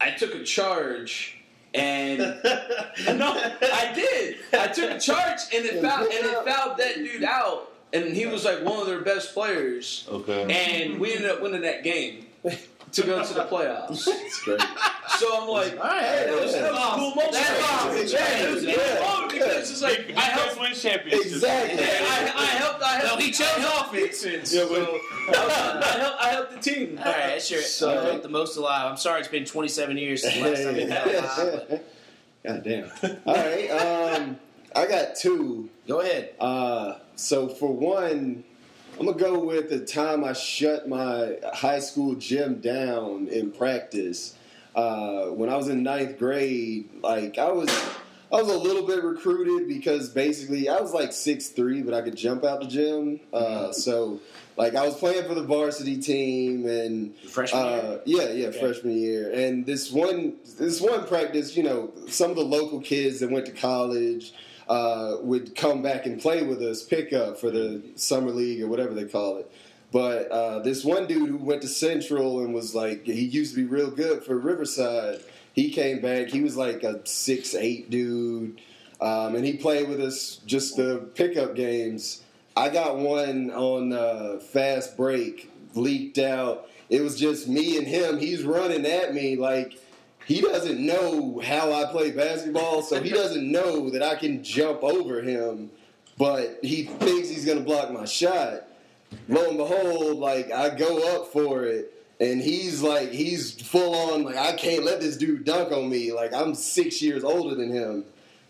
[SPEAKER 6] I took a charge and no, I did. I took a charge and it fouled and it fouled that dude out, and he was like one of their best players,
[SPEAKER 8] Okay.
[SPEAKER 6] and we ended up winning that game to go to the playoffs.
[SPEAKER 7] It's great.
[SPEAKER 6] So I'm like,
[SPEAKER 2] All right,
[SPEAKER 6] hey, that was, that was a cool moment.
[SPEAKER 2] That's awesome.
[SPEAKER 6] Yeah, it was a cool moment because it's like I helped.
[SPEAKER 8] win championships.
[SPEAKER 7] Exactly.
[SPEAKER 6] Yeah, I, I helped. I helped.
[SPEAKER 2] No, he chose
[SPEAKER 6] I
[SPEAKER 2] offense.
[SPEAKER 6] defense.
[SPEAKER 7] Yeah,
[SPEAKER 6] so I, helped, I helped the team.
[SPEAKER 2] All right, that's your
[SPEAKER 7] So-
[SPEAKER 2] you felt the most alive. I'm sorry, it's been 27 years since the last time you felt alive.
[SPEAKER 7] God damn. All right. Um, I got two.
[SPEAKER 2] Go ahead.
[SPEAKER 7] Uh, so for one, I'm gonna go with the time I shut my high school gym down in practice. Uh, when I was in ninth grade, like I was, I was a little bit recruited because basically I was like six three, but I could jump out the gym. Uh, so like I was playing for the varsity team and
[SPEAKER 2] Freshman year.
[SPEAKER 7] uh, yeah, yeah, freshman year. And this one, this one practice, you know, some of the local kids that went to college uh, would come back and play with us, pick up for the summer league or whatever they call it. But uh, this one dude who went to Central and was like, he used to be real good for Riverside. He came back. He was like a six eight dude, um, and he played with us just the pickup games. I got one on uh, fast break, leaked out. It was just me and him. He's running at me like he doesn't know how I play basketball, so he doesn't know that I can jump over him, but he thinks he's gonna block my shot. Lo and behold, like I go up for it, and he's like he's full on like I can't let this dude dunk on me. Like I'm six years older than him.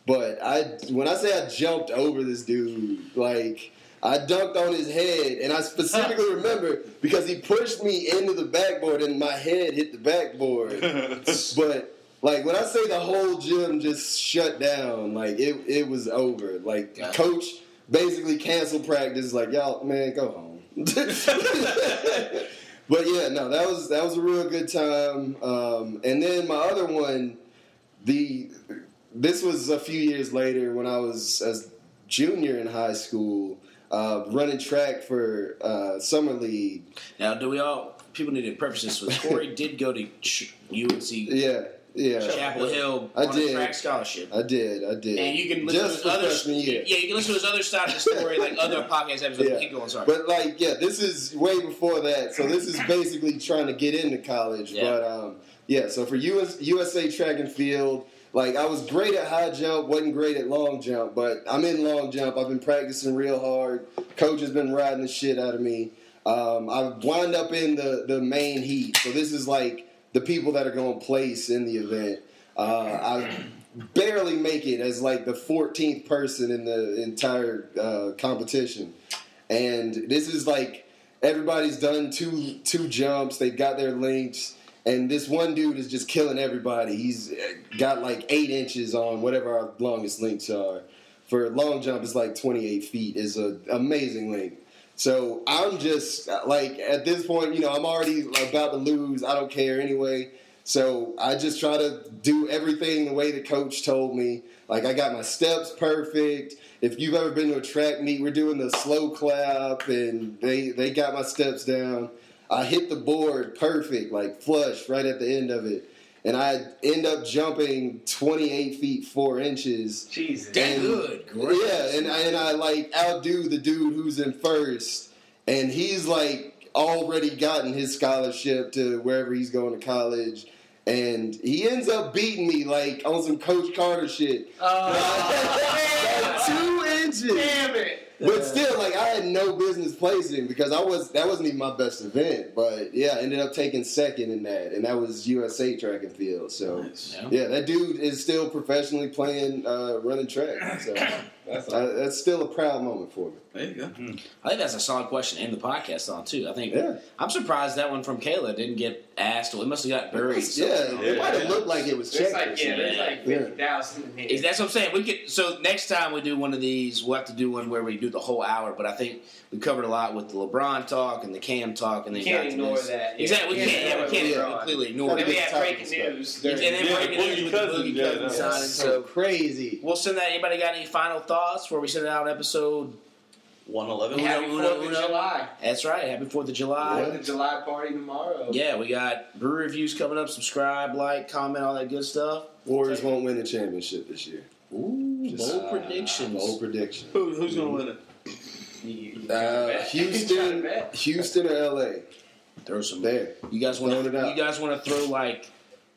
[SPEAKER 7] But I when I say I jumped over this dude, like I dunked on his head, and I specifically remember because he pushed me into the backboard, and my head hit the backboard. but like when I say the whole gym just shut down, like it it was over. Like coach basically canceled practice. Like y'all, man, go home. but yeah, no, that was that was a real good time. Um, and then my other one, the this was a few years later when I was as junior in high school, uh, running track for uh, summer league.
[SPEAKER 2] Now, do we all? People need to preface this with Corey did go to UNC
[SPEAKER 7] Yeah, yeah,
[SPEAKER 2] Chapel Hill
[SPEAKER 7] I
[SPEAKER 2] on
[SPEAKER 7] did.
[SPEAKER 2] a track scholarship.
[SPEAKER 7] I did, I did.
[SPEAKER 2] And you can listen
[SPEAKER 7] just
[SPEAKER 2] to his other
[SPEAKER 7] freshman year.
[SPEAKER 2] Yeah, you can listen to his other side of the story, like other podcast episodes.
[SPEAKER 7] Yeah.
[SPEAKER 2] Keep going, sorry.
[SPEAKER 7] But like, yeah, this is way before that. So this is basically trying to get into college.
[SPEAKER 2] Yeah.
[SPEAKER 7] But um, yeah, so for US, USA track and field, like I was great at high jump, wasn't great at long jump, but I'm in long jump. I've been practicing real hard. Coach has been riding the shit out of me. Um, I wound up in the the main heat. So this is like the people that are going to place in the event. Uh, I barely make it as like the 14th person in the entire uh, competition, and this is like everybody's done two two jumps. They've got their links, and this one dude is just killing everybody. He's got like eight inches on whatever our longest links are. For long jump, it's like 28 feet. is an amazing link. So I'm just like at this point, you know, I'm already about to lose. I don't care anyway. So I just try to do everything the way the coach told me. Like I got my steps perfect. If you've ever been to a track meet, we're doing the slow clap, and they they got my steps down. I hit the board perfect, like flush right at the end of it, and I end up jumping 28 feet four inches.
[SPEAKER 3] Jesus.
[SPEAKER 2] Damn
[SPEAKER 7] and-
[SPEAKER 2] good. Great.
[SPEAKER 7] Yeah, and I, and I like outdo the dude who's in first, and he's like already gotten his scholarship to wherever he's going to college, and he ends up beating me like on some Coach Carter shit. Oh. Like, two inches.
[SPEAKER 3] Damn it.
[SPEAKER 7] But still, like I had no business placing because I was that wasn't even my best event. But yeah, I ended up taking second in that, and that was USA track and field. So
[SPEAKER 2] Yeah.
[SPEAKER 7] yeah, that dude is still professionally playing uh, running track. So
[SPEAKER 5] That's
[SPEAKER 7] uh, that's still a proud moment for me.
[SPEAKER 6] There you go.
[SPEAKER 2] I think that's a solid question and the podcast on too. I think
[SPEAKER 7] Yeah.
[SPEAKER 2] I'm surprised that one from Kayla didn't get asked. Well, it must have got buried.
[SPEAKER 7] Yeah,
[SPEAKER 2] somehow.
[SPEAKER 7] it might have looked like it was
[SPEAKER 3] There's
[SPEAKER 7] checked. or
[SPEAKER 3] like, yeah, there's like 50,000 in here.
[SPEAKER 2] Is- That's what I'm saying. We could so next time we do one of these, we'll have to do one where we do the whole hour. But I think we covered a lot with the LeBron talk and the Cam talk, and then
[SPEAKER 3] can't ignore
[SPEAKER 2] this.
[SPEAKER 3] that. Yeah,
[SPEAKER 2] Exactly, we
[SPEAKER 3] you
[SPEAKER 2] can't.
[SPEAKER 3] can't
[SPEAKER 2] Yeah, we can't
[SPEAKER 3] ignore LeBron.
[SPEAKER 2] completely ignore
[SPEAKER 3] Then we
[SPEAKER 2] it.
[SPEAKER 3] have breaking news.
[SPEAKER 2] And then
[SPEAKER 8] Yeah,
[SPEAKER 2] breaking news with the Boogie Cousins signing.
[SPEAKER 7] so
[SPEAKER 2] So
[SPEAKER 7] crazy.
[SPEAKER 2] we'll send that. Anybody got any final thoughts before we send out episode
[SPEAKER 6] 111.
[SPEAKER 3] Happy
[SPEAKER 2] Uno,
[SPEAKER 3] Fourth of
[SPEAKER 2] Uno.
[SPEAKER 3] July.
[SPEAKER 2] That's right. Happy Fourth of July.
[SPEAKER 3] Fourth of July party tomorrow.
[SPEAKER 2] Yeah, we got brew reviews coming up. Subscribe, like, comment, all that good stuff.
[SPEAKER 7] Warriors won't win the championship this year.
[SPEAKER 2] Ooh,
[SPEAKER 7] Just,
[SPEAKER 2] bold
[SPEAKER 3] uh,
[SPEAKER 2] predictions.
[SPEAKER 7] Bold prediction.
[SPEAKER 6] Who, who's going to win it?
[SPEAKER 3] You- you
[SPEAKER 7] Uh. Houston,
[SPEAKER 3] gotta.
[SPEAKER 7] Houston or LA.
[SPEAKER 2] Throw some.
[SPEAKER 7] There.
[SPEAKER 2] You guys want
[SPEAKER 7] Throwing it
[SPEAKER 2] to?
[SPEAKER 7] out.
[SPEAKER 2] You guys want to throw like,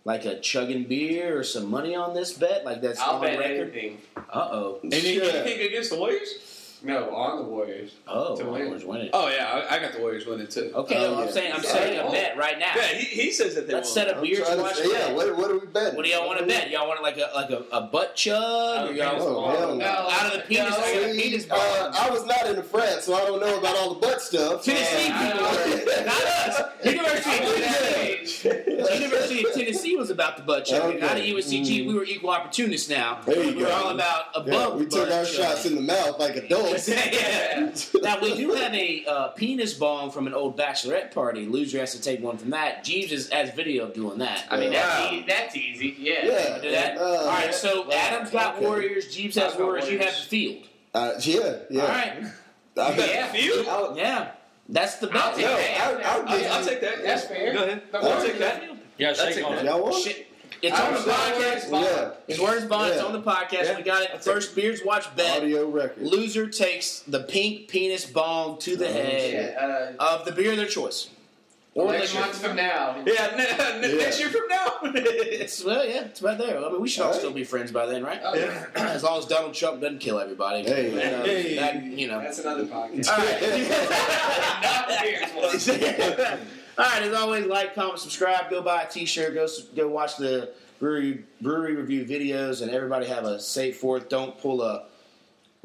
[SPEAKER 2] like a chugging beer or some money on this bet? Like that's
[SPEAKER 3] I'll
[SPEAKER 2] on
[SPEAKER 3] bet
[SPEAKER 2] record.
[SPEAKER 3] anything.
[SPEAKER 2] Uh oh.
[SPEAKER 6] Anything,
[SPEAKER 7] Yeah.
[SPEAKER 6] anything against the Warriors?
[SPEAKER 3] No, on the Warriors.
[SPEAKER 2] Oh,
[SPEAKER 3] To win.
[SPEAKER 2] Warriors winning.
[SPEAKER 6] Oh yeah, I, I got the Warriors winning too.
[SPEAKER 2] Okay,
[SPEAKER 7] Oh,
[SPEAKER 2] no, I'm
[SPEAKER 7] yeah.
[SPEAKER 2] saying I'm
[SPEAKER 3] Yeah.
[SPEAKER 2] saying a
[SPEAKER 3] Oh.
[SPEAKER 2] bet right now.
[SPEAKER 6] Yeah, he, he says that they
[SPEAKER 2] Let's
[SPEAKER 6] won't.
[SPEAKER 2] set a
[SPEAKER 7] I'm
[SPEAKER 2] beer to
[SPEAKER 7] to
[SPEAKER 2] watch
[SPEAKER 7] say, yeah,
[SPEAKER 2] bet.
[SPEAKER 7] what, what are we betting?
[SPEAKER 2] What do y'all want to bet? Y'all want like a like a, a butt chug? Or y'all
[SPEAKER 7] Oh, hell no.
[SPEAKER 2] out of the penis,
[SPEAKER 3] No,
[SPEAKER 2] out of the
[SPEAKER 7] See,
[SPEAKER 2] penis
[SPEAKER 7] uh. I was not in the frat, so I don't know about all the butt stuff.
[SPEAKER 2] Tennessee people not us. University of Tennessee. University of Tennessee was about the butt chug.
[SPEAKER 7] Okay.
[SPEAKER 2] Out of USCG, we were equal opportunists now.
[SPEAKER 7] There you
[SPEAKER 2] we were all about
[SPEAKER 7] Yeah,
[SPEAKER 2] above
[SPEAKER 7] we took our shots in the mouth like adults.
[SPEAKER 2] yeah. Now we do have a uh, penis bong from an old bachelorette party. Loser has to take one from that. Jeebs has video of doing that.
[SPEAKER 3] I mean, that's,
[SPEAKER 6] Wow.
[SPEAKER 3] easy, that's easy. Yeah.
[SPEAKER 7] Yeah.
[SPEAKER 2] Do that.
[SPEAKER 7] Uh,
[SPEAKER 2] All right. So
[SPEAKER 7] yeah.
[SPEAKER 2] Adam's got
[SPEAKER 7] Okay.
[SPEAKER 2] Warriors. Jeebs has
[SPEAKER 3] I've
[SPEAKER 2] Warriors. You have the field.
[SPEAKER 7] Uh, yeah, yeah.
[SPEAKER 2] All right.
[SPEAKER 7] I bet-
[SPEAKER 3] Yeah.
[SPEAKER 6] Field?
[SPEAKER 7] I'll,
[SPEAKER 2] Yeah. That's the
[SPEAKER 3] I'll take
[SPEAKER 7] No,
[SPEAKER 3] that.
[SPEAKER 7] I'll- I'll
[SPEAKER 6] I'll,
[SPEAKER 7] give
[SPEAKER 6] I'll
[SPEAKER 7] you-
[SPEAKER 6] take that.
[SPEAKER 3] That's fair.
[SPEAKER 6] Go ahead.
[SPEAKER 3] The
[SPEAKER 6] I'll take that.
[SPEAKER 4] Yeah,
[SPEAKER 6] I'll
[SPEAKER 4] shake on it.
[SPEAKER 7] Y'all want?
[SPEAKER 2] Shit. It's
[SPEAKER 3] I
[SPEAKER 2] on the podcast.
[SPEAKER 3] Warriors
[SPEAKER 7] Yeah.
[SPEAKER 2] It's Warriors Bond. It's on the podcast.
[SPEAKER 6] Yeah.
[SPEAKER 2] We got it. First beers watch bet.
[SPEAKER 7] Audio record.
[SPEAKER 2] Loser takes the pink penis bong to the
[SPEAKER 7] Oh,
[SPEAKER 2] head
[SPEAKER 3] Uh,
[SPEAKER 2] of the beer of their choice. Or
[SPEAKER 3] next
[SPEAKER 2] liquor.
[SPEAKER 3] month from now.
[SPEAKER 6] Yeah, n- n-
[SPEAKER 7] Yeah.
[SPEAKER 6] next year from now.
[SPEAKER 2] It's well, yeah, it's right there. I mean, we should all
[SPEAKER 7] All right.
[SPEAKER 2] still be friends by then, right?
[SPEAKER 3] Oh,
[SPEAKER 6] Yeah.
[SPEAKER 2] as long as Donald Trump doesn't kill everybody.
[SPEAKER 7] Hey,
[SPEAKER 2] You know,
[SPEAKER 6] Hey.
[SPEAKER 2] that, you know.
[SPEAKER 3] That's another podcast.
[SPEAKER 2] All
[SPEAKER 3] Not the Bears one.
[SPEAKER 2] Right. all right. As always, like, comment, subscribe. Go buy a T-shirt. Go go watch the brewery brewery review videos, and everybody have a safe fourth. Don't pull a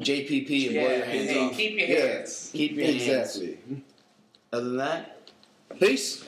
[SPEAKER 2] JPP and blow your hands
[SPEAKER 3] hey,
[SPEAKER 2] off.
[SPEAKER 3] keep your
[SPEAKER 7] Yeah.
[SPEAKER 3] hands.
[SPEAKER 2] Keep your hands.
[SPEAKER 7] Exactly.
[SPEAKER 2] Other than that, peace.